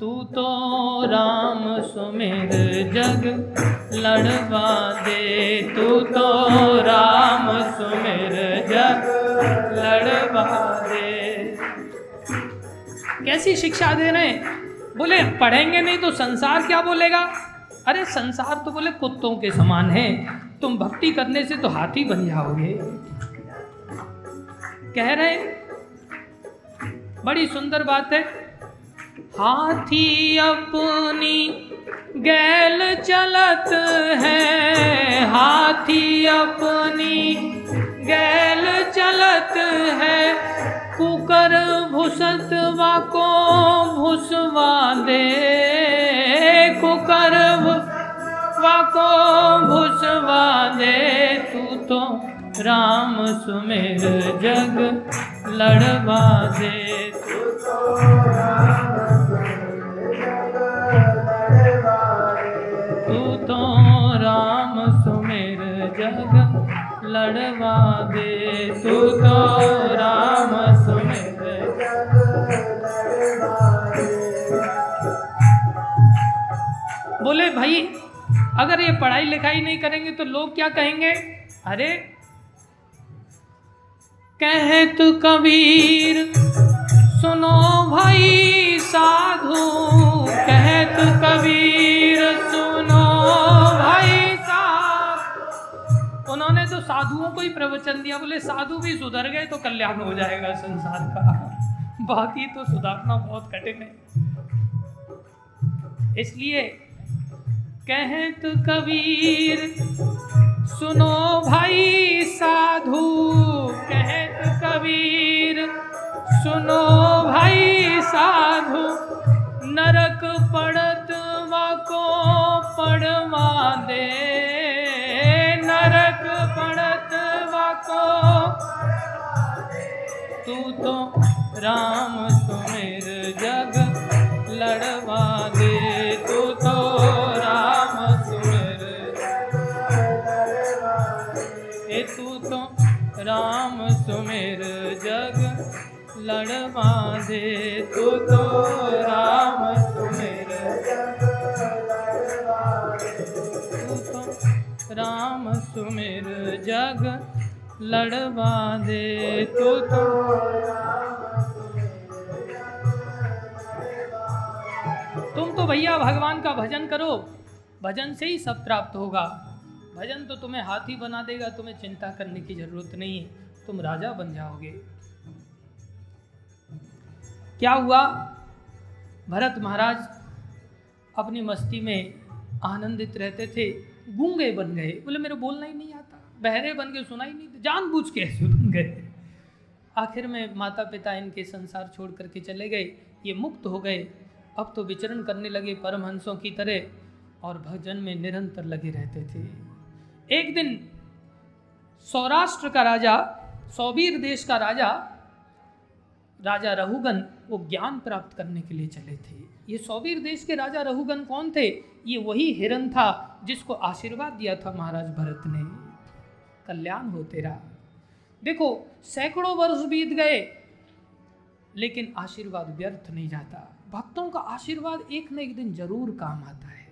तू तो राम सुमेर जग लड़वा दे, तू तो राम सुमेर जग लड़वा दे। कैसी शिक्षा दे रहे हैं? बोले, पढ़ेंगे नहीं तो संसार क्या बोलेगा? अरे संसार तो बोले कुत्तों के समान है। तुम भक्ति करने से तो हाथी बन जाओगे। कह रहे बड़ी सुंदर बात है। हाथी अपनी गैल चलत है। हाथी अपनी गैल चलत है। कुकर भुसतवा को भुसवा दे। कुकर भुसवा को भुसवा दे। तू तो राम सुमेर जग लड़वा दे। तू तो राम सुमेर जग लड़वा दे। तू तो राम बोले, भाई, अगर ये पढ़ाई लिखाई नहीं करेंगे तो लोग क्या कहेंगे? अरे, कहे कबीर, सुनो भाई साधु, कहे कबीर, सुनो भाई साधु उन्होंने तो साधुओं को ही प्रवचन दिया, बोले, साधु भी सुधर गए तो कल्याण हो जाएगा संसार का। बाकी तो सुधारना बहुत कठिन है। इसलिए कहें तो कबीर, सुनो भाई साधु कहें तो कबीर, सुनो भाई साधु, नरक पड़त को पड़वा दे, नरक पड़त को तू तो राम सुमेर जग लड़वा दे। लड़वा दे तू तो राम तू तो राम सुमेर जग लड़वा दे तू तो तुम तो भैया भगवान का भजन करो। भजन से ही सब प्राप्त होगा। भजन तो तुम्हें हाथी बना देगा, तुम्हें चिंता करने की ज़रूरत नहीं है। तुम राजा बन जाओगे। क्या हुआ? भरत महाराज अपनी मस्ती में आनंदित रहते थे, गूँगे बन गए। बोले, मेरे बोलना ही नहीं आता, बहरे बन गए, सुना ही नहीं जानबूझ के ऐसे बन गए। आखिर में माता पिता इनके संसार छोड़ करके चले गए, ये मुक्त हो गए। अब तो विचरण करने लगे परमहंसों की तरह और भजन में निरंतर लगे रहते थे। एक दिन सौराष्ट्र का राजा, सौबीर देश का राजा राजा रहुगन वो ज्ञान प्राप्त करने के लिए चले थे। ये सौबीर देश के राजा रहुगन कौन थे? ये वही हिरन था जिसको आशीर्वाद दिया था महाराज भरत ने। कल्याण हो तेरा। देखो, सैकड़ों वर्ष बीत गए, लेकिन आशीर्वाद व्यर्थ नहीं जाता। भक्तों का आशीर्वाद एक न एक दिन ज़रूर काम आता है।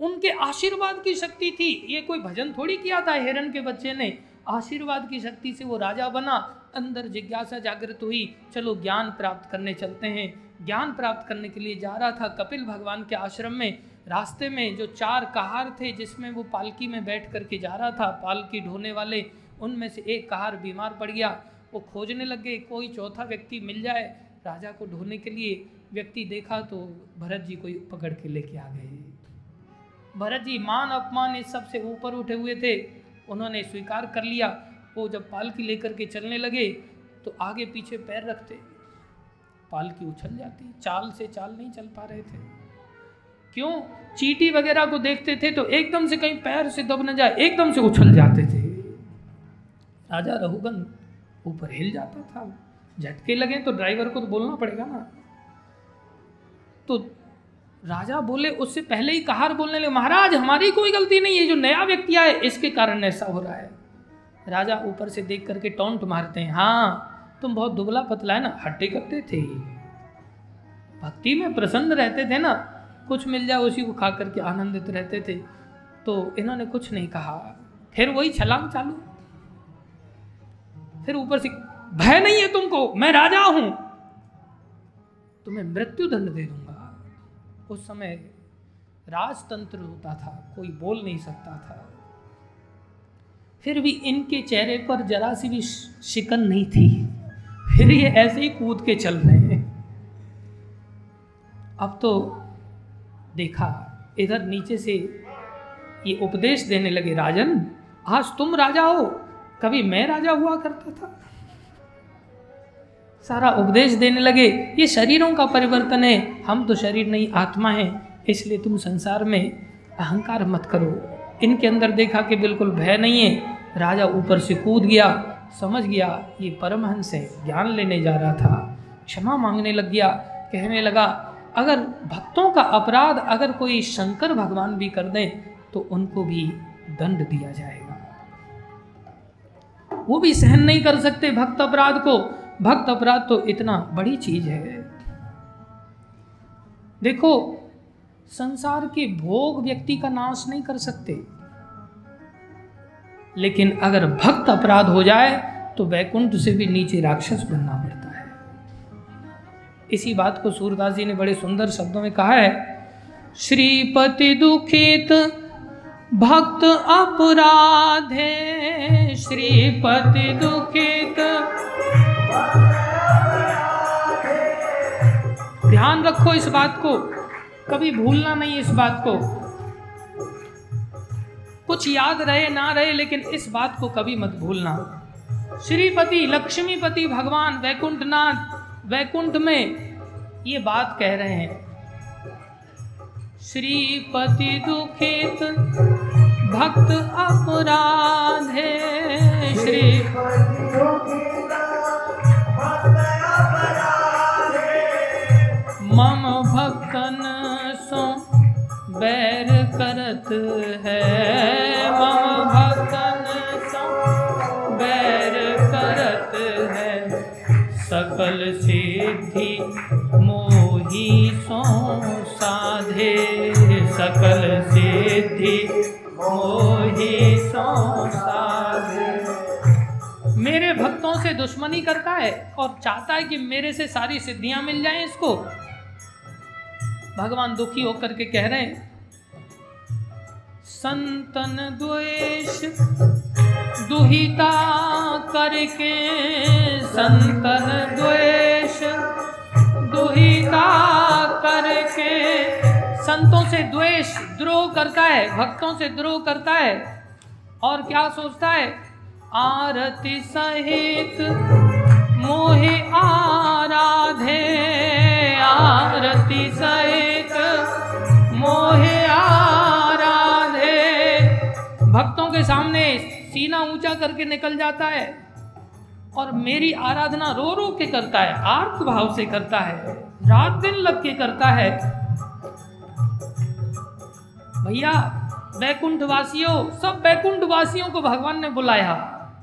उनके आशीर्वाद की शक्ति थी। ये कोई भजन थोड़ी किया था हिरण के बच्चे ने? आशीर्वाद की शक्ति से वो राजा बना अंदर जिज्ञासा जागृत हुई, चलो ज्ञान प्राप्त करने चलते हैं। ज्ञान प्राप्त करने के लिए जा रहा था कपिल भगवान के आश्रम में। रास्ते में जो चार कहार थे, जिसमें वो पालकी में बैठ करके जा रहा था, पालकी ढोने वाले, उनमें से एक कहार बीमार पड़ गया। वो खोजने लग गए कोई चौथा व्यक्ति मिल जाए राजा को ढोने के लिए? व्यक्ति देखा तो भरत जी को पकड़ के लेके आ गए। भरत जी मान अपमान इस सबसे ऊपर उठे हुए थे। उन्होंने स्वीकार कर लिया। वो जब पालकी लेकर के चलने लगे तो आगे पीछे पैर रखते। पालकी उछल जाती। चाल से चाल नहीं चल पा रहे थे। क्यों? चीटी वगैरह को देखते थे तो एकदम से कहीं पैर से दब न जाए, एकदम से उछल जाते थे। राजा रहुगन ऊपर हिल जाता था। झटके लगे तो ड्राइवर को तो बोलना पड़ेगा ना। तो राजा बोले, उससे पहले ही कहार बोलने लगे, महाराज, हमारी कोई गलती नहीं है, जो नया व्यक्ति आए इसके कारण ऐसा हो रहा है। राजा ऊपर से देख करके टोंट मारते हैं। हाँ तुम बहुत दुबला पतला है ना, हट्टे करते थे। भक्ति में प्रसन्न रहते थे ना, कुछ मिल जाए उसी को खा करके आनंदित रहते थे। तो इन्होंने कुछ नहीं कहा। फिर वही छलांग चालू। फिर ऊपर से, भय नहीं है तुमको, मैं राजा हूँ। तुम्हें मृत्यु दंड दे दूँगा। उस समय राजतंत्र होता था, कोई बोल नहीं सकता था। फिर भी इनके चेहरे पर जरा सी भी शिकन नहीं थी। फिर ये ऐसे ही कूद के चल रहे हैं। अब तो देखा, इधर नीचे से ये उपदेश देने लगे, राजन, आज तुम राजा हो, कभी मैं राजा हुआ करता था। सारा उपदेश देने लगे, ये शरीरों का परिवर्तन है, हम तो शरीर नहीं, आत्मा है, इसलिए तुम संसार में अहंकार मत करो। इनके अंदर देखा कि बिल्कुल भय नहीं है। राजा ऊपर से कूद गया, समझ गया ये परमहंस है, ज्ञान लेने जा रहा था। क्षमा मांगने लग गया, कहने लगा, अगर भक्तों का अपराध अगर कोई शंकर भगवान भी कर दें तो उनको भी दंड दिया जाएगा। वो भी सहन नहीं कर सकते भक्त अपराध को। भक्त अपराध तो इतना बड़ी चीज़ है। देखो संसार के भोग व्यक्ति का नाश नहीं कर सकते। लेकिन अगर भक्त अपराध हो जाए तो वैकुंठ से भी नीचे राक्षस बनना पड़ता है। इसी बात को सूरदास जी ने बड़े सुंदर शब्दों में कहा है, श्रीपति दुखित भक्त अपराधे, श्रीपति दुखित ध्यान रखो इस बात को। कभी भूलना नहीं इस बात को। कुछ याद रहे, ना रहे, लेकिन इस बात को कभी मत भूलना। श्रीपति, लक्ष्मीपति, भगवान, वैकुंठनाथ, वैकुंठ में ये बात कह रहे हैं। श्रीपति दुखित, भक्त अपराध है। श्री बैर करत है मम भक्तन सो बैर करत है सकल सिद्धि मोही सो साधे। सकल सिद्धि मोही सो साधे। मेरे भक्तों से दुश्मनी करता है और चाहता है कि मेरे से सारी सिद्धियाँ मिल जाएँ इसको। भगवान दुखी होकर के कह रहे हैं, संतन द्वेष दुहिता करके, संतन द्वेष दुहिता करके। संतों से द्वेष द्रोह करता है, भक्तों से द्रोह करता है और क्या सोचता है? आरती सहित मोहे आराधे, आरती सहित भक्तों के सामने सीना ऊँचा करके निकल जाता है और मेरी आराधना रो रो के करता है आर्थ भाव से करता है, रात दिन लग के करता है। भैया वैकुंठ वासियों सब वैकुंठ वासियों को भगवान ने बुलाया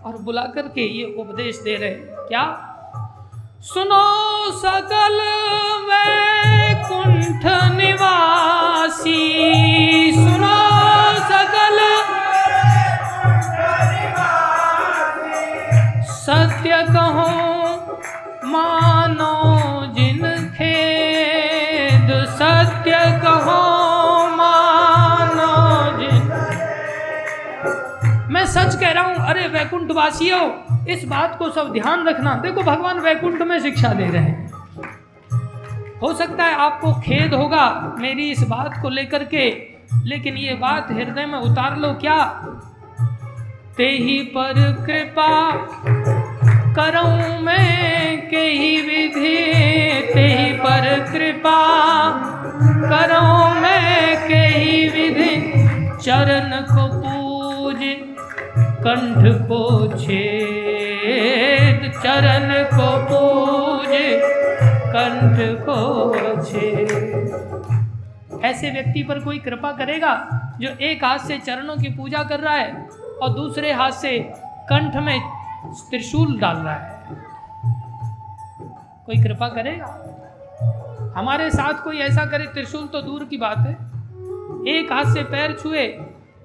और बुला करके ये उपदेश दे रहे क्या? सुनो सकल वैकुंठ निवासी सुनो मानो जिन खेद सत्य कहो, मानो जिन मैं सच कह रहा हूँ, अरे वैकुंठ वासियों इस बात को सब ध्यान रखना। देखो, भगवान वैकुंठ में शिक्षा दे रहे हैं। हो सकता है आपको खेद होगा मेरी इस बात को लेकर के, लेकिन ये बात हृदय में उतार लो क्या? ते ही पर कृपा करूँ मैं के ही विधि ते ही पर कृपा करूँ मैं के ही विधि चरण को पूज, कंठ को छेद, चरण को पूज, कंठ को छेद। ऐसे व्यक्ति पर कोई कृपा करेगा जो एक हाथ से चरणों की पूजा कर रहा है और दूसरे हाथ से कंठ में त्रिशूल डाल रहा है। कोई कृपा करेगा? हमारे साथ कोई ऐसा करे, त्रिशूल तो दूर की बात है। एक हाथ से पैर छुए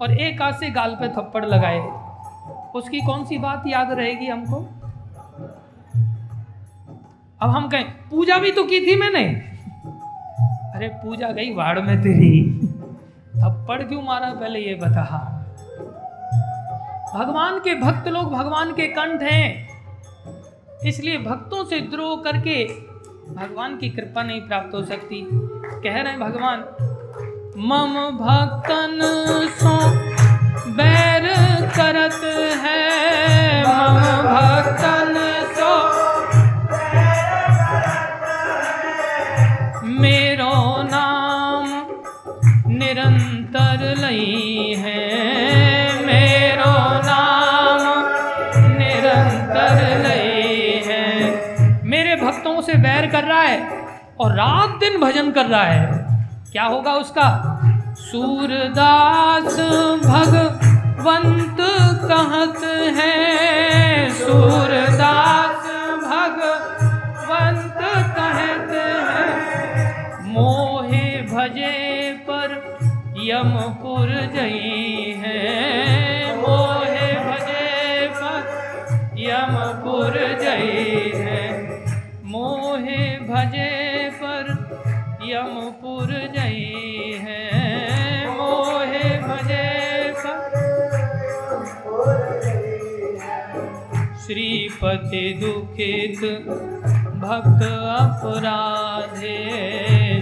और एक हाथ से गाल पे थप्पड़ लगाए। उसकी कौन सी बात याद रहेगी हमको? अब हम कहें, पूजा भी तो की थी मैंने। अरे, पूजा गई वाड़ में तेरी। थप्पड़ क्यों मारा, पहले ये बता। भगवान के भक्त लोग भगवान के कंठ हैं। इसलिए भक्तों से द्रोह करके भगवान की कृपा नहीं प्राप्त हो सकती। कह रहे हैं भगवान, मम भक्तन सो बैर करत है। मम भक्तन सो मेरो नाम निरंतर लई कर रहा है और रात दिन भजन कर रहा है। क्या होगा उसका? सूरदास भगवंत कहत है। सूरदास भगवंत कहत है। मोहे भजे पर यमपुर जई। श्रीपति दुखित भक्त अपराधे।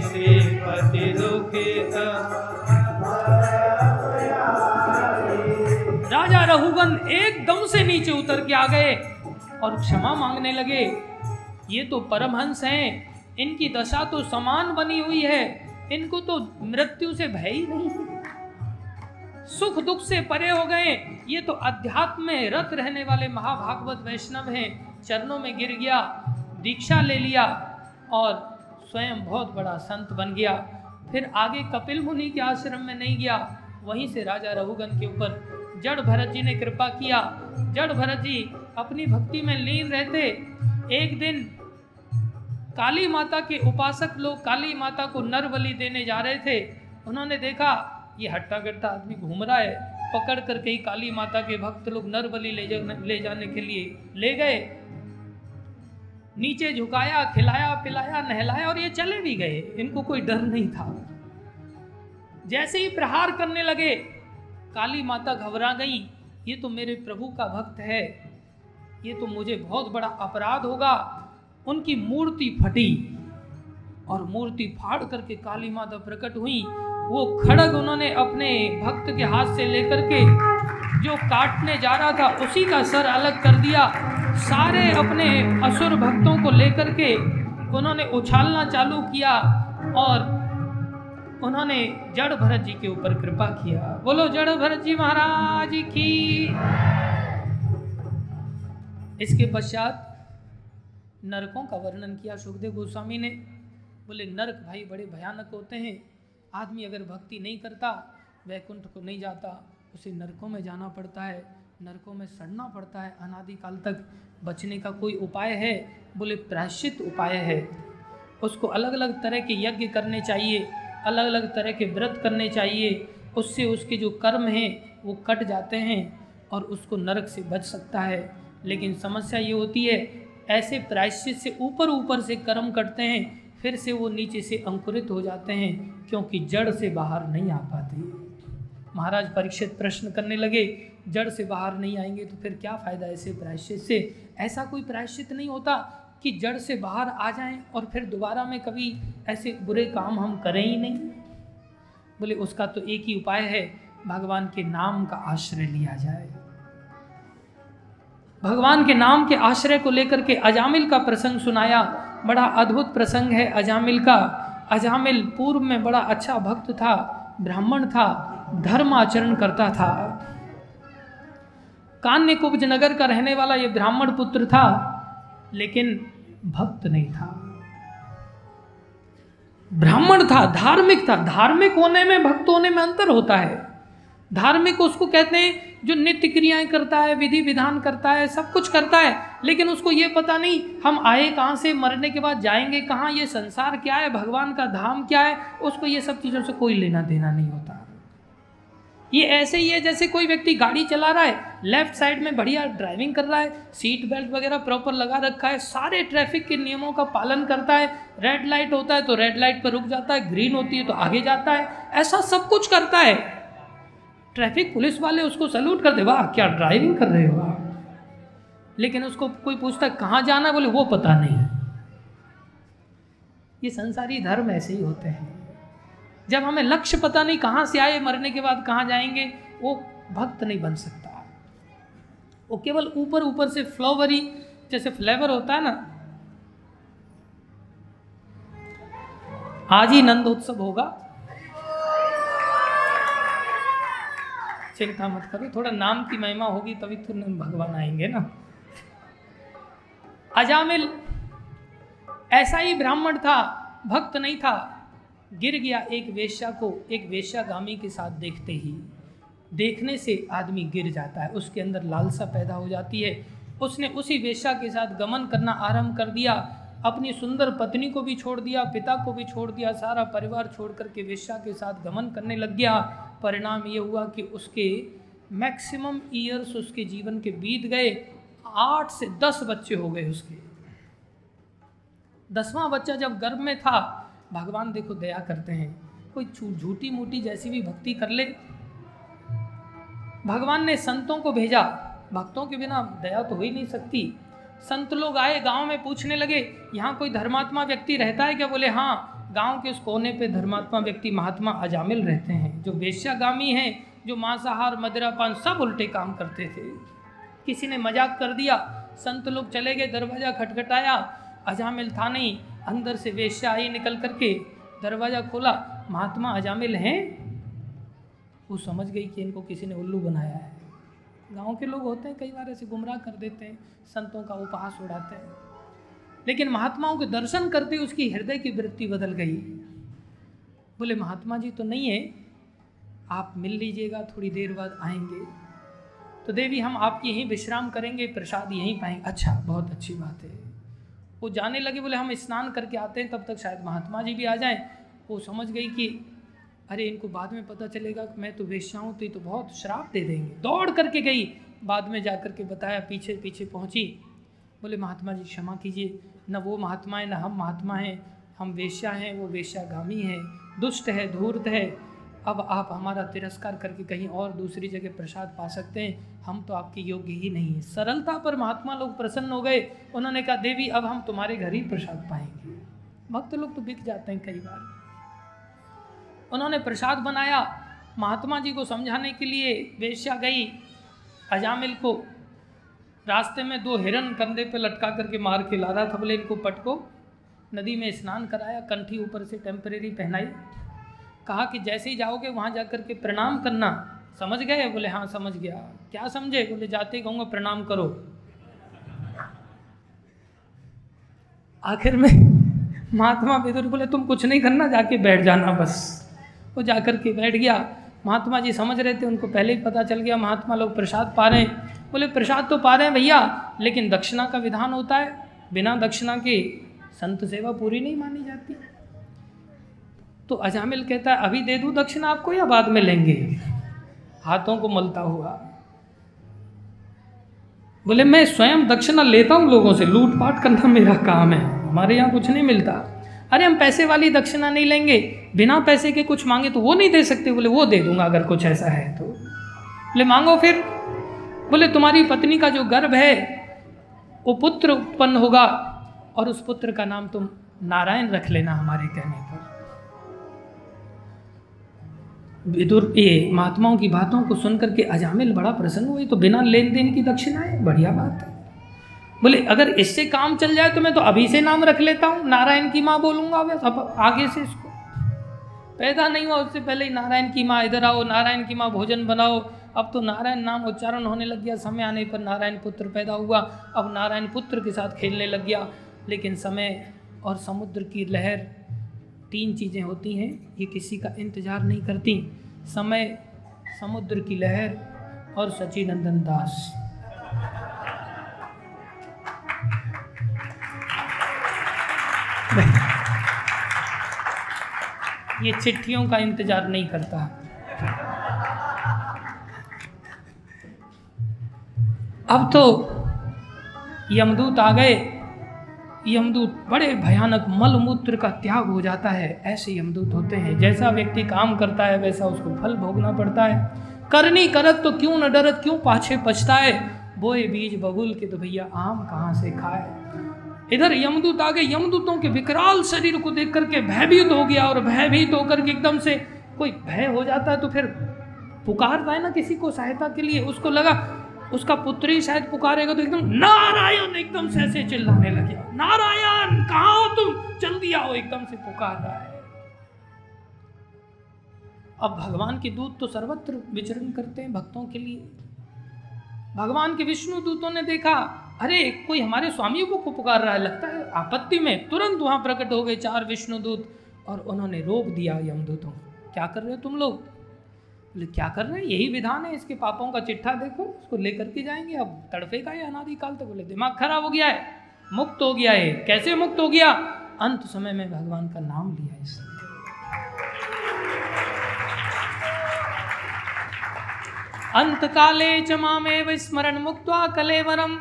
श्रीपति दुखित। राजा रघुगन एकदम से नीचे उतर के आ गए और क्षमा मांगने लगे। ये तो परमहंस हैं, इनकी दशा तो समान बनी हुई है, इनको तो मृत्यु से भय ही नहीं। सुख दुख से परे हो गए। ये तो अध्यात्म में रत रहने वाले महाभागवत वैष्णव हैं। चरणों में गिर गया, दीक्षा ले लिया और स्वयं बहुत बड़ा संत बन गया। फिर आगे कपिल मुनि के आश्रम में नहीं गया। वहीं से राजा रघुगन के ऊपर जड़ भरत जी ने कृपा किया। जड़ भरत जी अपनी भक्ति में लीन रहते। एक दिन काली माता के उपासक लोग काली माता को नर बलि देने जा रहे थे। उन्होंने देखा ये हट्टा कट्टा आदमी घूम रहा है। पकड़ कर कहीं काली माता के भक्त लोग नर बलि ले जाने ले जाने के लिए ले गए। नीचे झुकाया, खिलाया, पिलाया, नहलाया और ये चले भी गए। इनको कोई डर नहीं था। जैसे ही प्रहार करने लगे, काली माता घबरा गई। ये तो मेरे प्रभु का भक्त है। ये तो मुझे बहुत बड़ा अपराध होगा। उनकी मूर्ति फटी और मूर्ति फाड़ करके काली माता प्रकट हुई। वो खड़ग उन्होंने अपने भक्त के हाथ से लेकर के जो काटने जा रहा था, उसी का सर अलग कर दिया। सारे अपने असुर भक्तों को लेकर के उन्होंने उछालना चालू किया और उन्होंने जड़ भरत जी के ऊपर कृपा किया। बोलो, जड़ भरत जी महाराज की। इसके पश्चात नरकों का वर्णन किया। सुखदेव गोस्वामी ने बोले, नरक भाई बड़े भयानक होते हैं। आदमी अगर भक्ति नहीं करता, वैकुंठ को नहीं जाता, उसे नरकों में जाना पड़ता है, नरकों में सड़ना पड़ता है अनादिकाल तक। बचने का कोई उपाय है? बोले, प्रायश्चित उपाय है। उसको अलग अलग तरह के यज्ञ करने चाहिए अलग अलग तरह के व्रत करने चाहिए। उससे उसके जो कर्म हैं, वो कट जाते हैं और उसको नरक से बच सकता है। लेकिन समस्या ये होती है, ऐसे प्रायश्चित से ऊपर ऊपर से कर्म करते हैं फिर से वो नीचे से अंकुरित हो जाते हैं, क्योंकि जड़ से बाहर नहीं आ पाते। महाराज परीक्षित प्रश्न करने लगे, जड़ से बाहर नहीं आएँगे तो फिर क्या फ़ायदा ऐसे प्रायश्चित से? ऐसा कोई प्रायश्चित नहीं होता कि जड़ से बाहर आ जाएँ और फिर दोबारा में कभी ऐसे बुरे काम हम करें ही नहीं। बोले, उसका तो एक ही उपाय है, भगवान के नाम का आश्रय लिया जाए। भगवान के नाम के आश्रय को लेकर के अजामिल का प्रसंग सुनाया बड़ा अद्भुत प्रसंग है अजामिल का। अजामिल पूर्व में बड़ा अच्छा भक्त था, ब्राह्मण था, धर्म आचरण करता था। कान्य कुब्ज नगर का रहने वाला ये ब्राह्मण पुत्र था, लेकिन भक्त नहीं था। ब्राह्मण था, धार्मिक था। धार्मिक होने में, भक्त होने में अंतर होता है। धार्मिक उसको कहते हैं, जो नित्य क्रियाएँ करता है, विधि विधान करता है, सब कुछ करता है, लेकिन उसको ये पता नहीं, हम आए कहाँ से, मरने के बाद जाएँगे कहाँ, ये संसार क्या है, भगवान का धाम क्या है, उसको ये सब चीज़ों से कोई लेना देना नहीं होता। ये ऐसे ही है जैसे कोई व्यक्ति गाड़ी चला रहा है लेफ़्ट साइड में बढ़िया ड्राइविंग कर रहा है सीट बेल्ट वगैरह प्रॉपर लगा रखा है, सारे ट्रैफ़िक के नियमों का पालन करता है रेड लाइट होता है तो रेड लाइट पर रुक जाता है ग्रीन होती है तो आगे जाता है, ऐसा सब कुछ करता है। ट्रैफ़िक पुलिस वाले उसको सल्यूट कर दे, वाह, क्या ड्राइविंग कर रहे हो? लेकिन उसको कोई पूछता कहाँ जाना? बोले, वो पता नहीं. ये संसारी धर्म ऐसे ही होते हैं। जब हमें लक्ष्य पता नहीं कहाँ से आए, मरने के बाद कहाँ जाएँगे, वो भक्त नहीं बन सकता। वो केवल ऊपर ऊपर से फ्लावरी जैसे फ्लेवर होता है ना, आज ही नंद उत्सव होगा। चिंता मत करो। थोड़ा नाम की महिमा होगी तभी तो भगवान आएँगे ना। अजामिल, ऐसा ही ब्राह्मण था, भक्त नहीं था। गिर गया एक वेश्या को, एक वेश्यागामी के साथ देखते ही। देखने से आदमी गिर जाता है। उसके अंदर लालसा पैदा हो जाती है। उसने उसी वेश्या के साथ गमन करना आरंभ कर दिया। अपनी सुंदर पत्नी को भी छोड़ दिया, पिता को भी छोड़ दिया, सारा परिवार छोड़ करके वेश्या के साथ गमन करने लग गया। परिणाम ये हुआ कि उसके मैक्सिमम ईयर्स उसके जीवन के बीत गए। आठ से दस बच्चे हो गए उसके। दसवां बच्चा जब गर्भ में था, भगवान देखो दया करते हैं। कोई झूठी मूठी जैसी भी भक्ति कर ले। भगवान ने संतों को भेजा। भक्तों के बिना दया तो हो ही नहीं सकती। संत लोग आए, गाँव में पूछने लगे, यहाँ कोई धर्मात्मा व्यक्ति रहता है क्या? बोले हाँ। गाँव के उस कोने पे धर्मात्मा व्यक्ति महात्मा अजामिल रहते हैं, जो वेश्यागामी हैं, जो मांसाहार, मदिरापान सब उल्टे काम करते थे। किसी ने मज़ाक कर दिया, संत लोग चले गए, दरवाज़ा खटखटाया, अजामिल था नहीं, अंदर से वेश्या आई निकल करके, दरवाज़ा खोला, महात्मा अजामिल हैं? वो समझ गई कि इनको किसी ने उल्लू बनाया है। गाँव के लोग होते हैं, कई बार ऐसे गुमराह कर देते हैं, संतों का उपहास उड़ाते हैं। लेकिन महात्माओं के दर्शन करते उसकी हृदय की वृत्ति बदल गई। बोले, महात्मा जी तो नहीं है। आप मिल लीजिएगा, थोड़ी देर बाद आएँगे। तो देवी, हम आपकी यहीं विश्राम करेंगे, प्रसाद यहीं पाएँगे। अच्छा बहुत अच्छी बात है। वो जाने लगे, बोले, हम स्नान करके आते हैं, तब तक शायद महात्मा जी भी आ जाएँ। वो समझ गई कि, अरे, इनको बाद में पता चलेगा कि मैं तो वेश्या हूँ तो ये तो बहुत श्राप दे देंगे। दौड़ करके गई, बाद में जा कर के बताया पीछे पीछे पहुँची। बोले, महात्मा जी, क्षमा कीजिए। न वो महात्मा है, न हम महात्मा हैं। हम वेश्या हैं, वो वेश्यागामी हैं। दुष्ट है, धूर्त है। अब आप हमारा तिरस्कार करके कहीं और दूसरी जगह प्रसाद पा सकते हैं। हम तो आपके योग्य ही नहीं हैं। सरलता पर महात्मा लोग प्रसन्न हो गए। उन्होंने कहा, देवी, अब हम तुम्हारे घर ही प्रसाद पाएँगे। भक्त लोग तो बिक जाते हैं कई बार। उन्होंने प्रसाद बनाया। महात्मा जी को समझाने के लिए वेश्या गई अजामिल को। रास्ते में दो हिरन कंधे पे लटका करके मार के ला रहा था बोले इनको पटको। नदी में स्नान कराया, कंठी ऊपर से टेम्परेरी पहनाई। कहा कि जैसे ही जाओगे वहाँ जा के प्रणाम करना। समझ गए? बोले हाँ समझ गया। क्या समझे? बोले, जाते ही कहूँगा, प्रणाम करो। आखिर में महात्मा विदुर बोले, तुम कुछ नहीं करना, जाके बैठ जाना बस। वो जाकर के बैठ गया। महात्मा जी समझ रहे थे, उनको पहले ही पता चल गया, महात्मा लोग प्रसाद पा रहे हैं। बोले, प्रसाद तो पा रहे हैं भैया, लेकिन दक्षिणा का विधान होता है। बिना दक्षिणा के संत सेवा पूरी नहीं मानी जाती। तो अजामिल कहता है, अभी दे दूँ दक्षिणा आपको या बाद में लेंगे? हाथों को मलता हुआ। बोले, मैं स्वयं दक्षिणा लेता हूँ लोगों से, लूटपाट करना मेरा काम है, हमारे यहाँ कुछ नहीं मिलता। अरे हम पैसे वाली दक्षिणा नहीं लेंगे, बिना पैसे के कुछ मांगे तो वो नहीं दे सकते। बोले, वो दे दूँगा अगर कुछ ऐसा है तो। बोले, मांगो फिर। बोले, तुम्हारी पत्नी का जो गर्भ है, वो पुत्र उत्पन्न होगा और उस पुत्र का नाम तुम नारायण रख लेना हमारे कहने पर। विदुर, ये महात्माओं की बातों को सुनकर के अजामिल बड़ा प्रसन्न हुए। तो बिना लेन देन की दक्षिणा है बढ़िया बात है। बोले, अगर इससे काम चल जाए तो मैं तो अभी से नाम रख लेता हूँ, नारायण की माँ बोलूँगा बस, अब आगे से इसको। पैदा नहीं हुआ, उससे पहले ही नारायण की माँ इधर आओ, नारायण की माँ भोजन बनाओ। अब तो नारायण नाम उच्चारण होने लग गया, समय आने पर नारायण पुत्र पैदा हुआ। अब नारायण पुत्र के साथ खेलने लग गया, लेकिन समय और समुद्र की लहर, तीन चीज़ें होती हैं, ये किसी का इंतज़ार नहीं करती। समय, समुद्र की लहर और सचिनंदन दास। ये चिट्ठियों का इंतज़ार नहीं करता। अब तो यमदूत आ गए। यमदूत बड़े भयानक मल मूत्र का त्याग हो जाता है। ऐसे यमदूत होते हैं, जैसा व्यक्ति काम करता है, वैसा उसको फल भोगना पड़ता है। करनी करत तो क्यों न डरत, क्यों पाछे पछताए? बोए बीज बबुल के तो भैया आम कहाँ से खाए? इधर यमदूत आ गए। यमदूतों के विकराल शरीर को देख करके भयभीत हो गया और भयभीत होकर के एकदम से कोई भय हो जाता है तो फिर पुकारता है ना किसी को सहायता के लिए। उसको लगा, उसका पुत्र शायद पुकारेगा तो एकदम नारायण एकदम से ऐसे चिल्लाने लगे। नारायण, कहा हो तुम? जल्दी आओ, एकदम से पुकार रहा है। अब भगवान के दूत तो सर्वत्र विचरण करते हैं भक्तों के लिए। भगवान के विष्णु दूतों ने देखा, अरे, कोई हमारे स्वामियों को पुकार रहा है? लगता है आपत्ति में तुरंत वहाँ प्रकट हो गए चार विष्णु दूत और उन्होंने रोक दिया यमदूतों क्या कर रहे हो तुम लोग? बोले, क्या कर रहे हैं? यही विधान है, इसके पापों का चिट्ठा देखो, उसको लेकर के जाएँगे। अब तड़फे का है काल तक? बोले, दिमाग खराब हो गया है, मुक्त हो गया है। कैसे मुक्त हो गया? अंत समय में भगवान का नाम लिया इसने। अंत काले चमा स्मरण मुक्त कलेवरम।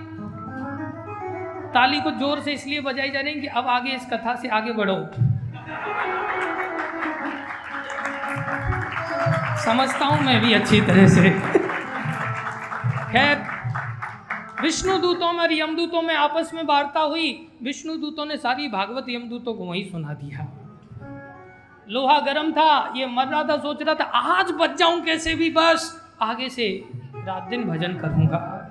ताली को ज़ोर से इसलिए बजाई जा रही है कि अब आगे इस कथा से आगे बढ़ो। समझता हूँ मैं भी अच्छी तरह से। खैर, विष्णु दूतों में और यमदूतों में आपस में वार्ता हुई। विष्णु दूतों ने सारी भागवत यमदूतों को वही सुना दिया। लोहा गर्म था, ये मर रहा था, सोच रहा था, आज बच जाऊँ कैसे भी, बस। आगे से रात दिन भजन करूँगा।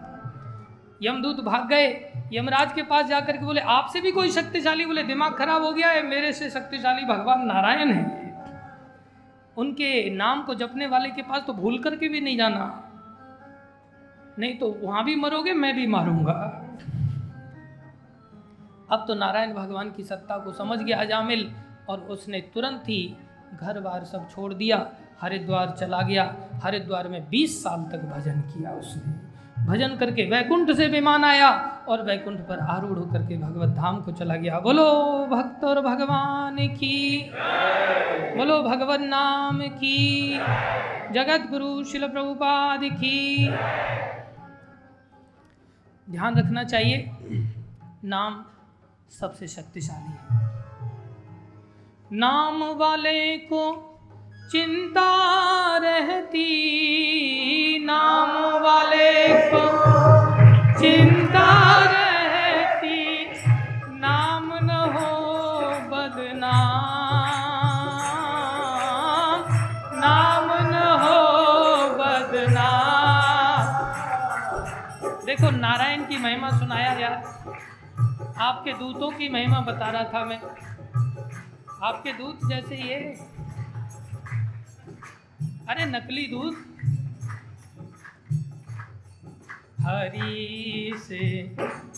यमदूत भाग गए। यमराज के पास जाकर के बोले, आपसे भी कोई शक्तिशाली? बोले, दिमाग खराब हो गया है, मेरे से शक्तिशाली भगवान नारायण है। उनके नाम को जपने वाले के पास तो भूल करके भी नहीं जाना। नहीं तो वहाँ भी मरोगे, मैं भी मारूँगा। अब तो नारायण भगवान की सत्ता को समझ गया अजामिल और उसने तुरंत ही घर बार सब छोड़ दिया। हरिद्वार चला गया। हरिद्वार में 20 साल तक भजन किया उसने। भजन करके वैकुंठ से विमान आया और वैकुंठ पर आरूढ़ होकर के भगवत धाम को चला गया। बोलो, भक्त और भगवान की। बोलो, भगवत नाम की। जगत गुरु शिल प्रभुपाद की। ध्यान रखना चाहिए, नाम सबसे शक्तिशाली है। नाम वाले को चिंता रहती नाम वाले को। चिंता रहती नाम न हो बदनाम। नाम न हो बदनाम। देखो, नारायण की महिमा सुनाया यार आपके दूतों की महिमा बता रहा था मैं। आपके दूत जैसे ये अरे नकली दूध। हरी से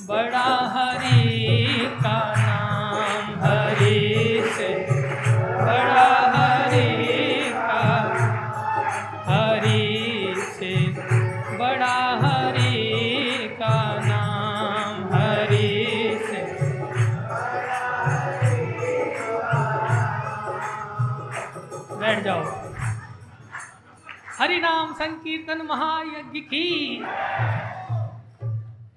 बड़ा हरी का नाम हरी से बड़ा हरी हरि नाम संकीर्तन महायज्ञ की।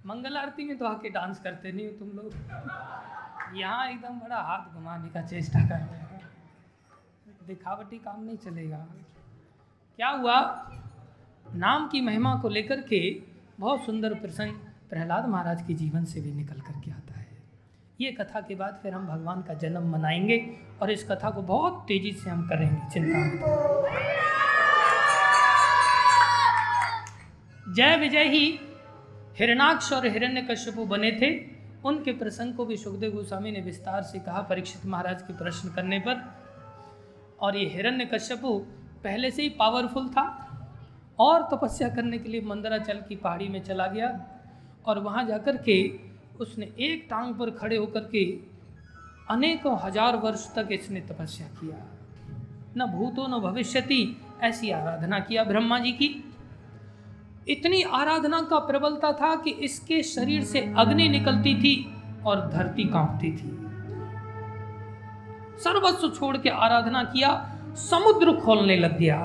मंगल आरती में तो आके डांस करते नहीं हो तुम लोग। यहाँ एकदम बड़ा हाथ घुमाने का चेष्टा कर रहे हैं। दिखावटी काम नहीं चलेगा। क्या हुआ? नाम की महिमा को लेकर के बहुत सुंदर प्रसंग प्रहलाद महाराज के जीवन से भी निकल करके आता है। ये कथा के बाद फिर हम भगवान का जन्म मनाएँगे और इस कथा को बहुत तेज़ी से हम करेंगे, चिंता जय विजय ही। हिरणाक्ष और हिरण्य कश्यपु बने थे। उनके प्रसंग को भी सुखदेव गोस्वामी ने विस्तार से कहा परीक्षित महाराज के प्रश्न करने पर। और ये हिरण्य कश्यपु पहले से ही पावरफुल था और तपस्या करने के लिए मंदराचल की पहाड़ी में चला गया और वहाँ जाकर के उसने एक टांग पर खड़े होकर के अनेकों हज़ार वर्ष तक इसने तपस्या किया। न भूतो न भविष्यति ऐसी आराधना किया ब्रह्मा जी की। इतनी आराधना का प्रबलता था कि इसके शरीर से अग्नि निकलती थी और धरती कांपती थी। सर्वस्व छोड़ के आराधना किया, समुद्र खोलने लग गया।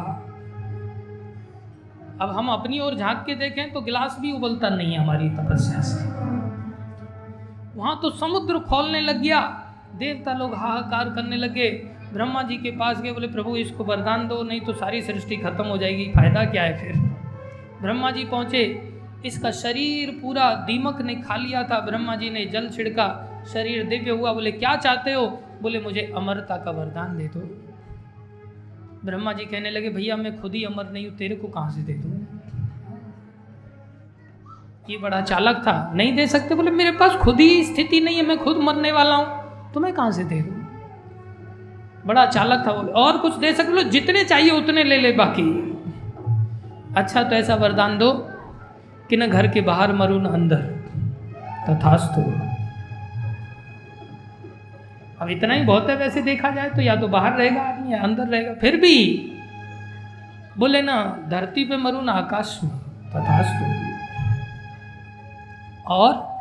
अब हम अपनी ओर झाँक के देखें तो गिलास भी उबलता नहीं है हमारी तपस्या से। वहाँ तो समुद्र खोलने लग गया। देवता लोग हाहाकार करने लगे। ब्रह्मा जी के पास गए, बोले, प्रभु, इसको वरदान दो, नहीं तो सारी सृष्टि खत्म हो जाएगी। फ़ायदा क्या है फिर? ब्रह्मा जी पहुँचे। इसका शरीर पूरा दीमक ने खा लिया था। ब्रह्मा जी ने जल छिड़का, शरीर दिव्य हुआ। बोले, क्या चाहते हो? बोले, मुझे अमरता का वरदान दे दो। ब्रह्मा जी कहने लगे, भैया, मैं खुद ही अमर नहीं हूँ, तेरे को कहाँ से दे दू? ये बड़ा चालक था। नहीं दे सकते? बोले, मेरे पास खुद ही स्थिति नहीं है, मैं खुद मरने वाला हूँ। तो मैं कहाँ से दे दू? बड़ा चालक था बोले और कुछ दे सकते जितने चाहिए उतने ले ले बाकी। अच्छा तो ऐसा वरदान दो कि न घर के बाहर मरू, न अंदर। तथास्तु। अब इतना ही बहुत है वैसे देखा जाए तो या तो बाहर रहेगा आदमी या अंदर रहेगा, फिर भी बोले ना, धरती पे मरू, ना आकाश में। तथास्तु। और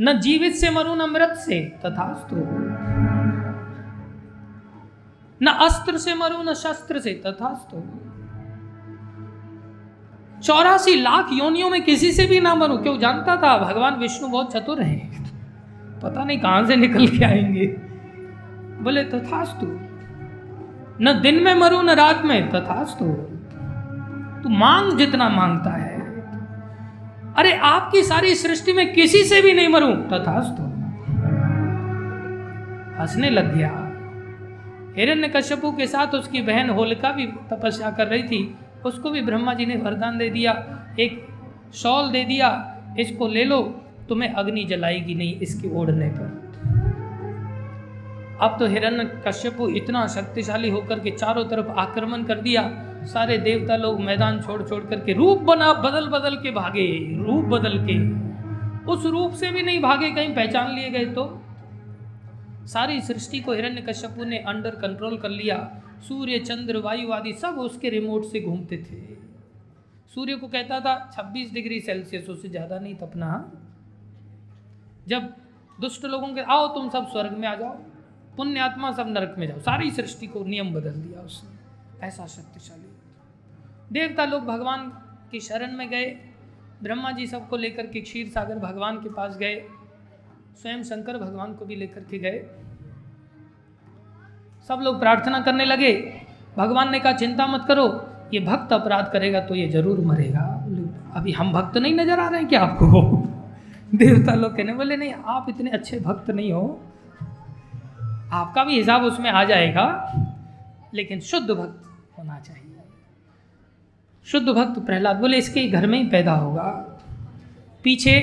न जीवित से मरू, न मृत से। तथास्तु। न अस्त्र से मरू, न शस्त्र से। तथास्तु। चौरासी लाख योनियों में किसी से भी ना मरू क्यों जानता था? भगवान विष्णु बहुत चतुर हैं। पता नहीं कहाँ से निकल के आएँगे। बोले, तथास्तु, न दिन में मरू, न रात में। तथास्तु, तू मांग जितना माँगता है। अरे, आपकी सारी सृष्टि में किसी से भी नहीं मरूं। तथास्तु, हंसने लग गया। हिरण्य कश्यपु के साथ उसकी बहन होलिका भी तपस्या कर रही थी। उसको भी ब्रह्मा जी ने वरदान दे दिया, एक शॉल दे दिया, इसको ले लो, तुम्हें अग्नि जलाएगी नहीं इसके ओढ़ने पर। अब तो हिरण्य कश्यपु इतना शक्तिशाली होकर के चारों तरफ़ आक्रमण कर दिया, सारे देवता लोग मैदान छोड़ छोड़ करके रूप बना, बदल बदल के भागे, रूप बदल के। उस रूप से भी नहीं भागे, कहीं पहचान लिए गए तो। सारी सृष्टि को हिरण्य कश्यपु ने अंडर कंट्रोल कर लिया। सूर्य, चंद्र, वायु आदि सब उसके रिमोट से घूमते थे। सूर्य को कहता था 26 डिग्री सेल्सियस, उससे ज़्यादा नहीं तपना जब दुष्ट लोगों के, आओ तुम सब स्वर्ग में आ जाओ। पुण्य आत्मा सब नरक में जाओ। सारी सृष्टि को नियम बदल दिया उसने। ऐसा शक्तिशाली। देवता लोग भगवान की शरण में गए। ब्रह्मा जी सबको लेकर के क्षीर सागर भगवान के पास गए। स्वयं शंकर भगवान को भी लेकर के गए। सब लोग प्रार्थना करने लगे। भगवान ने कहा, चिंता मत करो, ये भक्त अपराध करेगा तो ये ज़रूर मरेगा। अभी हम भक्त नहीं नज़र आ रहे हैं क्या आपको? देवता लोग कहने बोले, नहीं, आप इतने अच्छे भक्त नहीं हो। आपका भी हिसाब उसमें आ जाएगा, लेकिन शुद्ध भक्त होना चाहिए। शुद्ध भक्त प्रहलाद बोले, इसके घर में ही पैदा होगा। पीछे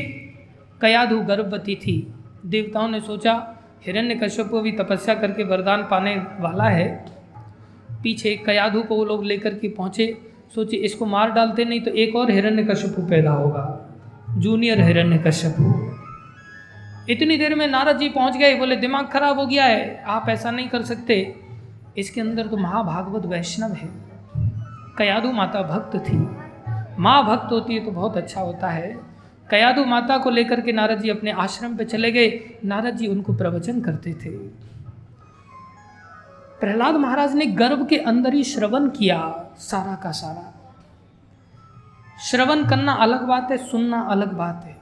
कयाधु गर्भवती थी। देवताओं ने सोचा हिरण्य कश्यप भी तपस्या करके वरदान पाने वाला है। पीछे कयाधु को वो लोग लेकर के पहुँचे। सोचे, इसको मार डालते नहीं तो एक और हिरण्य कश्यप पैदा होगा। जूनियर हिरण्य कश्यप इतनी देर में नारद जी पहुँच गए। बोले, दिमाग खराब हो गया है, आप ऐसा नहीं कर सकते। इसके अंदर तो महाभागवत वैष्णव है। कयादु माता भक्त थी। माँ भक्त होती है तो बहुत अच्छा होता है। कयादु माता को लेकर के नारद जी अपने आश्रम पे चले गए। नारद जी उनको प्रवचन करते थे। प्रहलाद महाराज ने गर्भ के अंदर ही श्रवण किया, सारा का सारा। श्रवण करना अलग बात है, सुनना अलग बात है।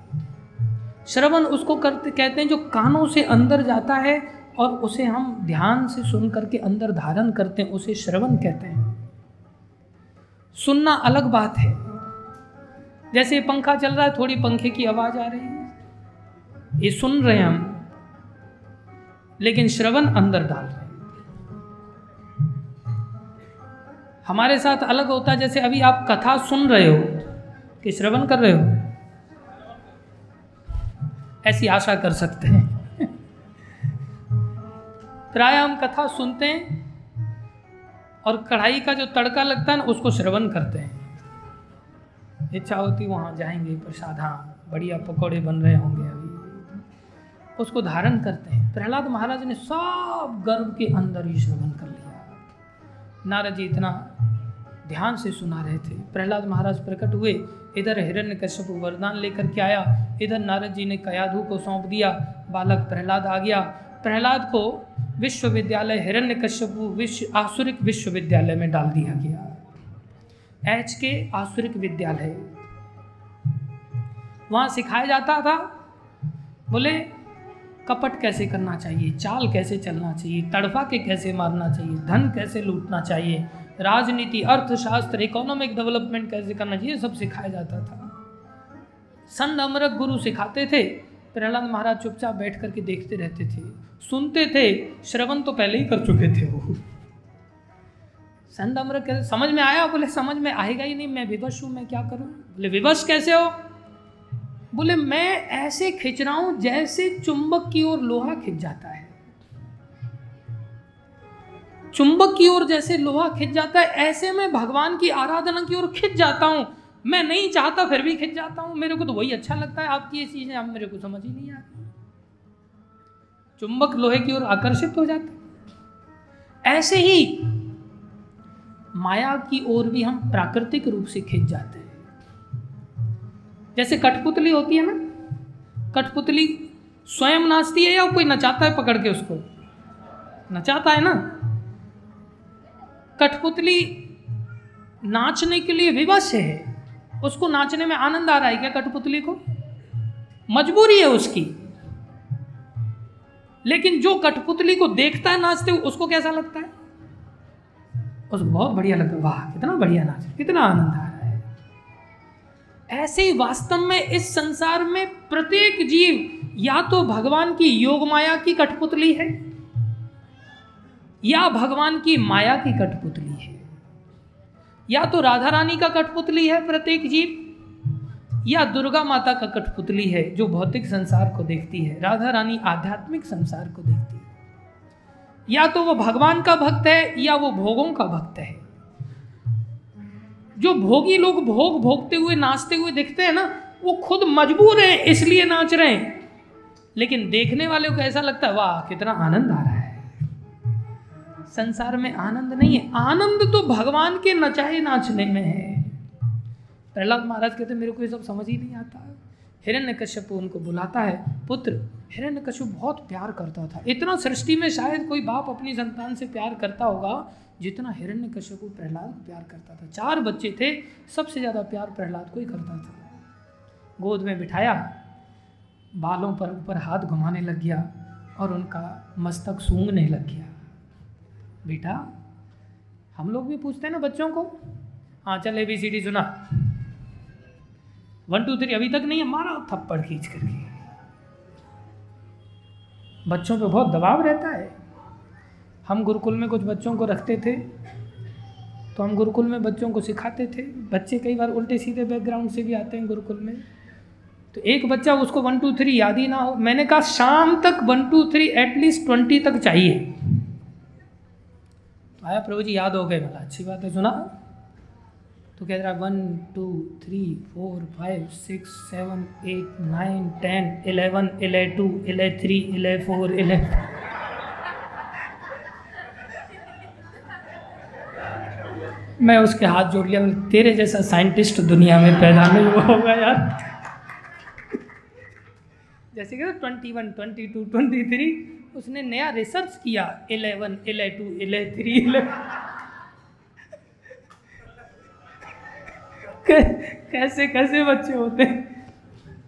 श्रवण उसको करते, कहते हैं जो कानों से अंदर जाता है और उसे हम ध्यान से सुन करके अंदर धारण करते हैं, उसे श्रवण कहते हैं। सुनना अलग बात है। जैसे पंखा चल रहा है, थोड़ी पंखे की आवाज़ आ रही है। ये सुन रहे हैं हम, लेकिन श्रवण अंदर डाल रहे हैं। हमारे साथ अलग होता है, जैसे अभी आप कथा सुन रहे हो, कि श्रवण कर रहे हो। ऐसी आशा कर सकते हैं। प्राय हम कथा सुनते हैं और कढ़ाई का जो तड़का लगता है ना, उसको श्रवण करते हैं। इच्छा होती वहाँ जाएँगे, प्रसाद हाँ बढ़िया पकौड़े बन रहे होंगे अभी। उसको धारण करते हैं। प्रहलाद महाराज ने सब गर्भ के अंदर ही श्रवण कर लिया। नारद जी इतना ध्यान से सुना रहे थे। प्रहलाद महाराज प्रकट हुए। इधर हिरण्य कश्यप वरदान लेकर के आया। इधर नारद जी ने कयाधु को सौंप दिया। बालक प्रहलाद आ गया। प्रहलाद को विश्वविद्यालय हिरण्य कश्यप विश्व आसुरिक विश्वविद्यालय में डाल दिया गया। एच के आसुरिक विद्यालय। वहाँ सिखाया जाता था, बोले, कपट कैसे करना चाहिए, चाल कैसे चलना चाहिए, तड़फा के कैसे मारना चाहिए, धन कैसे लूटना चाहिए, राजनीति, अर्थशास्त्र इकोनॉमिक डेवलपमेंट कैसे करना चाहिए सब सिखाया जाता था। संत अमरक गुरु सिखाते थे, प्रहलाद महाराज चुपचाप बैठ करके देखते रहते थे, सुनते थे, श्रवण तो पहले ही कर चुके थे वो। संत अमरक कैसे समझ में आया? बोले, समझ में आएगा ही नहीं। मैं विवश हूँ, मैं क्या करूँ? बोले, विवश कैसे हो? बोले, मैं ऐसे खिंच रहा हूँ जैसे चुंबक की ओर लोहा खिंच जाता है। चुंबक की ओर जैसे लोहा खिंच जाता है, ऐसे मैं भगवान की आराधना की ओर खिंच जाता हूँ। मैं नहीं चाहता, फिर भी खिंच जाता हूँ। मेरे को तो वही अच्छा लगता है। आपकी ये चीज़ें, आप मेरे को समझ ही नहीं आती। चुंबक लोहे की ओर आकर्षित हो जाता ऐसे ही माया की ओर भी हम प्राकृतिक रूप से खिंच जाते हैं। जैसे कठपुतली होती है ना, कठपुतली स्वयं नाचती है या कोई नचाता है पकड़ के उसको? नचाता है ना? कठपुतली नाचने के लिए विवश है। उसको नाचने में आनंद आ रहा है क्या कठपुतली को? मजबूरी है उसकी। लेकिन जो कठपुतली को देखता है नाचते हुए, उसको कैसा लगता है? उसको बहुत बढ़िया लगता है, वाह, कितना बढ़िया नाच कितना आनंद आ रहा है। ऐसे ही वास्तव में इस संसार में प्रत्येक जीव या तो भगवान की योग माया की कठपुतली है, या भगवान की माया की कठपुतली है, या तो राधा रानी का कठपुतली है प्रत्येक जीव, या दुर्गा माता का कठपुतली है जो भौतिक संसार को देखती है, राधा रानी आध्यात्मिक संसार को देखती है। या तो वो भगवान का भक्त है या वो भोगों का भक्त है। जो भोगी लोग भोग भोगते हुए, नाचते हुए दिखते हैं ना, वो खुद मजबूर हैं, इसलिए नाच रहे हैं। लेकिन देखने वाले को ऐसा लगता है, वाह, कितना आनंद आ रहा है। संसार में आनंद नहीं है। आनंद तो भगवान के नचाए नाचने में है। प्रहलाद महाराज कहते मेरे को ये सब समझ ही नहीं आता। हिरण्य कश्यप उनको बुलाता है, पुत्र हिरण्य कश्यप बहुत प्यार करता था। इतना सृष्टि में शायद कोई बाप अपनी संतान से प्यार करता होगा, जितना हिरण्य कश्यप को प्रहलाद प्यार करता था। चार बच्चे थे, सबसे ज़्यादा प्यार प्रहलाद को ही करता था। गोद में बिठाया, बालों पर ऊपर हाथ घुमाने लग गया और उनका मस्तक सूंघने लग गया। बेटा, हम लोग भी पूछते हैं ना बच्चों को? हाँ चल ए बी सी डी सुना। वन टू थ्री अभी तक नहीं है, मारा थप्पड़ खींच करके। बच्चों पे बहुत दबाव रहता है। हम गुरुकुल में कुछ बच्चों को रखते थे तो हम गुरुकुल में बच्चों को सिखाते थे। बच्चे कई बार उल्टे सीधे बैकग्राउंड से भी आते हैं गुरुकुल में। तो एक बच्चा उसको वन टू थ्री याद ही ना हो। मैंने कहा, शाम तक one two three at least twenty तक चाहिए। तो आया प्रभु जी, याद हो गए, बोला, अच्छी बात है, सुना। तो कह रहा one two three four five six seven eight nine ten eleven इले टू इले थ्री इले फोर इले मैं उसके हाथ जोड़ लिया तेरे जैसा साइंटिस्ट दुनिया में पैदा नहीं हुआ होगा यार। जैसे कि twenty one twenty two twenty three उसने नया रिसर्च किया इलेवन इले टू इले थ्री इले कैसे कैसे बच्चे होते हैं?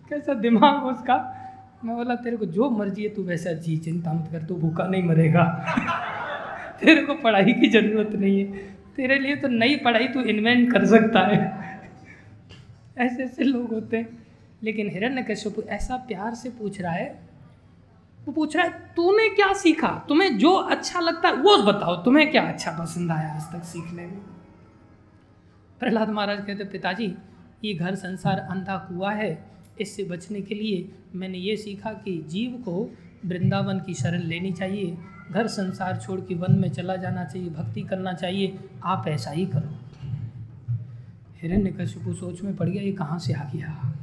कैसा दिमाग उसका? मैं बोला, तेरे को जो मर्ज़ी है तू वैसा जी, चिंता मत कर, तू भूखा नहीं मरेगा। तेरे को पढ़ाई की ज़रूरत नहीं है। तेरे लिए तो नई पढ़ाई तू इन्वेंट कर सकता है। ऐसे ऐसे लोग होते हैं। लेकिन हिरण्य कश्यप ऐसा प्यार से पूछ रहा है। वो पूछ रहा है, तूने क्या सीखा? तुम्हें जो अच्छा लगता है, वो बताओ, तुम्हें क्या अच्छा पसंद आया आज तक सीखने में? प्रहलाद महाराज कहते, पिताजी, ये घर संसार अंधा कुआ है। इससे बचने के लिए मैंने ये सीखा कि जीव को वृंदावन की शरण लेनी चाहिए। घर संसार छोड़ के वन में चला जाना चाहिए, भक्ति करना चाहिए। आप ऐसा ही करो। हिरण्य कश्यपु सोच में पड़ गया, ये कहाँ से आ गया?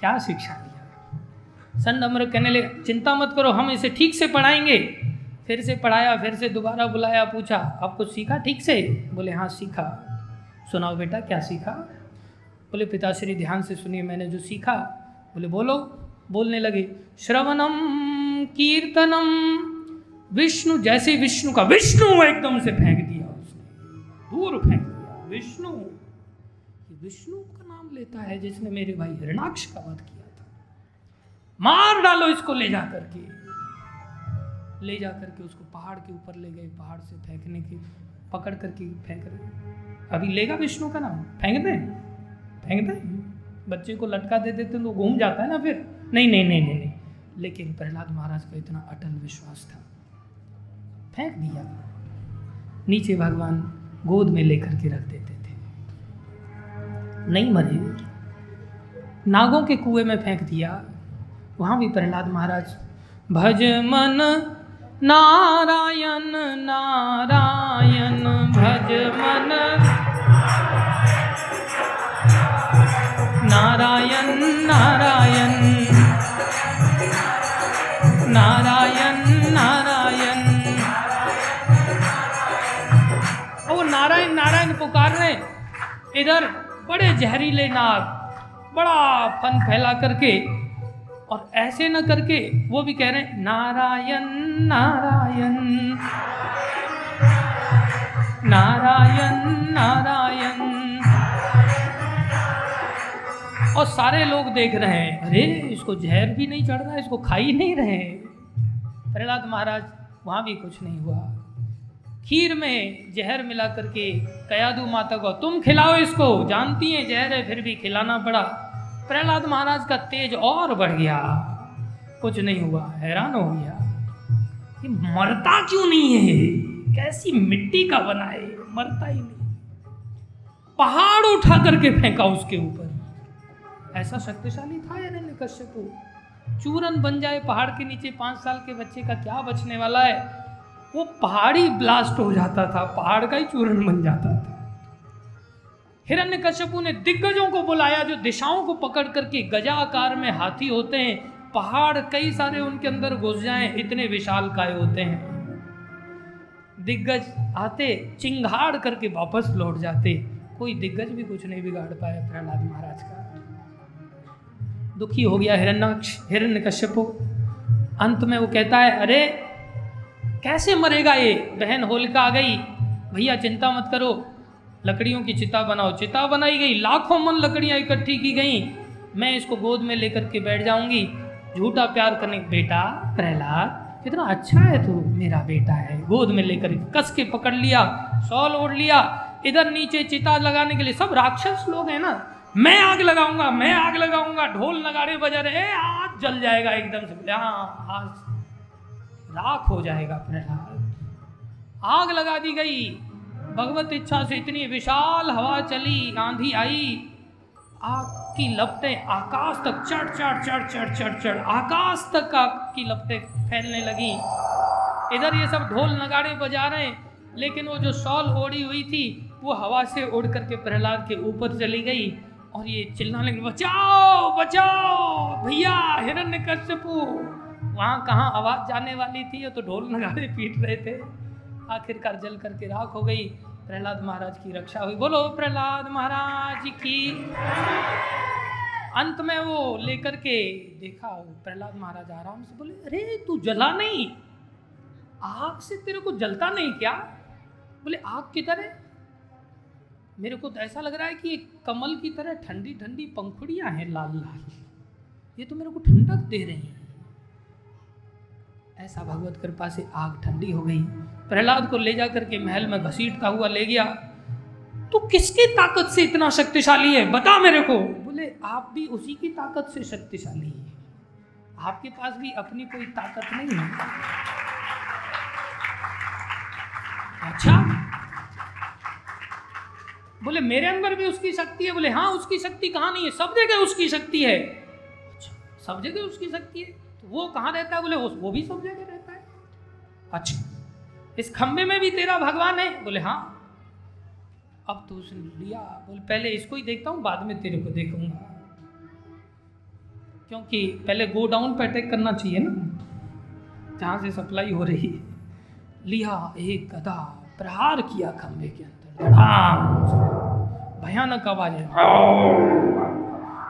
क्या शिक्षा दिया? संत अमर कहने लगे, चिंता मत करो, हम इसे ठीक से पढ़ाएँगे। फिर से पढ़ाया, फिर से दोबारा बुलाया, पूछा आप कुछ सीखा ठीक से? बोले हाँ सीखा। सुनाओ बेटा, क्या सीखा? बोले, पिताश्री, ध्यान से सुनिए, मैंने जो सीखा, बोले, बोलो। बोलने लगे, श्रवणम, कीर्तनम, विष्णु, जैसे विष्णु का विष्णु एकदम से फेंक दिया उसने, दूर फेंक दिया, विष्णु विष्णु का नाम लेता है जिसने मेरे भाई हिरणाक्ष का वध किया था। मार डालो इसको ले जा करके ले जा करके उसको पहाड़ के ऊपर ले गए, पहाड़ से फेंकने की, पकड़ करके फेंक रहे। अभी लेगा विष्णु का नाम? फेंक दे। फेंक दे। बच्चे को लटका दे देते तो घूम जाता है ना फिर। नहीं नहीं नहीं नहीं नहीं। लेकिन प्रहलाद महाराज का इतना अटल विश्वास था। फेंक दिया। नीचे भगवान गोद में लेकर के रख देते थे। नहीं मरे। नागों के कुएँ में फेंक दिया। वहाँ भी प्रहलाद महाराज, भज मन नारायण नारायण, भज मन नारायण नारायण। वो नारायण नारायण, पुकार रहे। इधर बड़े जहरीले नाग, बड़ा फन फैला करके, और ऐसे न करके, वो भी कह रहे हैं, नारायण नारायण। नारायण नारायण। और सारे लोग देख रहे हैं, अरे, इसको जहर भी नहीं चढ़ रहा, इसको खा ही नहीं रहे प्रहलाद महाराज, वहाँ भी कुछ नहीं हुआ। खीर में जहर मिला करके कयादू माता को, तुम खिलाओ इसको, जानती हैं जहर है, फिर भी खिलाना पड़ा। प्रहलाद महाराज का तेज और बढ़ गया। कुछ नहीं हुआ, हैरान हो गया। ये मरता क्यों नहीं है? कैसी मिट्टी का बना है? मरता ही नहीं। पहाड़ उठा करके फेंका उसके ऊपर। ऐसा शक्तिशाली था हिरण्य कश्यप? चूरन बन जाए पहाड़ के नीचे पाँच साल के बच्चे का क्या बचने वाला है? वो पहाड़ी ब्लास्ट हो जाता था, पहाड़ का ही चूरन बन जाता था। हिरण्य कश्यपु ने दिग्गजों को बुलाया जो दिशाओं को पकड़ करके गजा आकार में हाथी होते हैं। पहाड़ कई सारे उनके अंदर घुस जाए, इतने विशाल काय होते हैं। दिग्गज आते चिंगाड़ करके वापस लौट जाते। कोई दिग्गज भी कुछ नहीं बिगाड़ पाया प्रहलाद महाराज का। दुखी हो गया हिरण्यक्ष हिरण्य कश्यपु अंत में वो कहता है, अरे, कैसे मरेगा ये? बहन होलिका आ गई। भैया, चिंता मत करो। लकड़ियों की चिता बनाओ। चिता बनाई गई। लाखों मन लकड़ियाँ इकट्ठी की गई। मैं इसको गोद में लेकर के बैठ जाऊँगी। झूठा प्यार करने बेटा प्रहलाद, कितना अच्छा है तू। मेरा बेटा है। गोद में लेकर कस के पकड़ लिया सॉल ओढ़ लिया। इधर नीचे चिता लगाने के लिए सब राक्षस लोग हैं ना। मैं आग लगाऊँगा, मैं आग लगाऊँगा, ढोल नगाड़े बजा रहे आज जल जाएगा एकदम से। बोले हाँ आज राख हो जाएगा प्रहलाद आग लगा दी गई। भगवत इच्छा से इतनी विशाल हवा चली, आंधी आई। आग की लपटें आकाश तक चढ़ चढ़ चढ़ चढ़ चढ़ चढ़, आकाश तक आग की लपटें फैलने लगी। इधर ये सब ढोल नगाड़े बजा रहे हैं, लेकिन वो जो शॉल ओढ़ी हुई थी, वो हवा से उड़ करके प्रहलाद के ऊपर चली गई। और ये चिल्लाने लगे, बचाओ बचाओ, भैया हिरण्य कश्यपु वहाँ कहाँ आवाज़ जाने वाली थी? तो ढोल नगाड़े पीट रहे थे। आखिरकार जल करके राख हो गई। प्रहलाद महाराज की रक्षा हुई। बोलो, प्रहलाद महाराज की। अंत में वो लेकर के देखा, प्रहलाद महाराज आराम से बोले, अरे, तू जला नहीं? आग से तेरे को जलता नहीं क्या? बोले, आग किधर तरह मेरे को तो ऐसा लग रहा है कि कमल की तरह ठंडी ठंडी पंखुड़ियाँ हैं लाल लाल। ये तो मेरे को ठंडक दे रही हैं। ऐसा भगवत कृपा से आग ठंडी हो गई। प्रहलाद को ले जा करके महल में घसीटता हुआ ले गया। तो किसकी ताकत से इतना शक्तिशाली है? बता मेरे को। बोले, आप भी उसी की ताकत से शक्तिशाली है। आपके पास भी अपनी कोई ताकत नहीं है। अच्छा बोले, मेरे अंदर भी उसकी शक्ति है। बोले हाँ उसकी शक्ति कहाँ नहीं है। सब जगह उसकी शक्ति है। अच्छा सब जगह उसकी शक्ति है? तो वो कहाँ रहता है? बोले वो भी सब जगह रहता है। अच्छा इस खंबे में भी तेरा भगवान है? बोले हाँ। अब तो उसने लिया। बोले, पहले इसको ही देखता हूँ, बाद में तेरे को देखूँगा। क्योंकि पहले गो डाउन पर अटैक करना चाहिए ना। जहाँ से सप्लाई हो रही है। लिया एक गदा प्रहार किया खंभे के अंदर। भयानक आवाज़ है।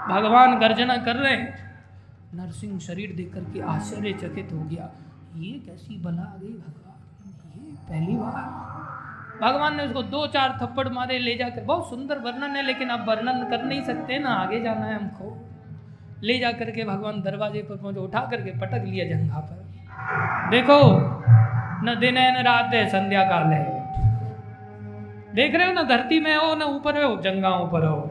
भगवान गर्जना कर रहे हैं। नरसिंह शरीर देख करके आश्चर्यचकित हो गया। ये कैसी बला आ गई भगवान? ये पहली बार। भगवान ने उसको दो चार थप्पड़ मारे, ले जाकर। बहुत सुंदर वर्णन है, लेकिन अब वर्णन कर नहीं सकते ना। आगे जाना है हमको। ले जा करके भगवान दरवाजे पर पहुँचे, उठा करके पटक लिया जंगा पर। देखो, न दिन है, न रात है, संध्या काल है। देख रहे हो ना, धरती में हो ना, ऊपर हो, जंगाओं पर हो।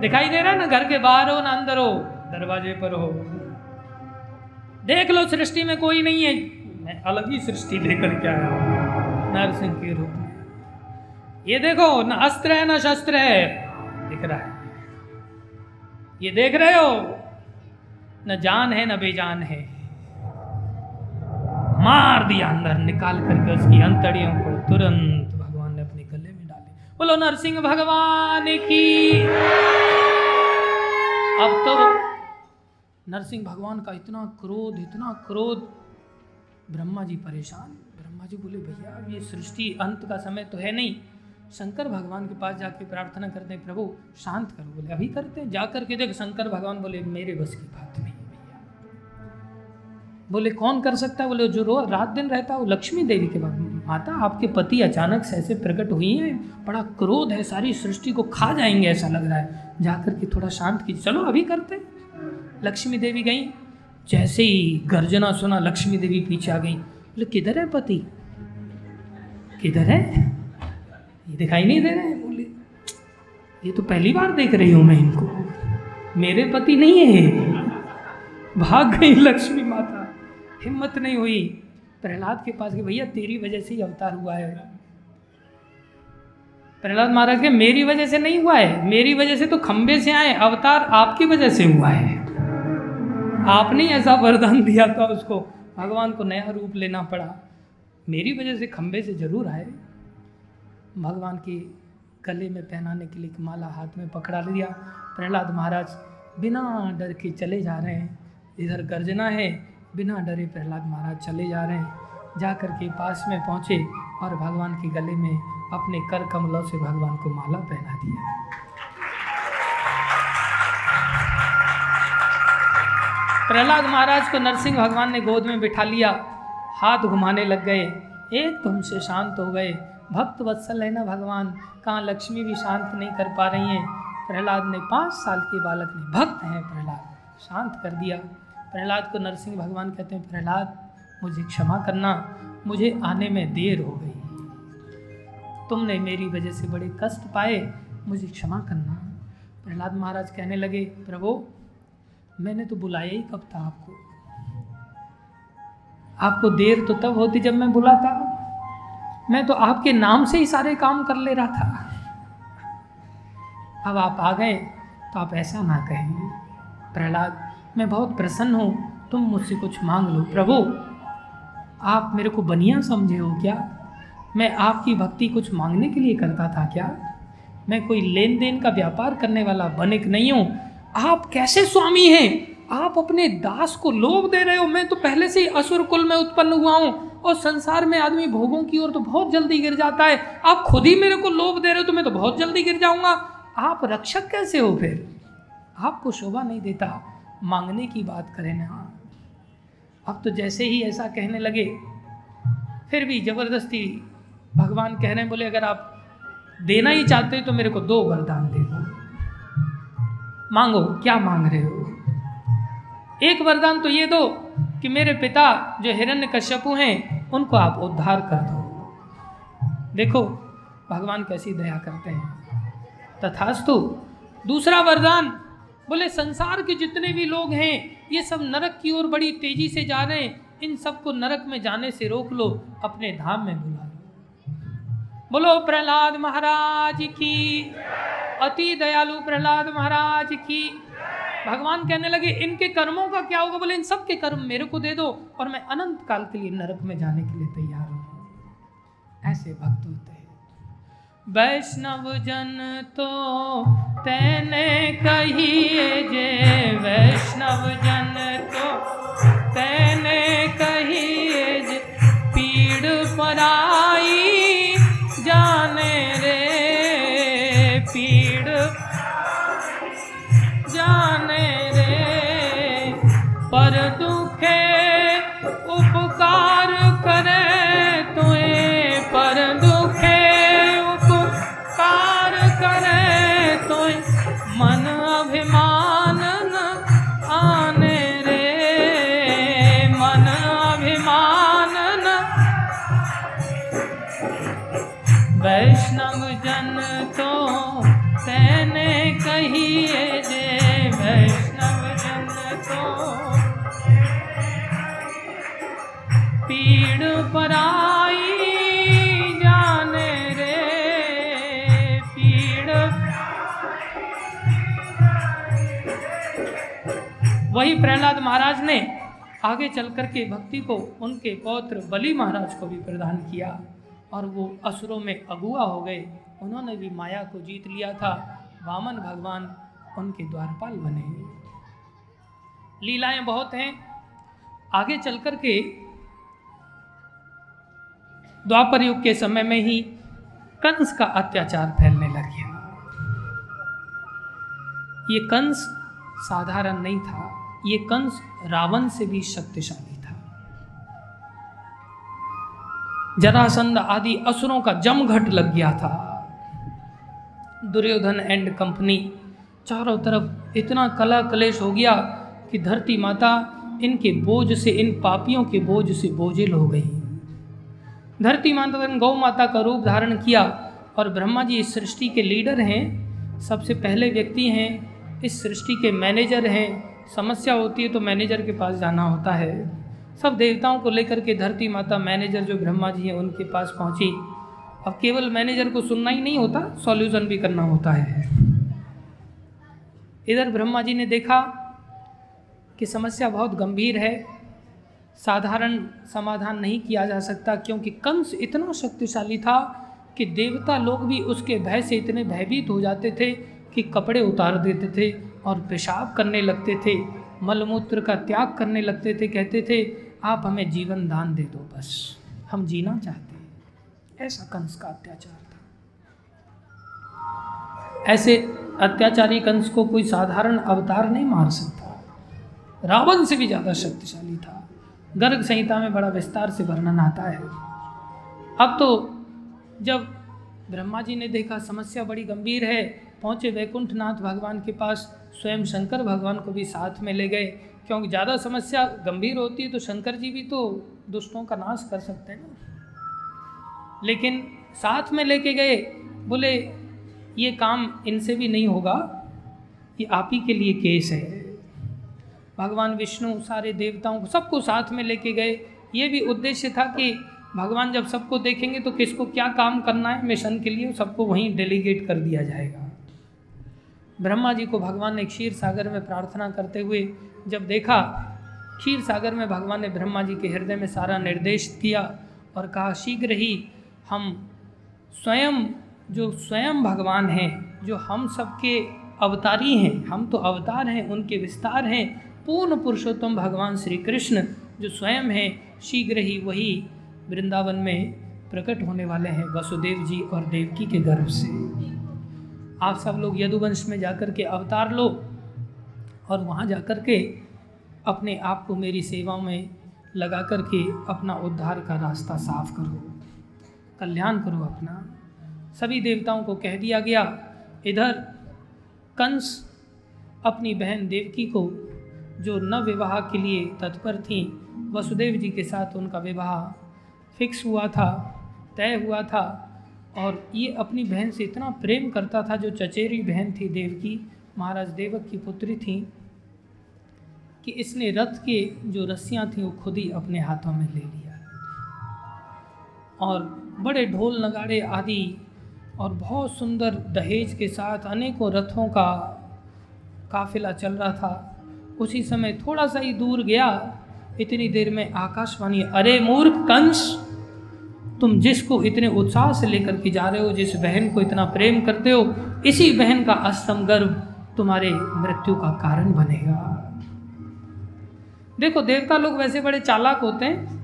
दिखाई दे रहा है ना, घर के बाहर हो ना, अंदर हो, दरवाजे पर हो। देख लो, सृष्टि में कोई नहीं है। मैं अलग ही सृष्टि लेकर के आया हूँ। नरसिंह के रूप में। ये देखो, ना अस्त्र है, ना शस्त्र है, दिख रहा है। ये देख रहे हो, न जान है, न बेजान है। मार दिया अंदर, निकाल करके उसकी अंतड़ियों को तुरंत। बोलो, नरसिंह भगवान की। अब तो नरसिंह भगवान का इतना क्रोध इतना क्रोध। ब्रह्मा जी परेशान। ब्रह्मा जी बोले, भैया, अब ये सृष्टि अंत का समय तो है नहीं। शंकर भगवान के पास जाके प्रार्थना करते हैं प्रभु, शांत करो। बोले, अभी करते हैं। जाकर के देख। शंकर भगवान बोले, मेरे बस की बात नहीं भैया। बोले, कौन कर सकता है? बोले, जो रोज रात दिन रहता है वो लक्ष्मी देवी के बाद माता, आपके पति अचानक से ऐसे प्रकट हुई हैं, बड़ा क्रोध है, सारी सृष्टि को खा जाएँगे ऐसा लग रहा है। जाकर के थोड़ा शांत कीजिए। चलो, अभी करते लक्ष्मी देवी गई। जैसे ही गर्जना सुना, लक्ष्मी देवी पीछे आ गई। बोले, किधर है पति? किधर है? ये दिखाई नहीं दे रहे हैं। बोले, ये तो पहली बार देख रही हूँ मैं इनको। मेरे पति नहीं है भाग गई लक्ष्मी माता। हिम्मत नहीं हुई। प्रहलाद के पास गई भैया, तेरी वजह से ही अवतार हुआ है। प्रहलाद महाराज के, मेरी वजह से नहीं हुआ है। मेरी वजह से तो खंबे से आए, अवतार आपकी वजह से हुआ है। आपने ऐसा वरदान दिया था उसको। भगवान को नया रूप लेना पड़ा। मेरी वजह से खंबे से ज़रूर आए। भगवान के गले में पहनाने के लिए माला हाथ में पकड़ा लिया। प्रहलाद महाराज बिना डर के चले जा रहे हैं। इधर गर्जना है बिना डरे प्रहलाद महाराज चले जा रहे हैं। जा कर के पास में पहुँचे और भगवान के गले में अपने कर कमलों से भगवान को माला पहना दिया। प्रहलाद महाराज को नरसिंह भगवान ने गोद में बिठा लिया। हाथ घुमाने लग गए। एक तुम से शांत हो गए। भक्त वत्सल है ना भगवान? कहाँ लक्ष्मी भी शांत नहीं कर पा रही हैं? प्रहलाद ने पाँच साल के बालक ने भक्त हैं प्रहलाद। शांत कर दिया। प्रहलाद को नरसिंह भगवान कहते हैं, प्रहलाद, मुझे क्षमा करना, मुझे आने में देर हो गई तुमने मेरी वजह से बड़े कष्ट पाए, मुझे क्षमा करना। प्रहलाद महाराज कहने लगे, प्रभु, मैंने तो बुलाया ही कब था आपको? आपको देर तो तब होती जब मैं बुलाता। मैं तो आपके नाम से ही सारे काम कर ले रहा था। अब आप आ गए तो आप ऐसा ना कहें। प्रहलाद मैं बहुत प्रसन्न हूँ। तुम मुझसे कुछ मांग लो, प्रभु। आप मेरे को बनिया समझे हो क्या? मैं आपकी भक्ति कुछ मांगने के लिए करता था क्या? मैं कोई लेन देन का व्यापार करने वाला बनिक नहीं हूँ। आप कैसे स्वामी हैं? आप अपने दास को लोभ दे रहे हो। मैं तो पहले से ही असुर कुल में उत्पन्न हुआ हूँ और संसार में आदमी भोगों की ओर तो बहुत जल्दी गिर जाता है। आप खुद ही मेरे को लोभ दे रहे हो तो मैं तो बहुत जल्दी गिर जाऊँगा। आप रक्षक कैसे हो फिर? आपको शोभा नहीं देता। मांगने की बात करें ना। अब तो जैसे ही ऐसा कहने लगे, फिर भी ज़बरदस्ती भगवान कह रहे हैं, बोले, अगर आप देना ही चाहते तो मेरे को दो वरदान दे दो। मांगो, क्या मांग रहे हो? एक वरदान तो ये दो कि मेरे पिता जो हिरण्य कश्यपु हैं, उनको आप उद्धार कर दो। देखो, भगवान कैसी दया करते हैं। तथास्तु, दूसरा वरदान बोले, संसार के जितने भी लोग हैं, ये सब नरक की ओर बड़ी तेज़ी से जा रहे हैं। इन सबको नरक में जाने से रोक लो, अपने धाम में बुला लो। बोलो, प्रहलाद महाराज की, अति दयालु प्रहलाद महाराज की। भगवान कहने लगे, इनके कर्मों का क्या होगा? बोले, इन सब के कर्म मेरे को दे दो और मैं अनंत काल के लिए नरक में जाने के लिए तैयार हूँ। ऐसे भक्त होते वैष्णव जन तो तेने कहिए जे वैष्णव जन तो तेने कहिए जे पीड़ पराई वही प्रहलाद महाराज ने आगे चल कर के भक्ति को, उनके पौत्र बलि महाराज को भी प्रदान किया और वो असुरों में अगुआ हो गए। उन्होंने भी माया को जीत लिया था। वामन भगवान उनके द्वारपाल बने। लीलाएँ बहुत हैं। आगे चल कर के द्वापर युग के समय में ही कंस का अत्याचार फैलने लग गया। ये कंस साधारण नहीं था। ये कंस रावण से भी शक्तिशाली था। जरासंध आदि असुरों का जमघट लग गया था। दुर्योधन एंड कंपनी चारों तरफ़ इतना कला कलेश हो गया कि धरती माता इनके बोझ से, इन पापियों के बोझ से बोझिल हो गई। धरती माता ने गौ माता का रूप धारण किया और ब्रह्मा जी इस सृष्टि के लीडर हैं। सबसे पहले व्यक्ति हैं, इस सृष्टि के मैनेजर हैं समस्या होती है तो मैनेजर के पास जाना होता है। सब देवताओं को लेकर के धरती माता मैनेजर जो ब्रह्मा जी हैं, उनके पास पहुँची। अब केवल मैनेजर को सुनना ही नहीं होता, सॉल्यूशन भी करना होता है। इधर ब्रह्मा जी ने देखा कि समस्या बहुत गंभीर है। साधारण समाधान नहीं किया जा सकता, क्योंकि कंस इतना शक्तिशाली था कि देवता लोग भी उसके भय से इतने भयभीत हो जाते थे कि कपड़े उतार देते थे। और पेशाब करने लगते थे, मलमूत्र का त्याग करने लगते थे, कहते थे, आप हमें जीवन दान दे दो बस, हम जीना चाहते हैं। ऐसा कंस का अत्याचार था। ऐसे अत्याचारी कंस को कोई साधारण अवतार नहीं मार सकता। रावण से भी ज़्यादा शक्तिशाली था। गर्ग संहिता में बड़ा विस्तार से वर्णन आता है। अब तो जब ब्रह्मा जी ने देखा समस्या बड़ी गंभीर है पहुँचे वैकुंठनाथ भगवान के पास, स्वयं शंकर भगवान को भी साथ में ले गए। क्योंकि ज़्यादा समस्या गंभीर होती है तो शंकर जी भी तो दुष्टों का नाश कर सकते हैं ना। लेकिन साथ में लेके गए, बोले, ये काम इनसे भी नहीं होगा, ये आप ही के लिए केस है। भगवान विष्णु, सारे देवताओं को सबको साथ में लेके गए। ये भी उद्देश्य था कि भगवान जब सबको देखेंगे तो किसको क्या काम करना है, मिशन के लिए सबको वहीं डेलीगेट कर दिया जाएगा। ब्रह्मा जी को भगवान ने क्षीर सागर में प्रार्थना करते हुए जब देखा, क्षीर सागर में भगवान ने ब्रह्मा जी के हृदय में सारा निर्देश किया और कहा, शीघ्र ही हम स्वयं, जो स्वयं भगवान हैं, जो हम सबके अवतारी हैं, हम तो अवतार हैं, उनके विस्तार हैं, पूर्ण पुरुषोत्तम भगवान श्री कृष्ण, जो स्वयं हैं, शीघ्र ही वही वृंदावन में प्रकट होने वाले हैं, वसुदेव जी और देवकी के गर्भ से। आप सब लोग यदुवंश में जाकर के अवतार लो और वहाँ जाकर के अपने आप को मेरी सेवा में लगा कर के अपना उद्धार का रास्ता साफ़ करो। कल्याण करो अपना। सभी देवताओं को कह दिया गया, इधर कंस अपनी बहन देवकी को, जो न विवाह के लिए तत्पर थी, वसुदेव जी के साथ उनका विवाह फिक्स हुआ था, तय हुआ था। और ये अपनी बहन से इतना प्रेम करता था जो चचेरी बहन थी देवकी, महाराज देवक की पुत्री थी, कि इसने रथ के जो रस्सियाँ थीं वो खुद ही अपने हाथों में ले लिया। और बड़े ढोल नगाड़े आदि और बहुत सुंदर दहेज के साथ अनेकों रथों का काफिला चल रहा था। उसी समय थोड़ा सा ही दूर गया, इतनी देर में आकाशवाणी, अरे मूर्ख कंस तुम जिसको इतने उत्साह से लेकर के जा रहे हो जिस बहन को इतना प्रेम करते हो इसी बहन का अस्तम गर्भ तुम्हारे मृत्यु का कारण बनेगा। देखो देवता लोग वैसे बड़े चालाक होते हैं।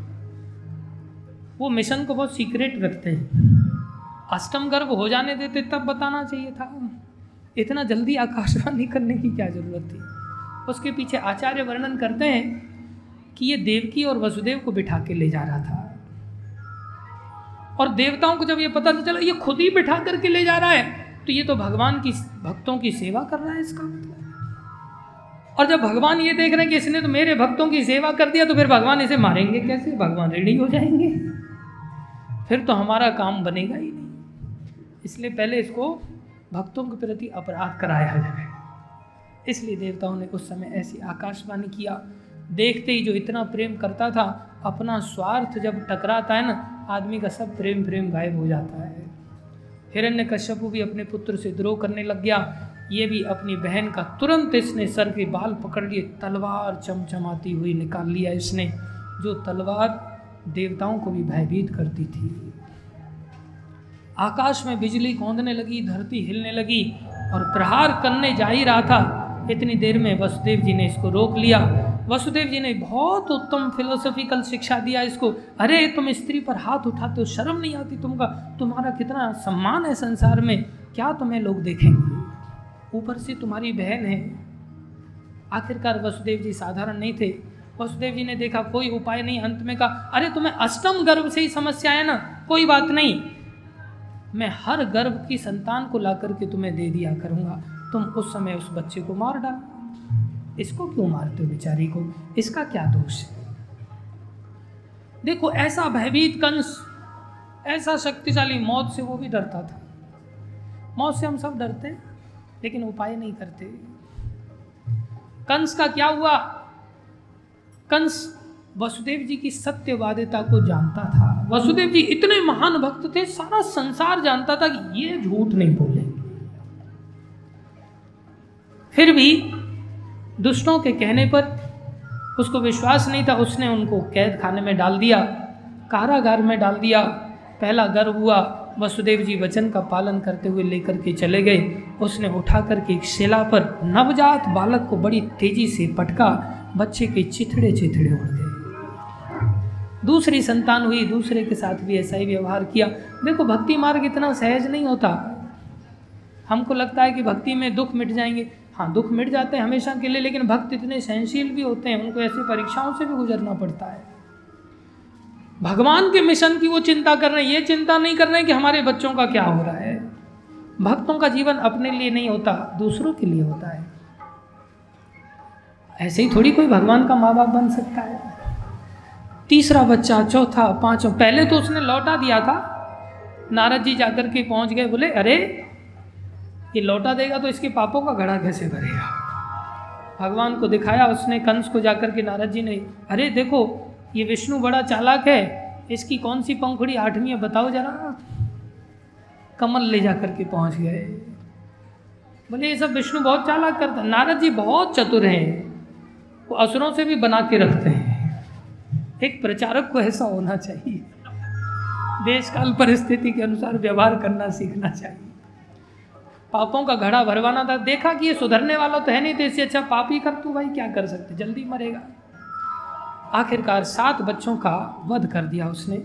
वो मिशन को बहुत सीक्रेट रखते हैं। अष्टम गर्भ हो जाने देते तब बताना चाहिए था। इतना जल्दी आकाशवाणी करने की क्या ज़रूरत थी? उसके पीछे आचार्य वर्णन करते हैं कि ये देवकी और वसुदेव को बिठा के ले जा रहा था। और देवताओं को जब ये पता चला, ये खुद ही बिठा करके ले जा रहा है तो ये तो भगवान की, भक्तों की सेवा कर रहा है इसका मतलब। और जब भगवान ये देख रहे हैं कि इसने तो मेरे भक्तों की सेवा कर दिया तो फिर भगवान इसे मारेंगे कैसे? भगवान रेडी हो जाएँगे। फिर तो हमारा काम बनेगा ही नहीं। इसलिए पहले इसको भक्तों के प्रति अपराध कराया जाए। इसलिए देवताओं ने उस समय ऐसी आकाशवाणी किया। देखते ही जो इतना प्रेम करता था, अपना स्वार्थ जब टकराता है ना, आदमी का सब प्रेम प्रेम गायब हो जाता है। हिरण्य कश्यपु भी अपने पुत्र से द्रोह करने लग गया। ये भी अपनी बहन का तुरंत इसने सर के बाल पकड़ लिए, तलवार चमचमाती हुई निकाल लिया इसने, जो तलवार देवताओं को भी भयभीत करती थी। आकाश में बिजली कौंधने लगी, धरती हिलने लगी और प्रहार करने जा ही रहा था। इतनी देर में वसुदेव जी ने इसको रोक लिया। वसुदेव जी ने बहुत उत्तम फिलोसफिकल शिक्षा दिया इसको। अरे, तुम स्त्री पर हाथ उठाते हो, शर्म नहीं आती तुमका। तुम्हारा कितना सम्मान है संसार में। क्या तुम्हें लोग देखेंगे? ऊपर से तुम्हारी बहन है। आखिरकार वसुदेव जी साधारण नहीं थे। वसुदेव जी ने देखा, कोई उपाय नहीं अंत में कहा, अरे, तुम्हें अष्टम गर्भ से ही समस्या है ना? कोई बात नहीं। मैं हर गर्भ की संतान को ला करके तुम्हें दे दिया करूँगा। तुम उस समय उस बच्चे को मार डाल। इसको क्यों मारते हो बेचारी को? इसका क्या दोष है? देखो, ऐसा भयभीत कंस, ऐसा शक्तिशाली मौत से वो भी डरता था। मौत से हम सब डरते हैं, लेकिन उपाय नहीं करते। कंस का क्या हुआ? कंस वसुदेव जी की सत्यवादिता को जानता था। वसुदेव जी इतने महान भक्त थे, सारा संसार जानता था कि ये झूठ नहीं बोलेंगे। फिर भी दुष्टों के कहने पर उसको विश्वास नहीं था। उसने उनको कैद खाने में डाल दिया, कारागार में डाल दिया। पहला गर्व हुआ, वसुदेव जी वचन का पालन करते हुए लेकर के चले गए। उसने उठा करके एक शिला पर नवजात बालक को बड़ी तेज़ी से पटका, बच्चे के चिथड़े चिथड़े उड़ गए। दूसरी संतान हुई, दूसरे के साथ भी ऐसा ही व्यवहार किया। देखो, भक्ति मार्ग इतना सहज नहीं होता। हमको लगता है कि भक्ति में दुख मिट जाएँगे। हाँ दुख मिट जाते हैं हमेशा के लिए, लेकिन भक्त इतने सहनशील भी होते हैं, उनको ऐसी परीक्षाओं से भी गुजरना पड़ता है। भगवान के मिशन की वो चिंता कर रहे हैं, ये चिंता नहीं कर रहे हैं कि हमारे बच्चों का क्या हो रहा है। भक्तों का जीवन अपने लिए नहीं होता, दूसरों के लिए होता है। ऐसे ही थोड़ी कोई भगवान का माँ बाप बन सकता है। तीसरा बच्चा, चौथा, पांचवा, पहले तो उसने लौटा दिया था। नारद जी जाकर के पहुँच गए, बोले, अरे ये लौटा देगा तो इसके पापों का घड़ा कैसे भरेगा? भगवान को दिखाया उसने, कंस को जाकर के नारद जी ने, अरे देखो, ये विष्णु बड़ा चालाक है, इसकी कौन सी पंखुड़ी आठवीं है, बताओ जरा। कमल ले जाकर के पहुँच गए। बोले, ये सब विष्णु बहुत चालाक करता नारद जी बहुत चतुर हैं, वो असुरों से भी बना के रखते हैं। एक प्रचारक को ऐसा होना चाहिए। देश काल परिस्थिति के अनुसार व्यवहार करना सीखना चाहिए। पापों का घड़ा भरवाना था। देखा कि ये सुधरने वाला तो है नहीं तो इससे अच्छा पाप ही कर तू भाई, क्या कर सकते? जल्दी मरेगा। आखिरकार सात बच्चों का वध कर दिया उसने।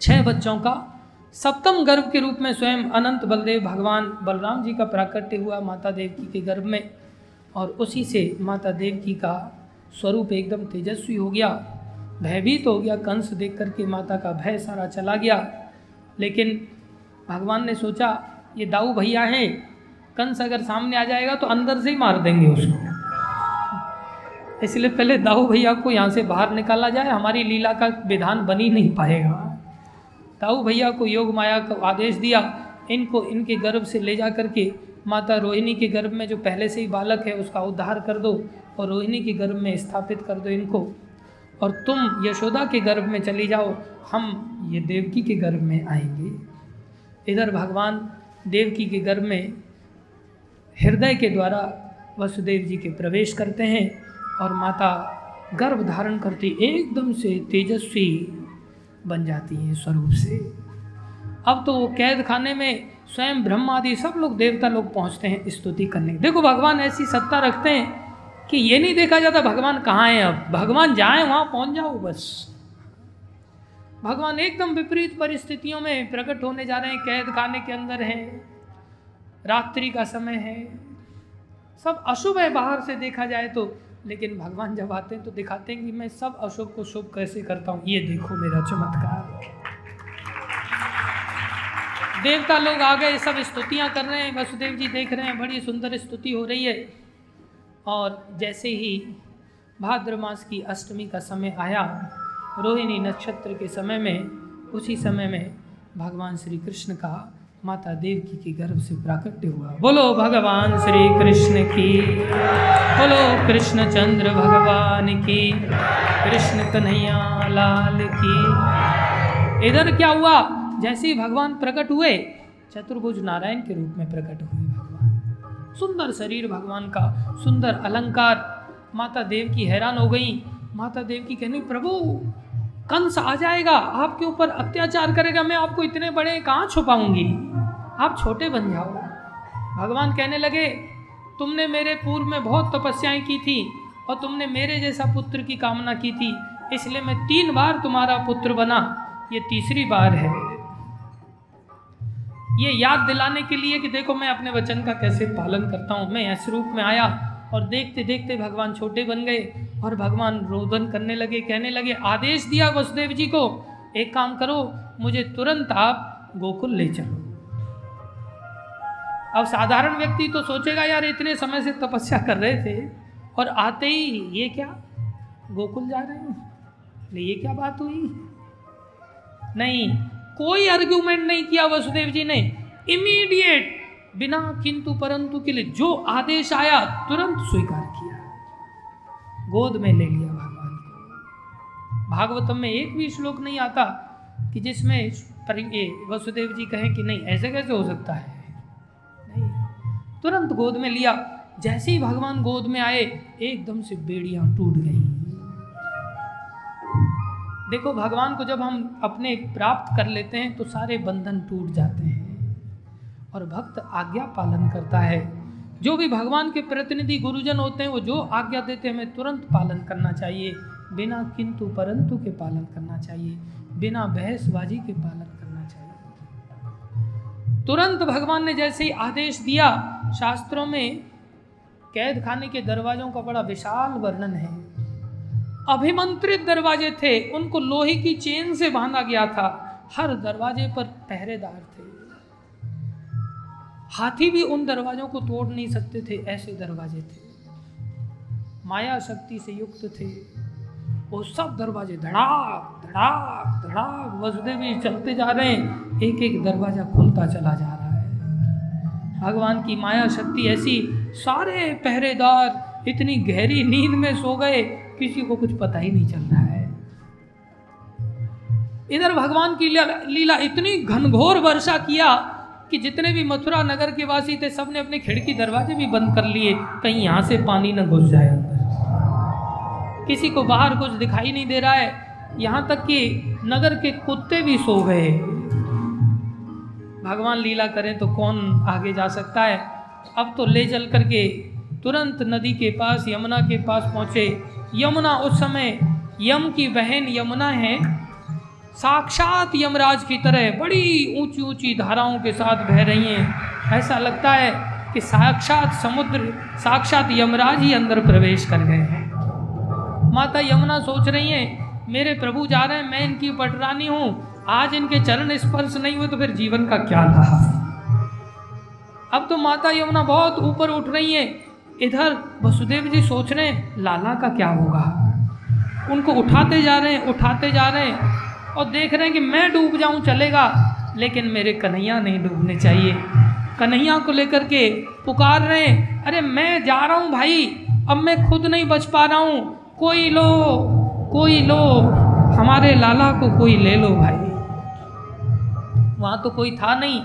छह बच्चों का सप्तम गर्भ के रूप में स्वयं अनंत बलदेव भगवान बलराम जी का प्राकट्य हुआ माता देवकी के गर्भ में। और उसी से माता देवकी का स्वरूप एकदम तेजस्वी हो गया। भयभीत हो गया। कंस देख करके माता का भय सारा चला गया। लेकिन भगवान ने सोचा ये दाऊ भैया हैं, कंस अगर सामने आ जाएगा तो अंदर से ही मार देंगे उसको। इसलिए पहले दाऊ भैया को यहाँ से बाहर निकाला जाए, हमारी लीला का विधान बन ही नहीं पाएगा। दाऊ भैया को योग माया का आदेश दिया, इनको, इनके गर्भ से ले जा करके माता रोहिणी के गर्भ में जो पहले से ही बालक है, उसका उद्धार कर दो और रोहिणी के गर्भ में स्थापित कर दो इनको। और तुम यशोदा के गर्भ में चली जाओ, हम ये देवकी के गर्भ में आएँगे। इधर भगवान देवकी के गर्भ में हृदय के द्वारा वसुदेव जी के प्रवेश करते हैं और माता गर्भ धारण करती एकदम से तेजस्वी बन जाती हैं स्वरूप से। अब तो वो कैद खाने में स्वयं ब्रह्म आदि सब लोग देवता लोग पहुँचते हैं स्तुति करने। देखो भगवान ऐसी सत्ता रखते हैं कि ये नहीं देखा जाता भगवान कहाँ हैं अब? भगवान जाए, वहाँ पहुँच जाओ बस। भगवान एकदम विपरीत परिस्थितियों में प्रकट होने जा रहे हैं, कैद खाने के अंदर हैं, रात्रि का समय है। सब अशुभ है बाहर से देखा जाए तो लेकिन भगवान जब आते हैं तो दिखाते हैं कि मैं सब अशुभ को शुभ कैसे करता हूँ, ये देखो मेरा चमत्कार। देवता लोग आ गए, सब स्तुतियाँ कर रहे हैं, वसुदेव जी देख रहे हैं, बड़ी सुंदर स्तुति हो रही है। और जैसे ही भाद्र मास की अष्टमी का समय आया रोहिणी नक्षत्र के समय में, उसी समय में भगवान श्री कृष्ण का माता देवकी के गर्भ से प्राकट्य हुआ। बोलो भगवान श्री कृष्ण की। बोलो कृष्ण चंद्र भगवान की। कृष्ण कन्हैया लाल की। इधर क्या हुआ? जैसे ही भगवान प्रकट हुए, चतुर्भुज नारायण के रूप में प्रकट हुए भगवान। सुंदर शरीर भगवान का, सुंदर अलंकार। माता देव की हैरान हो गई। माता देव की कहनी, प्रभु कंस आ जाएगा, आपके ऊपर अत्याचार करेगा, मैं आपको इतने बड़े कहाँ छुपाऊँगी? आप छोटे बन जाओ। भगवान कहने लगे, तुमने मेरे पूर्व में बहुत तपस्याएँ की थी और तुमने मेरे जैसा पुत्र की कामना की थी, इसलिए मैं तीन बार तुम्हारा पुत्र बना। ये तीसरी बार है। ये याद दिलाने के लिए कि देखो मैं अपने वचन का कैसे पालन करता हूँ। मैं ऐसे रूप में आया और देखते देखते भगवान छोटे बन गए और भगवान रोदन करने लगे, कहने लगे, आदेश दिया वसुदेव जी को, एक काम करो, मुझे तुरंत आप गोकुल ले चलो। अब साधारण व्यक्ति तो सोचेगा, यार, इतने समय से तपस्या कर रहे थे और आते ही ये क्या, गोकुल जा रहे हैं? ये क्या बात हुई? नहीं, कोई आर्ग्यूमेंट नहीं किया वसुदेव जी ने। इमीडिएट बिना किंतु परंतु के लिए जो आदेश आया, तुरंत स्वीकार किया। गोद में ले लिया भगवान को। भागवतम में एक भी श्लोक नहीं आता कि जिसमें वसुदेव जी कहें कि नहीं, ऐसे कैसे हो सकता है? नहीं। तुरंत गोद में लिया। जैसे ही भगवान गोद में आए, एकदम से बेड़ियाँ टूट गई। देखो, भगवान को जब हम अपने प्राप्त कर लेते हैं तो सारे बंधन टूट जाते हैं। और भक्त आज्ञा पालन करता है। जो भी भगवान के प्रतिनिधि गुरुजन होते हैं, वो जो आज्ञा देते हैं, हमें तुरंत पालन करना चाहिए। बिना किंतु परंतु के पालन करना चाहिए। बिना बहसबाजी के पालन करना चाहिए। तुरंत भगवान ने जैसे ही आदेश दिया, शास्त्रों में कैद खाने के दरवाजों का बड़ा विशाल वर्णन है। अभिमंत्रित दरवाजे थे, उनको लोहे की चेन से बांधा गया था। हर दरवाजे पर पहरेदार थे। हाथी भी उन दरवाजों को तोड़ नहीं सकते थे, ऐसे दरवाजे थे। माया शक्ति से युक्त थे। वो सब दरवाजे धड़ाक धड़ाक धड़ाक, वसुदेवी चलते जा रहे हैं। एक एक दरवाज़ा खुलता चला जा रहा है। भगवान की माया शक्ति ऐसी सारे पहरेदार इतनी गहरी नींद में सो गए, किसी को कुछ पता ही नहीं चल रहा है। इधर भगवान की लीला इतनी घनघोर वर्षा किया कि जितने भी मथुरा नगर के वासी थे, सबने अपने खिड़की दरवाजे भी बंद कर लिए। कहीं यहाँ से पानी न घुस जाए किसी को बाहर कुछ दिखाई नहीं दे रहा है। यहाँ तक कि नगर के कुत्ते भी सो गए भगवान लीला करें तो कौन आगे जा सकता है? अब तो ले चल करके तुरंत नदी के पास, यमुना के पास पहुँचे। यमुना उस समय, यम की बहन यमुना है। साक्षात यमराज की तरह बड़ी ऊँची ऊँची धाराओं के साथ बह रही हैं। ऐसा लगता है कि साक्षात समुद्र, साक्षात यमराज ही अंदर प्रवेश कर गए हैं। माता यमुना सोच रही हैं, मेरे प्रभु जा रहे हैं, मैं इनकी पटरानी हूँ। आज इनके चरण स्पर्श नहीं हुए तो फिर जीवन का क्या रहा? अब तो माता यमुना बहुत ऊपर उठ रही हैं। इधर वसुदेव जी सोच रहे हैं, लाला का क्या होगा? उनको उठाते जा रहे हैं, उठाते जा रहे हैं। और देख रहे हैं कि मैं डूब जाऊँ, चलेगा। लेकिन मेरे कन्हैया नहीं डूबने चाहिए। कन्हैया को लेकर के पुकार रहे हैं, अरे मैं जा रहा हूँ भाई, अब मैं खुद नहीं बच पा रहा हूँ। कोई लो कोई लो, हमारे लाला को कोई ले लो भाई। वहाँ तो कोई था नहीं।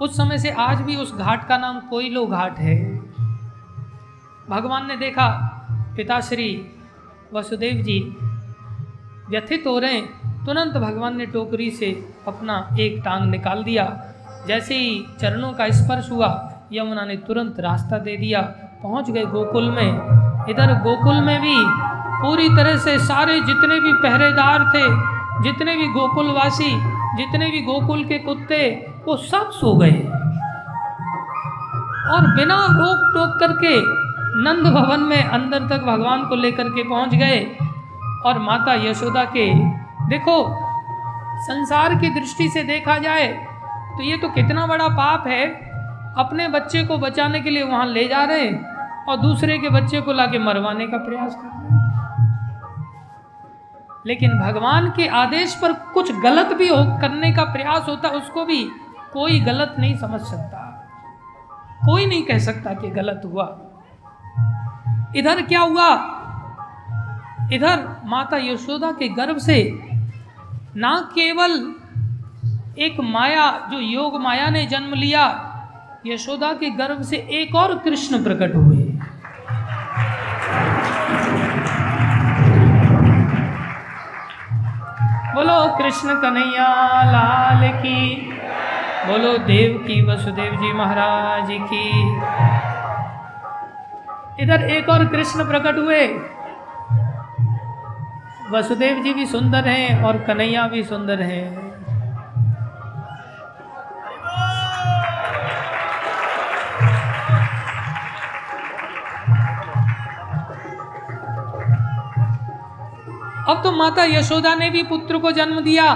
उस समय से आज भी उस घाट का नाम कोयलो घाट है। भगवान ने देखा, पिताश्री वसुदेव जी व्यथित हो रहे हैं। तुरंत भगवान ने टोकरी से अपना एक टांग निकाल दिया। जैसे ही चरणों का स्पर्श हुआ, यमुना ने तुरंत रास्ता दे दिया। पहुँच गए गोकुल में। इधर गोकुल में भी पूरी तरह से सारे जितने भी पहरेदार थे, जितने भी गोकुलवासी, जितने भी गोकुल के कुत्ते, वो सब सो गए। और बिना रोक टोक करके नंद भवन में अंदर तक भगवान को लेकर के पहुँच गए। और माता यशोदा के देखो, संसार की दृष्टि से देखा जाए तो ये तो कितना बड़ा पाप है। अपने बच्चे को बचाने के लिए वहाँ ले जा रहे हैं और दूसरे के बच्चे को लाके मरवाने का प्रयास कर रहे हैं। लेकिन भगवान के आदेश पर कुछ गलत भी हो, करने का प्रयास होता, उसको भी कोई गलत नहीं समझ सकता। कोई नहीं कह सकता कि गलत हुआ। इधर क्या हुआ? इधर माता यशोदा के गर्भ से ना केवल एक माया, जो योग माया ने जन्म लिया, यशोदा के गर्भ से एक और कृष्ण प्रकट हुए। बोलो, कृष्ण कन्हैया लाल की। बोलो, देव की, वसुदेव जी महाराज की। इधर एक और कृष्ण प्रकट हुए। वसुदेव जी भी सुंदर हैं और कन्हैया भी सुंदर हैं। अब तो माता यशोदा ने भी पुत्र को जन्म दिया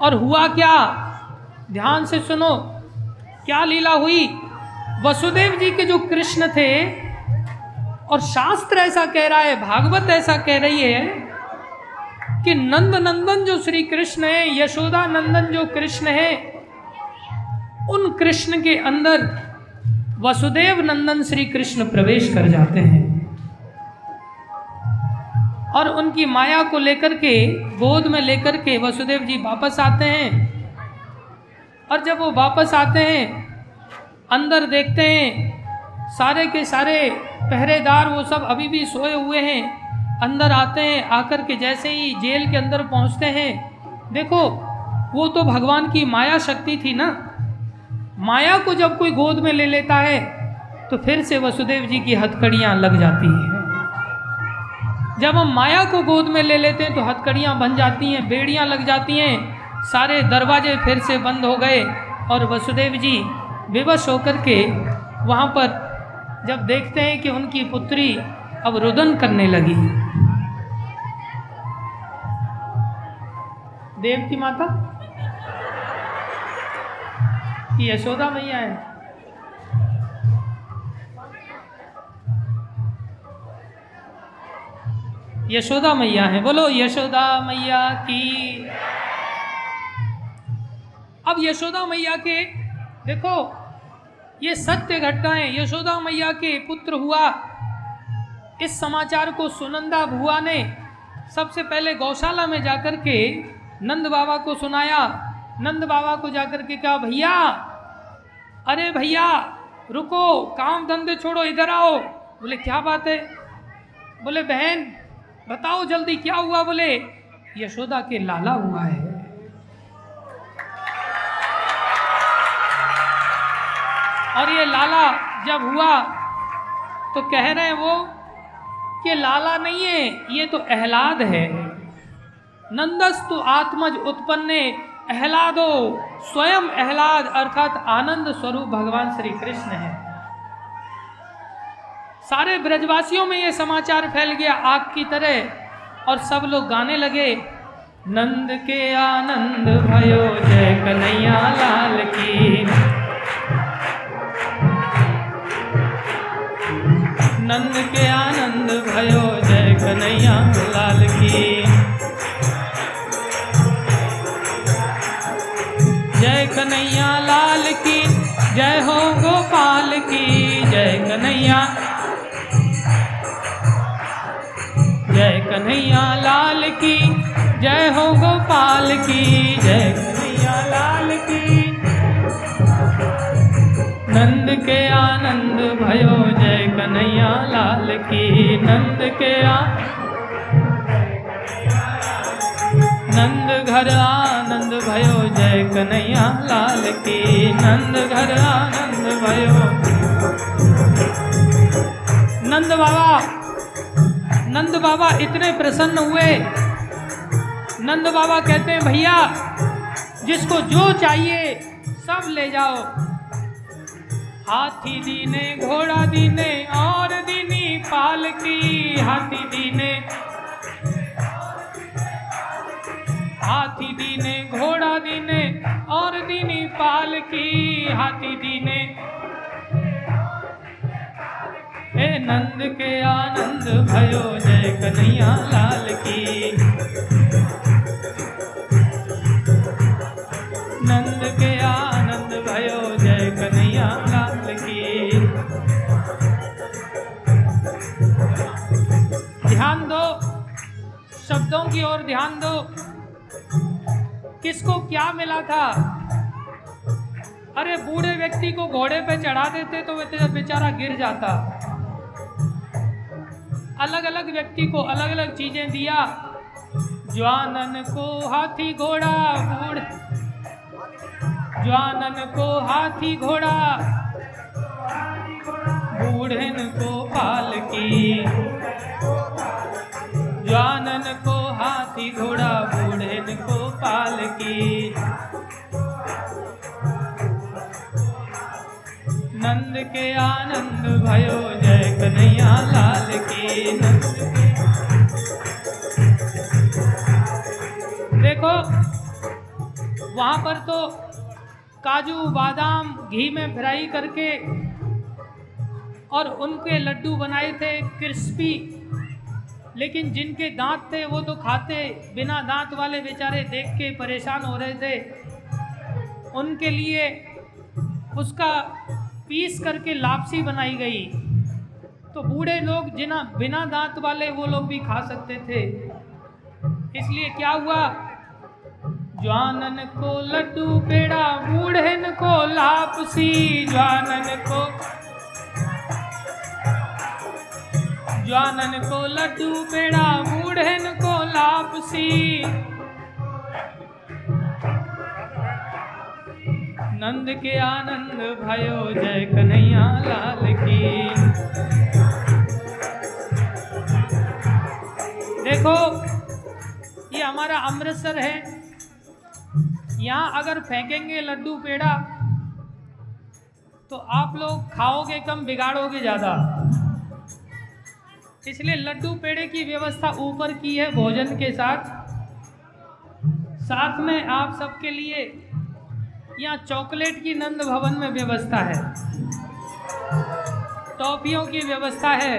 और हुआ क्या? ध्यान से सुनो, क्या लीला हुई? वसुदेव जी के जो कृष्ण थे, और शास्त्र ऐसा कह रहा है, भागवत ऐसा कह रही है कि नंद नंदन जो श्री कृष्ण है यशोदा नंदन जो कृष्ण है, उन कृष्ण के अंदर वसुदेव नंदन श्री कृष्ण प्रवेश कर जाते हैं। और उनकी माया को लेकर के गोद में लेकर के वसुदेव जी वापस आते हैं। और जब वो वापस आते हैं, अंदर देखते हैं, सारे के सारे पहरेदार वो सब अभी भी सोए हुए हैं। अंदर आते हैं, आकर के जैसे ही जेल के अंदर पहुँचते हैं। देखो, वो तो भगवान की माया शक्ति थी ना? माया को जब कोई गोद में ले लेता है तो फिर से वसुदेव जी की हथकड़ियाँ लग जाती हैं। जब हम माया को गोद में ले लेते हैं तो हथकड़ियाँ बन जाती हैं, बेड़ियाँ लग जाती हैं, सारे दरवाजे फिर से बंद हो गए, और वसुदेव जी विवश होकर के वहाँ पर जब देखते हैं कि उनकी पुत्री अब रुदन करने लगी। देवती माता? यशोदा मैया है। यशोदा मैया है। बोलो, यशोदा मैया की। अब यशोदा मैया के, देखो, ये सत्य घटनाएँ यशोदा मैया के पुत्र हुआ। इस समाचार को सुनंदा भुआ ने सबसे पहले गौशाला में जाकर के नंद बाबा को सुनाया। नंद बाबा को जाकर के कहा, भैया, अरे भैया, रुको, काम धंधे छोड़ो, इधर आओ। बोले, क्या बात है? बोले, बहन, बताओ जल्दी क्या हुआ? बोले, यशोदा के लाला हुआ है। और ये लाला जब हुआ तो कह रहे हैं वो कि लाला नहीं है, ये तो अहलाद है। नंदस्तु आत्मज उत्पन्न अहलादो स्वयं अहलाद अर्थात आनंद स्वरूप भगवान श्री कृष्ण है। सारे ब्रजवासियों में ये समाचार फैल गया आग की तरह, और सब लोग गाने लगे, नंद के आनंद भयो, जय कन्हैया लाल की। नंद के आनंद भयो, जय कन्हैया कन्हैया लाल की। जय हो गोपाल की। जय कन्हैया। जय कन्हैया लाल की। जय हो गोपाल की। जय कन्हैया लाल की। नंद के आनंद भयो। जय कन्हैया लाल की। नंद के आ नंद घर आनंद भयो जय कन्हैया लाल की नंद घर आनंद भयो नंद बाबा नंद बाबा इतने प्रसन्न हुए नंद बाबा कहते हैं भैया जिसको जो चाहिए सब ले जाओ हाथी दीने घोड़ा दीने और दीनी पाल की हाथी दीने हाथी दीने, घोड़ा दीने, और दीनी पाल की हाथी दीने। हे नंद के आनंद, भयो जय कन्हैया लाल की। नंद के आनंद, भयो जय कन्हैया लाल की। ध्यान दो, शब्दों की ओर ध्यान दो। किसको क्या मिला था? अरे, बूढ़े व्यक्ति को घोड़े पे चढ़ा देते तो बेचारा गिर जाता। अलग अलग व्यक्ति को अलग अलग चीज़ें दिया। ज्वानन को हाथी घोड़ा, बूढ़। ज्वानन को हाथी घोड़ा, बूढ़न को पाल की ज्वानन को हाथी घोड़ा बूढ़न को पाल की नंद के आनंद भयो, जय कन्हैया लाल के देखो, वहाँ पर तो काजू, बादाम, घी में फ्राई करके और उनके लड्डू बनाए थे, क्रिस्पी। लेकिन जिनके दांत थे, वो तो खाते बिना दांत वाले बेचारे देख के परेशान हो रहे थे। उनके लिए उसका पीस करके लापसी बनाई गई। तो बूढ़े लोग जिना बिना दांत वाले वो लोग भी खा सकते थे। इसलिए क्या हुआ? ज्वानन को लड्डू पेड़ा बूढ़न को लापसी। ज्वानन को ज्वानन को लड्डू पेड़ा बूढ़न को लापसी। नंद के आनंद भयो जय कन्हैया लाल की। देखो, ये हमारा अमृतसर है। यहाँ अगर फेंकेंगे लड्डू पेड़ा तो आप लोग खाओगे कम, बिगाड़ोगे ज़्यादा। इसलिए लड्डू पेड़े की व्यवस्था ऊपर की है भोजन के साथ। साथ में आप सबके लिए यहाँ चॉकलेट की नंद भवन में व्यवस्था है। टॉफियों की व्यवस्था है।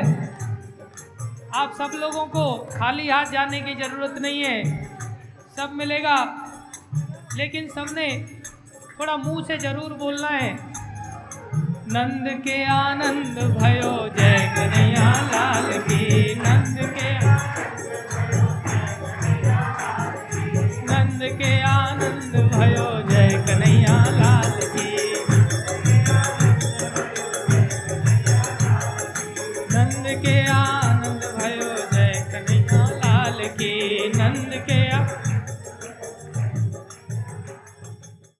आप सब लोगों को खाली हाथ जाने की ज़रूरत नहीं है। सब मिलेगा। लेकिन सबने थोड़ा मुँह से ज़रूर बोलना है। नंद के आनंद भयो, जय कन्हैया लाल की। नंद के नंद के आनंद भयो, जय